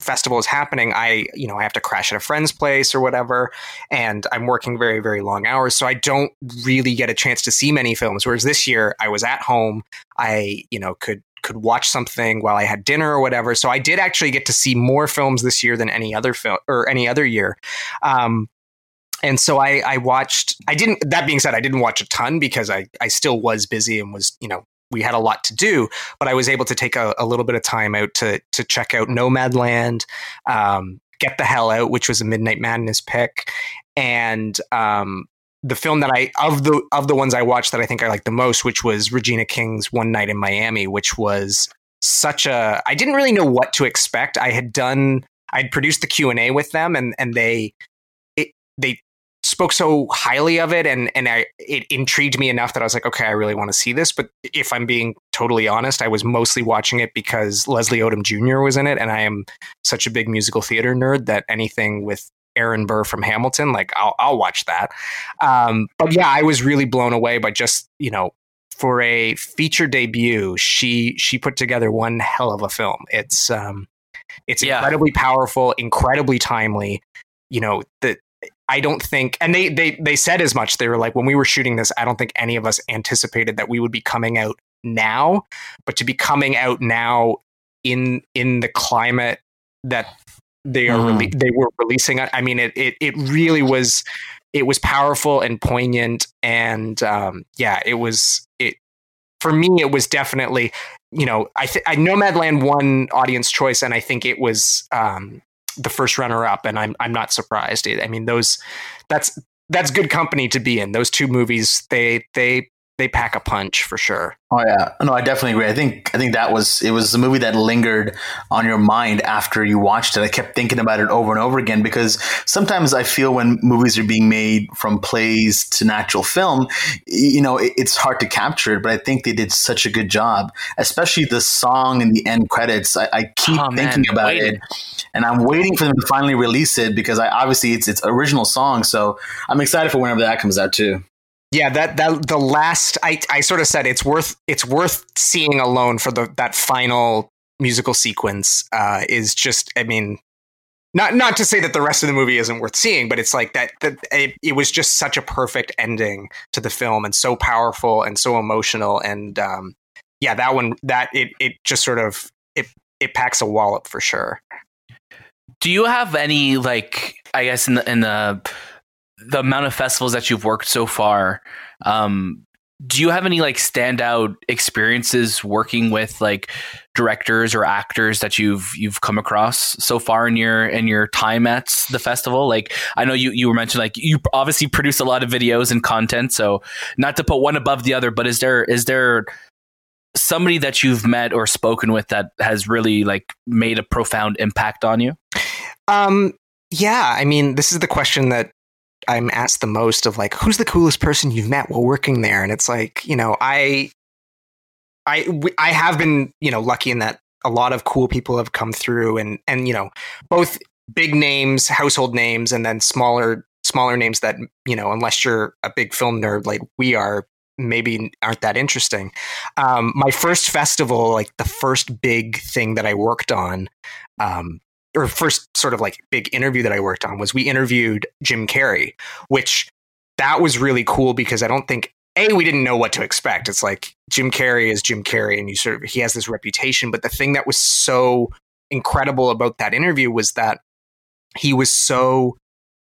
festival is happening, I, you know, I have to crash at a friend's place or whatever, and I'm working very, very long hours, so I don't really get a chance to see many films. Whereas this year, I was at home, I, you know, could could watch something while I had dinner or whatever. So I did actually get to see more films this year than any other film or any other year. Um, and so I, I watched. I didn't. That being said, I didn't watch a ton because I, I still was busy and was, you know, we had a lot to do, but I was able to take a, a little bit of time out to to check out Nomadland, um, Get the Hell Out, which was a Midnight Madness pick, and um, the film that I of the of the ones I watched that I think I liked the most, which was Regina King's One Night in Miami, which was such a I didn't really know what to expect. I had done I'd produced the Q and A with them, and and they it, they spoke so highly of it and and I it intrigued me enough that I was like, okay, I really want to see this. But if I'm being totally honest, I was mostly watching it because Leslie Odom Jr. was in it, and I am such a big musical theater nerd that anything with Aaron Burr from Hamilton, like I'll I'll watch that. Um, but yeah, I was really blown away by just you know for a feature debut, she she put together one hell of a film. It's um, it's
Yeah.
incredibly powerful, incredibly timely. You know the I don't think, and they they they said as much. They were like, when we were shooting this, I don't think any of us anticipated that we would be coming out now, but to be coming out now in in the climate that they are
Mhm.
rele- they were releasing it. I mean, it it it really was it was powerful and poignant, and um, yeah, it was it for me. It was definitely you know I th- I Nomadland won audience choice, and I think it was um, the first runner up, and I'm I'm not surprised. I mean, those that's that's good company to be in. Those two movies, they they they pack a punch for sure.
Oh yeah, no, I definitely agree. I think I think that was it was a movie that lingered on your mind after you watched it. I kept thinking about it over and over again because sometimes I feel when movies are being made from plays to natural film, you know, it, it's hard to capture it. But I think they did such a good job, especially the song and the end credits. I, I keep
Oh, man,
thinking about
waiting.
it, and I'm waiting for them to finally release it because I obviously it's its original song. So I'm excited for whenever that comes out too.
Yeah, that that the last I I sort of said it's worth it's worth seeing alone for the that final musical sequence uh, is just I mean not not to say that the rest of the movie isn't worth seeing, but it's like that that it, it was just such a perfect ending to the film and so powerful and so emotional and um, yeah that one that it it just sort of it it packs a wallop for sure.
Do you have any like I guess in the in the the amount of festivals that you've worked so far, um, do you have any like standout experiences working with like directors or actors that you've you've come across so far in your in your time at the festival? Like I know you you were mentioned like you obviously produce a lot of videos and content, so not to put one above the other, but is there is there somebody that you've met or spoken with that has really like made a profound impact on you?
Um, yeah, I mean, this is the question that I'm asked the most of like, who's the coolest person you've met while working there? And it's like, you know, I, I, I have been, you know, lucky in that a lot of cool people have come through and, and, you know, both big names, household names, and then smaller, smaller names that, you know, unless you're a big film nerd like we are, maybe aren't that interesting. Um, my first festival, like the first big thing that I worked on, um, or first sort of like big interview that I worked on was we interviewed Jim Carrey, which that was really cool because I don't think a we didn't know what to expect. It's like Jim Carrey is Jim Carrey, and you sort of he has this reputation. But the thing that was so incredible about that interview was that he was so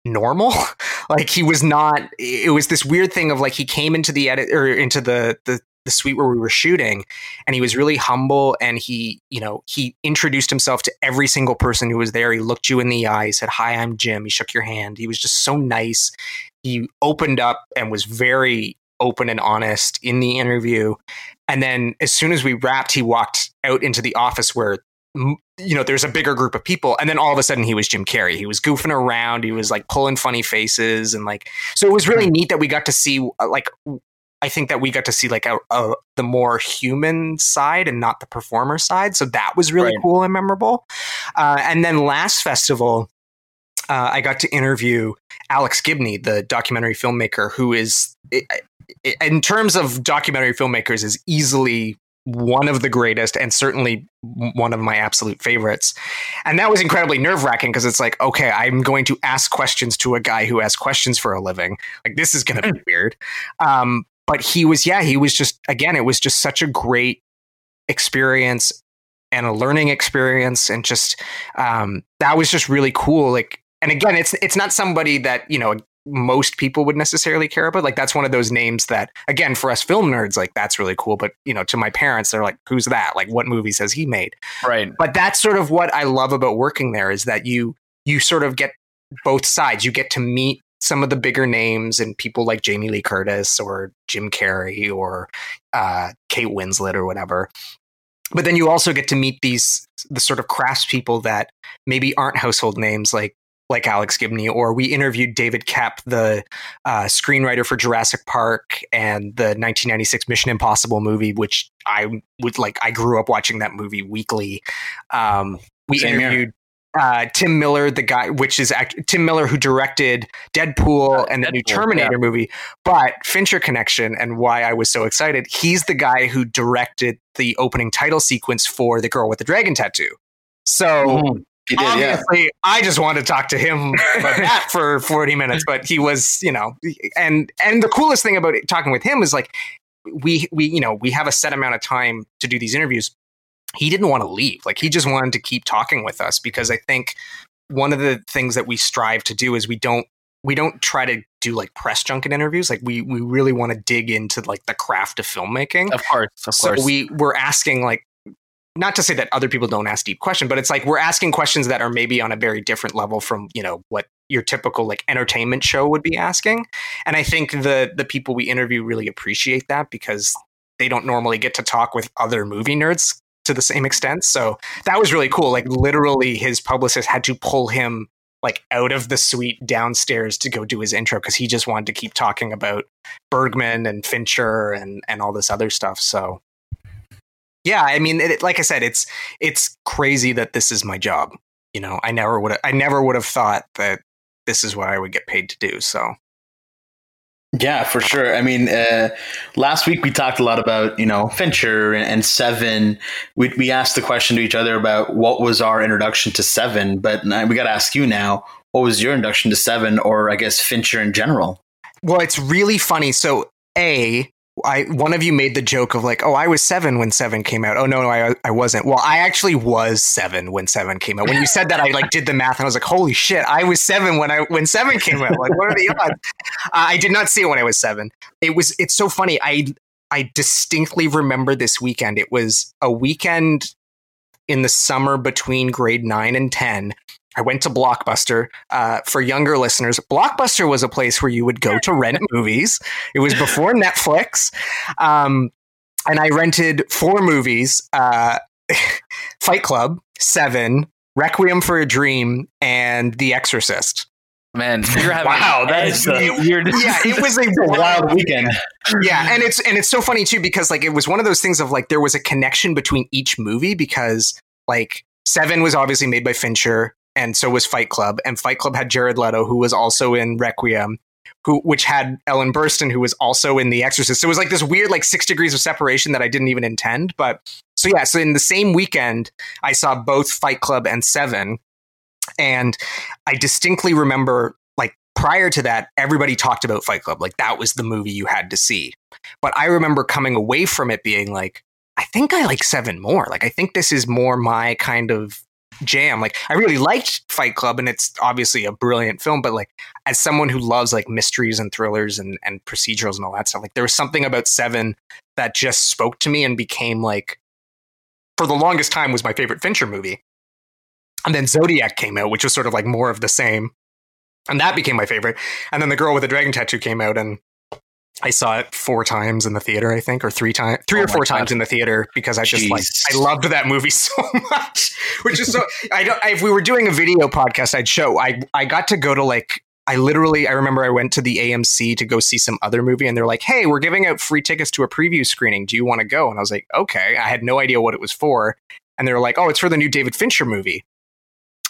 normal <laughs> like he was not it was this weird thing of like he came into the edit or into the the the suite where we were shooting and he was really humble and he you know he introduced himself to every single person who was there. He looked you in the eye he said hi i'm jim. He shook your hand. He was just so nice. He opened up and was very open and honest in the interview. And then as soon as we wrapped he walked out into the office where you know there's a bigger group of people. And then all of a sudden he was jim carrey. He was goofing around. He was like pulling funny faces and like so it was really neat that we got to see uh, like I think that we got to see like a, a the more human side and not the performer side. So that was really
Right.
cool and memorable. Uh, and then last festival, uh, I got to interview Alex Gibney, the documentary filmmaker, who is, in terms of documentary filmmakers, is easily one of the greatest and certainly one of my absolute favorites. And that was incredibly nerve wracking because it's like, okay, I'm going to ask questions to a guy who asks questions for a living. Like, this is going to be weird. Um, but he was, yeah, he was just, again, it was just such a great experience and a learning experience. And just, um, that was just really cool. Like, and again, it's it's not somebody that you know most people would necessarily care about. Like that's one of those names that, again, for us film nerds, like that's really cool. But you know, to my parents, they're like, "Who's that? Like, what movies has he made?"
Right.
But that's sort of what I love about working there is that you you sort of get both sides. You get to meet some of the bigger names and people like Jamie Lee Curtis or Jim Carrey or uh, Kate Winslet or whatever. But then you also get to meet these the sort of craftspeople that maybe aren't household names like like Alex Gibney, or we interviewed David Koepp, the uh, screenwriter for Jurassic Park and the 1996 Mission Impossible movie, which I would like. I grew up watching that movie weekly. Um, we
Same here.
Uh, Tim Miller, the guy, which is act- Tim Miller who directed Deadpool
Uh,
and the new
Deadpool,
Terminator movie. But Fincher Connection and why I was so excited, he's the guy who directed the opening title sequence for The Girl with the Dragon Tattoo. So
Mhm. He did, yeah.
obviously i just wanted to talk to him about <laughs> that for 40 minutes but he was you know and and the coolest thing about it, talking with him is like we we you know we have a set amount of time to do these interviews he didn't want to leave like he just wanted to keep talking with us because i think one of the things that we strive to do is we don't we don't try to do like press junket interviews like we we really want to dig into like the craft of filmmaking
Of course. Of
so
course.
we we're asking like not to say that other people don't ask deep questions, but it's like we're asking questions that are maybe on a very different level from you know what your typical like entertainment show would be asking. And I think the the people we interview really appreciate that because they don't normally get to talk with other movie nerds to the same extent. So that was really cool. Like literally, his publicist had to pull him like out of the suite downstairs to go do his intro because he just wanted to keep talking about Bergman and Fincher and and all this other stuff. So yeah, I mean, it, like I said, it's it's crazy that this is my job. You know, I never would I never would have thought that this is what I would get paid to do. So
Yeah, for sure. I mean, uh, last week we talked a lot about you know Fincher and, and Seven. We we asked the question to each other about what was our introduction to Seven, but we got to ask you now. What was your introduction to Seven, or I guess Fincher in general?
Well, it's really funny. So, a, I one of you made the joke of like, oh, I was seven when Seven came out. Oh no, no, I I wasn't. Well, I actually was seven when Seven came out. When you said that, I like did the math and I was like, holy shit, I was seven when I when Seven came out. Like, what are the odds? Uh, I did not see it when I was seven. It was. It's so funny. I I distinctly remember this weekend. It was a weekend in the summer between grade nine and ten. I went to Blockbuster. Uh, for younger listeners, Blockbuster was a place where you would go to rent <laughs> movies. It was before Netflix. Um, and I rented four movies uh, <laughs> Fight Club, Seven, Requiem for a Dream, and The Exorcist.
Man, you're having
Wow, that is a-
you're
Yeah, it was a <laughs>
Wild weekend.
yeah, and it's and it's so funny too because like it was one of those things of like there was a connection between each movie because like Seven was obviously made by Fincher and so was Fight Club and Fight Club had Jared Leto who was also in Requiem who which had Ellen Burstyn who was also in The Exorcist. So it was like this weird like 6 degrees of separation that I didn't even intend, but so yeah, so in the same weekend I saw both Fight Club and Seven and I distinctly remember like prior to that, everybody talked about Fight Club. Like that was the movie you had to see. But I remember coming away from it being like, I think I like Seven more. Like I think this is more my kind of jam. Like I really liked Fight Club and it's obviously a brilliant film, but like as someone who loves like mysteries and thrillers and, and procedurals and all that stuff, like there was something about Seven that just spoke to me and became like for the longest time was my favorite Fincher movie. And then Zodiac came out, which was sort of like more of the same. And that became my favorite. And then The Girl with the Dragon Tattoo came out and I saw it four times in the theater, I think, or three times, three
Oh
or four
God.
times in the theater because I just like I loved that movie <laughs> so much. Which is so I don't. If we were doing a video podcast, I'd show. I I got to go to like I literally I remember I went to the AMC to go see some other movie, and they're like, "Hey, we're giving out free tickets to a preview screening. Do you want to go?" And I was like, "Okay." I had no idea what it was for, and they were like, "Oh, it's for the new David Fincher movie."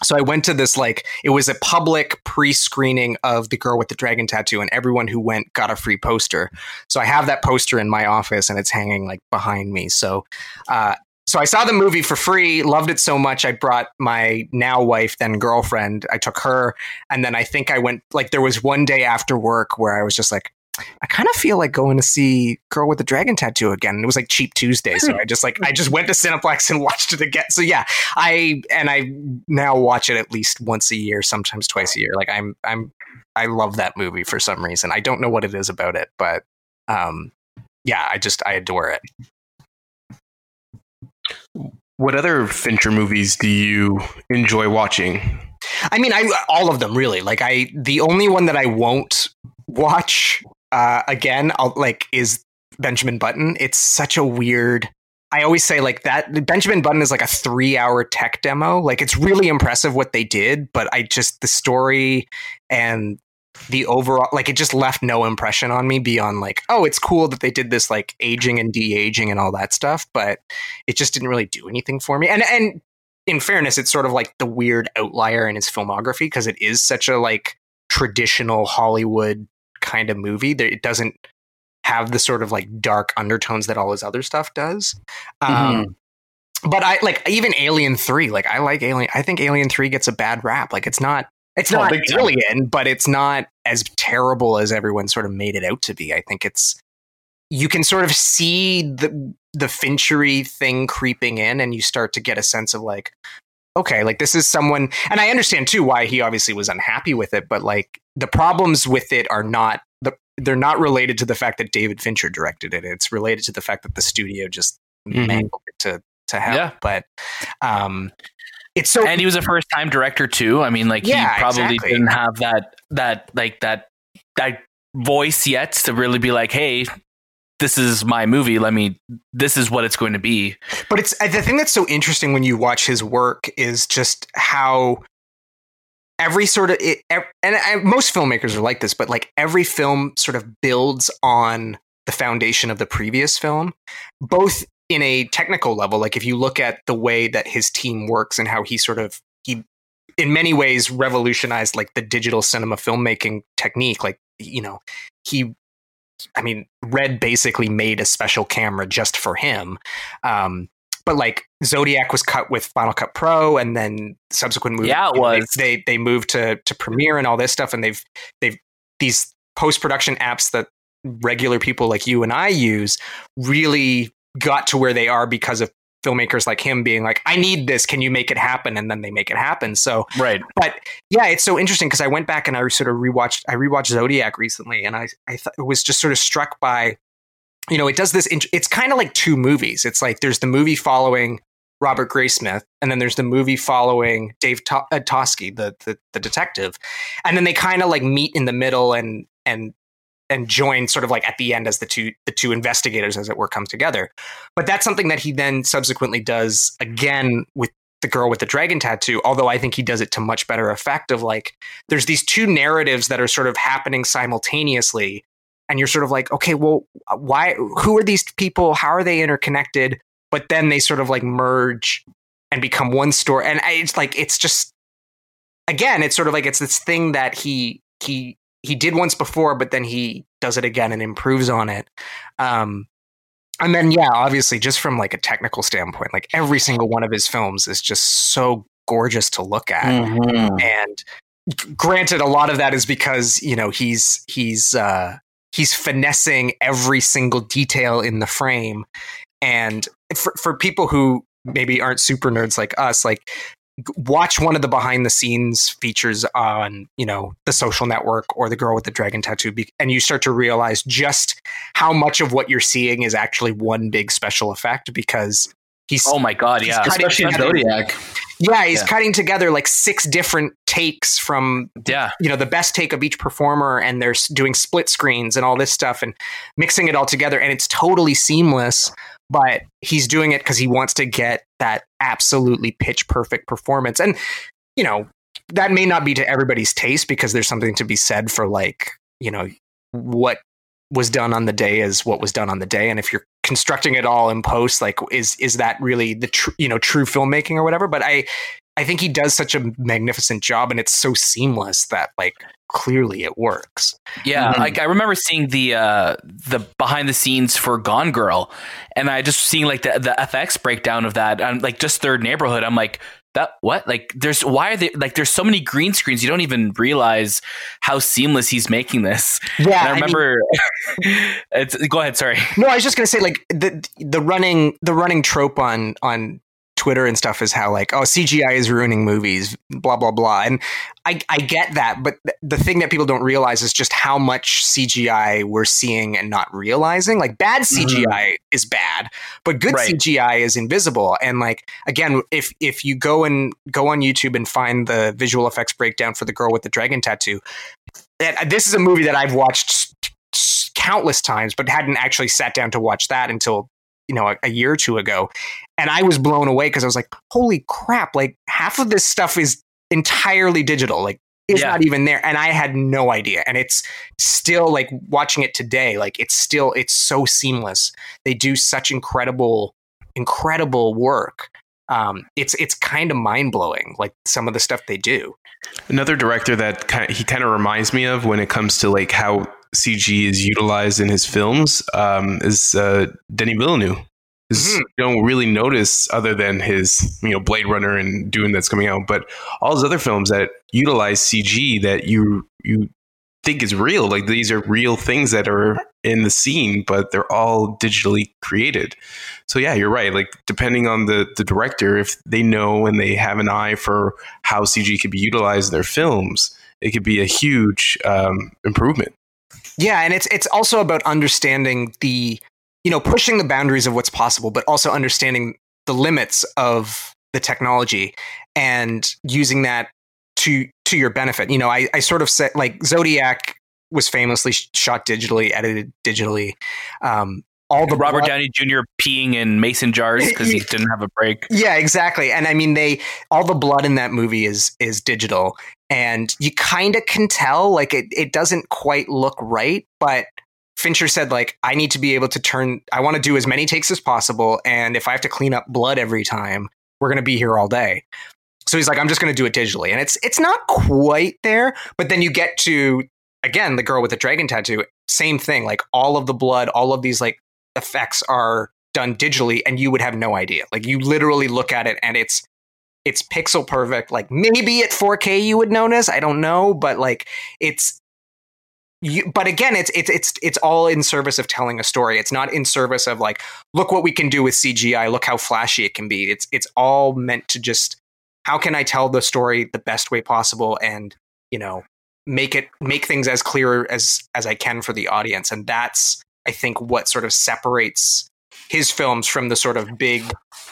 So I went to this like it was a public pre-screening of The Girl with the Dragon Tattoo, and everyone who went got a free poster. So I have that poster in my office, and it's hanging like behind me. So, uh, so I saw the movie for free, loved it so much. I brought my now wife, then girlfriend. I took her, and then I think I went like there was one day after work where I was just like, I kind of feel like going to see Girl with the Dragon Tattoo again. And it was like cheap Tuesday, so I just like I just went to Cineplex and <laughs> watched it again. So yeah, I and I now watch it at least once a year, sometimes twice a year. Like I'm I'm I love that movie for some reason. I don't know what it is about it, but um yeah, I just I adore it.
What other Fincher movies do you enjoy watching?
I mean, I all of them really. Like I the only one that I won't watch uh, again, I'll, like is Benjamin Button. It's such a weird. I always say like that. Benjamin Button is like a three-hour tech demo. Like it's really impressive what they did, but I just the story and the overall like it just left no impression on me beyond like oh it's cool that they did this like aging and de-aging and all that stuff but it just didn't really do anything for me and and in fairness it's sort of like the weird outlier in his filmography because it is such a like traditional hollywood kind of movie. It doesn't have the sort of like dark undertones that all his other stuff does. Um, mm-hmm. But I like even Alien Three. Like I like Alien. I think Alien Three gets a bad rap. Like it's not. It's oh, not Alien, but it's not as terrible as everyone sort of made it out to be. I think it's you can sort of see the the Finchery thing creeping in, and you start to get a sense of like, okay, like this is someone, and I understand too why he obviously was unhappy with it, but like the problems with it are not the they're not related to the fact that David Fincher directed it. It's related to the fact that the studio just mm-hmm. mangled it to to hell. Yeah. But um it's so
And he was a first time director too. I mean like yeah, he probably exactly. didn't have that that like that that voice yet to really be like, hey, this is my movie. Let me. This is what it's going to be.
But it's the thing that's so interesting when you watch his work is just how every sort of it, and I, most filmmakers are like this, but like every film sort of builds on the foundation of the previous film, both in a technical level. Like if you look at the way that his team works and how he sort of he in many ways revolutionized like the digital cinema filmmaking technique. Like you know he I mean, Red basically made a special camera just for him. Um, but like Zodiac was cut with Final Cut Pro, and then subsequent movies,
yeah, it was.
They, they, they moved to to Premiere and all this stuff, and they've they've these post production apps that regular people like you and I use really got to where they are because of filmmakers like him being like, I need this. Can you make it happen? And then they make it happen. So,
right.
But yeah, it's so interesting because I went back and I sort of rewatched, I rewatched Zodiac recently and I, I th- was just sort of struck by, you know, it does this, int- it's kind of like two movies. It's like there's the movie following Robert Graysmith, and then there's the movie following Dave to- Toschi, the, the the detective, and then they kind of like meet in the middle and and and join sort of like at the end as the two the two investigators as it were come together. But that's something that he then subsequently does again with the girl with the dragon tattoo although i think he does it to much better effect of like there's these two narratives that are sort of happening simultaneously and you're sort of like okay well why who are these people? How are they interconnected? But then they sort of like merge and become one story and it's like it's just again it's sort of like it's this thing that he he he did once before, but then he does it again and improves on it. Um, and then, yeah, obviously, just from like a technical standpoint, like every single one of his films is just so gorgeous to look at. Mm-hmm. And granted, a lot of that is because you know he's he's uh, he's finessing every single detail in the frame. And for for people who maybe aren't super nerds like us, like watch one of the behind the scenes features on you know the social network or the girl with the dragon tattoo and you start to realize just how much of what you're seeing is actually one big special effect because he's
oh my god yeah.
especially in zodiac.
Yeah he's yeah. cutting together like six different takes from
yeah.
you know the best take of each performer and they're doing split screens and all this stuff and mixing it all together and it's totally seamless but he's doing it because he wants to get that absolutely pitch perfect performance. And, you know, that may not be to everybody's taste because there's something to be said for like, you know, what was done on the day is what was done on the day. And if you're constructing it all in post, like is is that really the true, you know, true filmmaking or whatever? But I I think he does such a magnificent job, and it's so seamless that like clearly it works.
Yeah,
Mhm.
like I remember seeing the uh, the behind the scenes for Gone Girl, and I just seeing like the the FX breakdown of that, and like just Third neighborhood. I'm like, that what? Like, there's why are they like? There's so many green screens. You don't even realize how seamless he's making this.
Yeah,
And I remember. <laughs> it's go ahead. Sorry.
No, I was just gonna say like the the running the running trope on on Twitter and stuff is how like oh CGI is ruining movies, blah blah blah, and I I get that, but th- the thing that people don't realize is just how much CGI we're seeing and not realizing. Like bad mm-hmm. CGI is bad, but good
Right.
CGI is invisible. And like again, if if you go and go on YouTube and find the visual effects breakdown for the girl with the dragon tattoo, that uh, this is a movie that I've watched countless times, but hadn't actually sat down to watch that until you know a, a year or two ago, and I was blown away because I was like, "Holy crap!" Like half of this stuff is entirely digital. Like it's
Yeah.
not even there, and I had no idea. And it's still like watching it today. Like it's still it's so seamless. They do such incredible, incredible work. Um, it's it's kind of mind blowing. Like some of the stuff they do.
Another director that kind of, he kind of reminds me of when it comes to like how CG is utilized in his films um, is uh, Denis Villeneuve.
Mhm.
You don't really notice other than his you know Blade Runner and Dune that's coming out, but all his other films that utilize CG that you you think is real, like these are real things that are in the scene, but they're all digitally created. So yeah, you're right. Like depending on the the director, if they know and they have an eye for how CG could be utilized in their films, it could be a huge um, improvement.
Yeah, and it's it's also about understanding the you know pushing the boundaries of what's possible, but also understanding the limits of the technology and using that to to your benefit. You know, I, I sort of said like Zodiac was famously shot digitally, edited digitally. Um, all the
Robert
blood-
Downey Jr. peeing in mason jars because he <laughs> didn't have a break.
Yeah, exactly. And I mean, they all the blood in that movie is is digital, and you kind of can tell like it it doesn't quite look right, but. Fincher said, like, I need to be able to turn, I want to do as many takes as possible. And if I have to clean up blood every time, we're going to be here all day. So he's like, I'm just going to do it digitally. And it's, it's not quite there, but then you get to, again, the girl with the dragon tattoo, same thing. Like all of the blood, all of these like effects are done digitally and you would have no idea. Like you literally look at it and it's, it's pixel perfect. Like maybe at 4K you would notice. I don't know, but like it's, you, but again, it's it's it's it's all in service of telling a story. It's not in service of like, look what we can do with CGI. Look how flashy it can be. It's it's all meant to just how can I tell the story the best way possible, and you know, make it make things as clear as as I can for the audience. And that's I think what sort of separates his films from the sort of big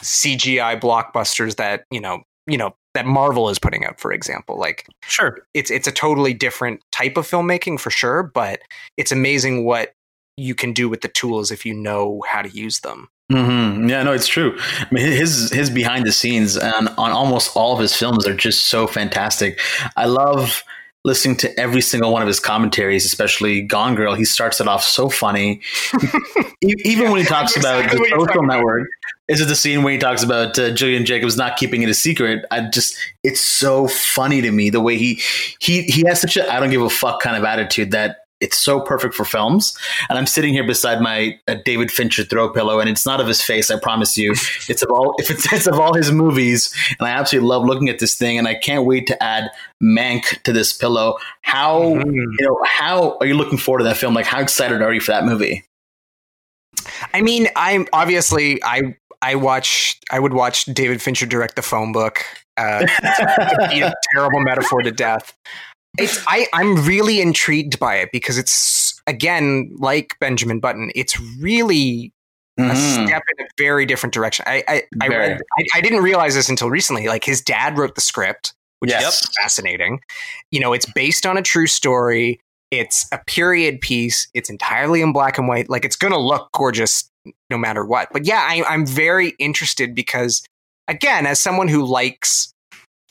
CGI blockbusters that you know you know that Marvel is putting out, for example. Like
Sure.
it's it's a totally different type of filmmaking for sure, but it's amazing what you can do with the tools if you know how to use them.
hmm Yeah, no, it's true. I mean, his his behind the scenes on, on almost all of his films are just so fantastic. I love listening to every single one of his commentaries, especially Gone Girl. He starts it off so funny. <laughs> Even when he talks about
exactly
the social
talking about.
network, is it the scene when he talks about uh, Julian Jacobs not keeping it a secret? I just, it's so funny to me the way he he he has such a I don't give a fuck kind of attitude that it's so perfect for films. And I'm sitting here beside my uh, David Fincher throw pillow, and it's not of his face. I promise you, <laughs> it's of all if it's, it's of all his movies. And I absolutely love looking at this thing, and I can't wait to add Mank to this pillow. How
Mhm.
you know how are you looking forward to that film? Like how excited are you for that movie?
I mean, I'm obviously I I watch I would watch David Fincher direct the phone book. Uh, a <laughs> terrible metaphor to death. It's I I'm really intrigued by it because it's again like Benjamin Button. It's really a
Mhm.
step in a very different direction. I I, I read I, I didn't realize this until recently. Like his dad wrote the script, which
Yes.
is fascinating. You know, it's based on a true story. It's a period piece. It's entirely in black and white. Like it's gonna look gorgeous no matter what. But yeah, I, I'm very interested because again, as someone who likes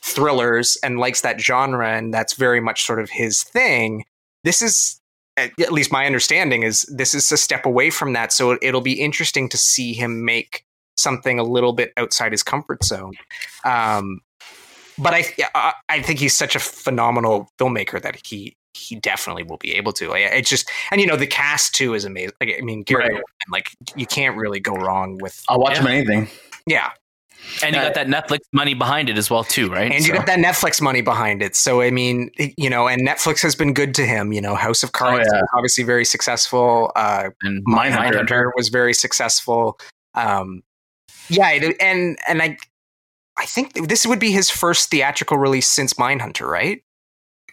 thrillers and likes that genre, and that's very much sort of his thing. This is at least my understanding is this is a step away from that. So it'll be interesting to see him make something a little bit outside his comfort zone. Um, but I I think he's such a phenomenal filmmaker that he he definitely will be able to. I- It's just and you know the cast too is amazing. Like I mean, Gary,
Right.
Like you can't really go wrong with
I'll watch him in anything.
yeah.
And you got that Netflix money behind it as well, too, right?
And you got that Netflix money behind it. So I mean, you know, and Netflix has been good to him. You know, House of Cards
Oh, yeah.
was obviously very successful. Uh,
and
Mindhunter
Mindhunter.
was very successful. Um, yeah, and and I I think this would be his first theatrical release since Mindhunter, right?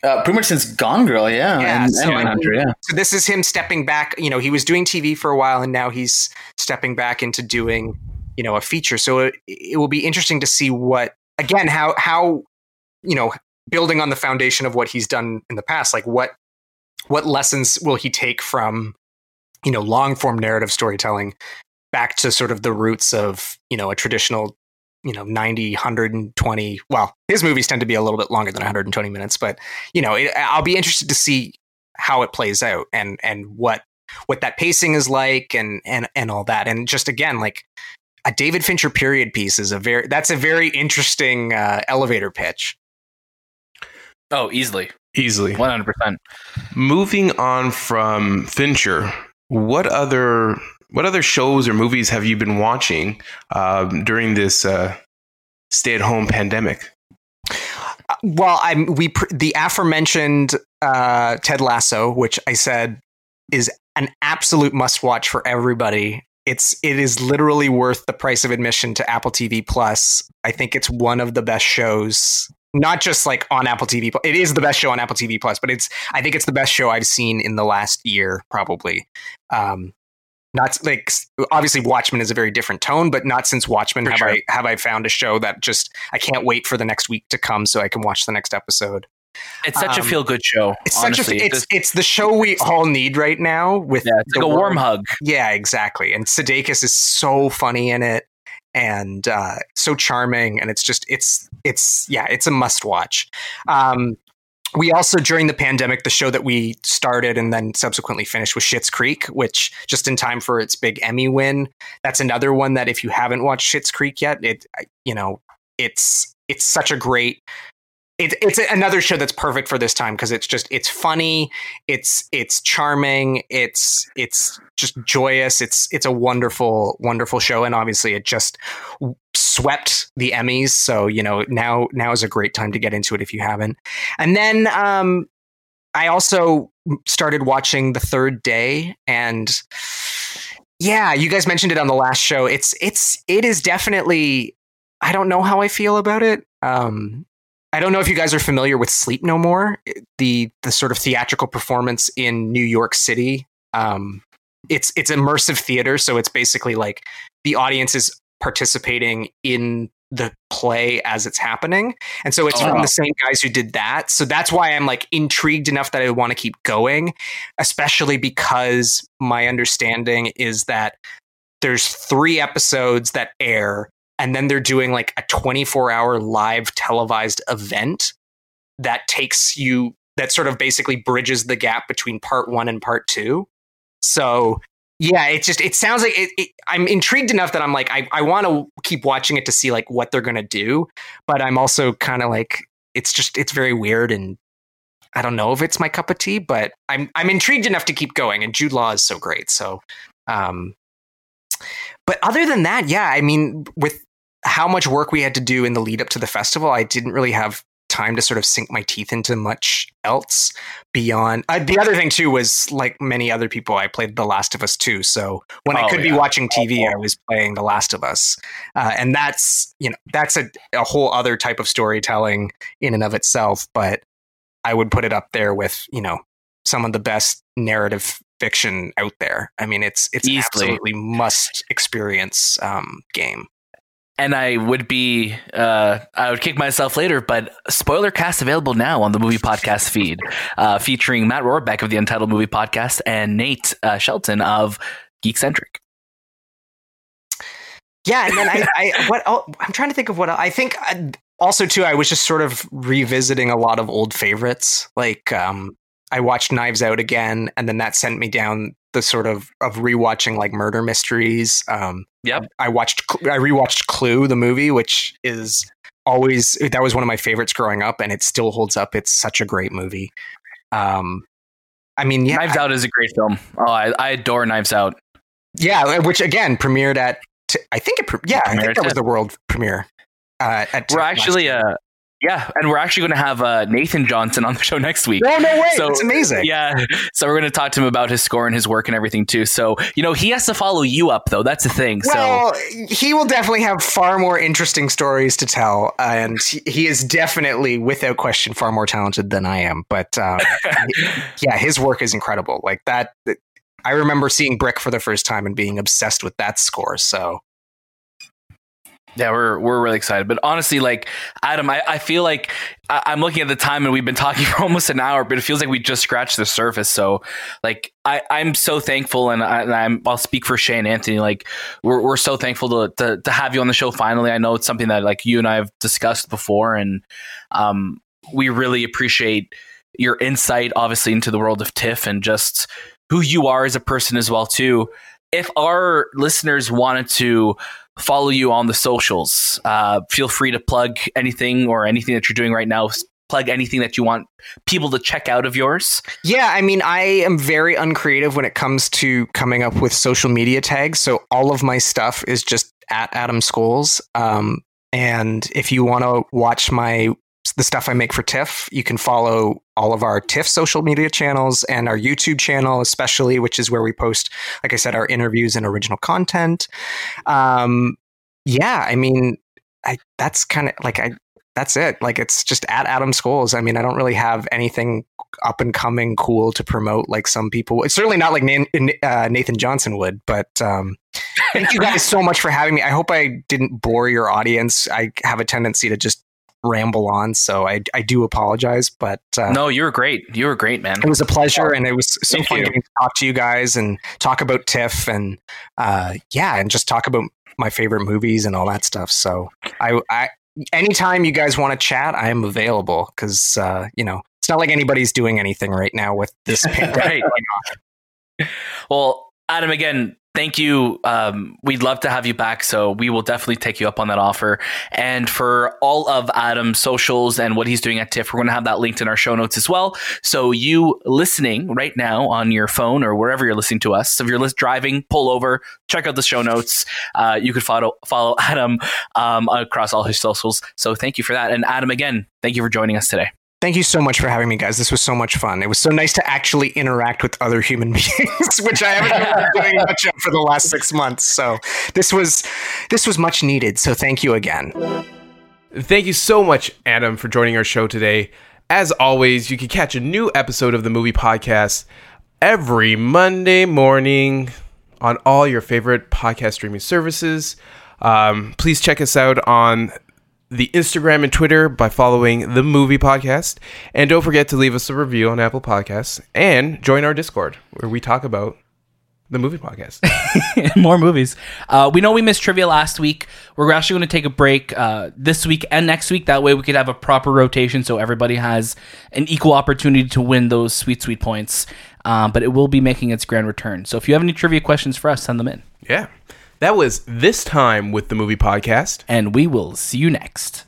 Uh, pretty much since Gone Girl, yeah,
Yeah,
and,
so
and Mindhunter, yeah.
So this is him stepping back. You know, he was doing TV for a while, and now he's stepping back into doing you know a feature. So it, it will be interesting to see what again how how you know building on the foundation of what he's done in the past, like what what lessons will he take from you know long form narrative storytelling back to sort of the roots of you know a traditional you know 90 120 well his movies tend to be a little bit longer than 120 minutes but you know it, i'll be interested to see how it plays out and and what what that pacing is like and and and all that and just again like a david fincher period piece is a very that's a very interesting uh, elevator pitch
Oh, easily.
Easily.
100%.
Moving on from Fincher, what other what other shows or movies have you been watching um, during this uh, stay at home pandemic?
well i'm we pr- the aforementioned uh ted lasso which i said is an absolute must watch for everybody it's it is literally worth the price of admission to apple tv plus i think it's one of the best shows not just like on apple tv it is the best show on apple tv plus but it's i think it's the best show i've seen in the last year probably um not like obviously Watchmen is a very different tone, but not since Watchmen
For
have
sure.
I have I found a show that just I can't wait for the next week to come so I can watch the next episode.
It's such
Um,
a feel good show.
It's
honestly.
such a it's it's the show we all need right now with
yeah, like a
world-
warm hug.
Yeah, exactly. And Sudeikis is so funny in it and uh, so charming, and it's just it's it's yeah, it's a must watch. Um, we also during the pandemic, the show that we started and then subsequently finished was Schitt's Creek, which just in time for its big Emmy win. That's another one that if you haven't watched Schitt's Creek yet, it you know it's it's such a great it, it's another show that's perfect for this time because it's just it's funny it's it's charming it's it's just joyous it's it's a wonderful wonderful show and obviously it just swept the emmys so you know now now is a great time to get into it if you haven't. And then um i also started watching the third day and yeah you guys mentioned it on the last show. It's it's it is definitely i don't know how i feel about it um I don't know if you guys are familiar with Sleep No More, the the sort of theatrical performance in New York City. Um, it's it's immersive theater, so it's basically like the audience is participating in the play as it's happening, and so it's
Oh,
from the same guys who did that. So that's why I'm like intrigued enough that I want to keep going, especially because my understanding is that there's three episodes that air and then they're doing like a 24 hour live televised event that takes you that sort of basically bridges the gap between part one and part two. So yeah it just it sounds like it, it, i'm intrigued enough that i'm like i, I want to keep watching it to see like what they're gonna do but i'm also kind of like it's just it's very weird and i don't know if it's my cup of tea but i'm i'm intrigued enough to keep going and jude law is so great so um but other than that, yeah, I mean, with how much work we had to do in the lead up to the festival, I didn't really have time to sort of sink my teeth into much else beyond. Uh, the other thing too was like many other people, I played The Last of Us too. So when I
Oh,
could be watching TV, I was playing The Last of Us, uh, and that's you know that's a, a whole other type of storytelling in and of itself. But I would put it up there with you know some of the best narrative fiction out there. I mean, it's it's
Easily.
absolutely must experience um, game.
And I would be, uh, I would kick myself later, but spoiler cast available now on the movie podcast feed, uh, featuring Matt Rohrbeck of the Untitled Movie Podcast and Nate uh, Shelton of Geekcentric.
Yeah, and then I, I what el- I'm trying to think of what I think. uh, Also, too, I was just sort of revisiting a lot of old favorites. Like, um, I watched Knives Out again, and then that sent me down the sort of of rewatching like murder mysteries. Um,
Yep.
I watched, I rewatched Clue, the movie, which is always that was one of my favorites growing up, and it still holds up. It's such a great movie. Um, I mean, yeah,
Knives Out is a great film. Oh, I, I adore Knives Out.
yeah, which again premiered at I think it yeah I think that was the world premiere. Uh, at
We're actually, uh, yeah, and we're actually going to have uh, Nathan Johnson on the show next week.
oh no way,
so-
it's amazing.
Yeah, so we're going to talk to him about his score and his work and everything too. So you know he has to follow you up though. That's the thing. so
he will definitely have far more interesting stories to tell, and he, he is definitely, without question, far more talented than I am. But um, <laughs> yeah, his work is incredible. Like that, I remember seeing Brick for the first time and being obsessed with that score. So
Yeah, we're we're really excited. But honestly, like Adam, I, I feel like I, I'm looking at the time and we've been talking <laughs> for almost an hour, but it feels like we just scratched the surface. So, like, I, I'm so thankful, and, I, I'm I'll speak for Shane Anthony. Like, we're we're so thankful to, to to have you on the show finally. I know it's something that like you and I have discussed before, and um, we really appreciate your insight, obviously, into the world of TIFF and just who you are as a person as well too. If our listeners wanted to follow you on the socials. Uh, feel free to plug anything or anything that you're doing right now. Plug anything that you want people to check out of yours.
Yeah, I mean, I am very uncreative when it comes to coming up with social media tags. So all of my stuff is just at Adam Schoales. Um, and if you want to watch my the stuff I make for TIFF, you can follow all of our TIFF social media channels and our YouTube channel, especially, which is where we post, like I said, our interviews and original content. Um, yeah, I mean, I that's kind of like I that's it. Like it's just at Adam Schoales. I mean, I don't really have anything up and coming cool to promote like some people. It's certainly not like uh, Nathan Johnson would, but um, thank you guys so much for having me. I hope I didn't bore your audience. I have a tendency to just ramble on, so I, I do apologize, but uh,
No, you were great. You were great, man.
it was a pleasure and it was so
Thank
fun
you.
getting to talk to you guys and talk about TIFF and uh, yeah, and just talk about my favorite movies and all that stuff. So I, I anytime you guys want to chat, I am available because uh, you know it's not like anybody's doing anything right now with this <laughs> pandemic.
Right. Well, Adam, again, thank you. Um, we'd love to have you back, so we will definitely take you up on that offer. And for all of Adam's socials and what he's doing at TIFF, we're going to have that linked in our show notes as well. So you listening right now on your phone or wherever you're listening to us, if you're driving, pull over, check out the show notes. Uh, you could follow follow Adam um, across all his socials. So thank you for that. And Adam, again, thank you for joining us today.
Thank you so much for having me, guys. This was so much fun. It was so nice to actually interact with other human <laughs> beings, which I haven't been doing much of for the last six months. So this was this was much needed. So thank you again.
Thank you so much, Adam, for joining our show today. As always, you can catch a new episode of the movie podcast every Monday morning on all your favorite podcast streaming services. Um, please check us out on the Instagram and Twitter by following the movie podcast. And don't forget to leave us a review on Apple Podcasts and join our Discord where we talk about the movie podcast. <laughs>
more movies. Uh, we know we missed trivia last week. We're actually going to take a break uh, this week and next week. That way, we could have a proper rotation, so everybody has an equal opportunity to win those sweet, sweet points. Um, but it will be making its grand return. So if you have any trivia questions for us, send them in,
yeah. That was this time with the movie podcast.
and we will see you next.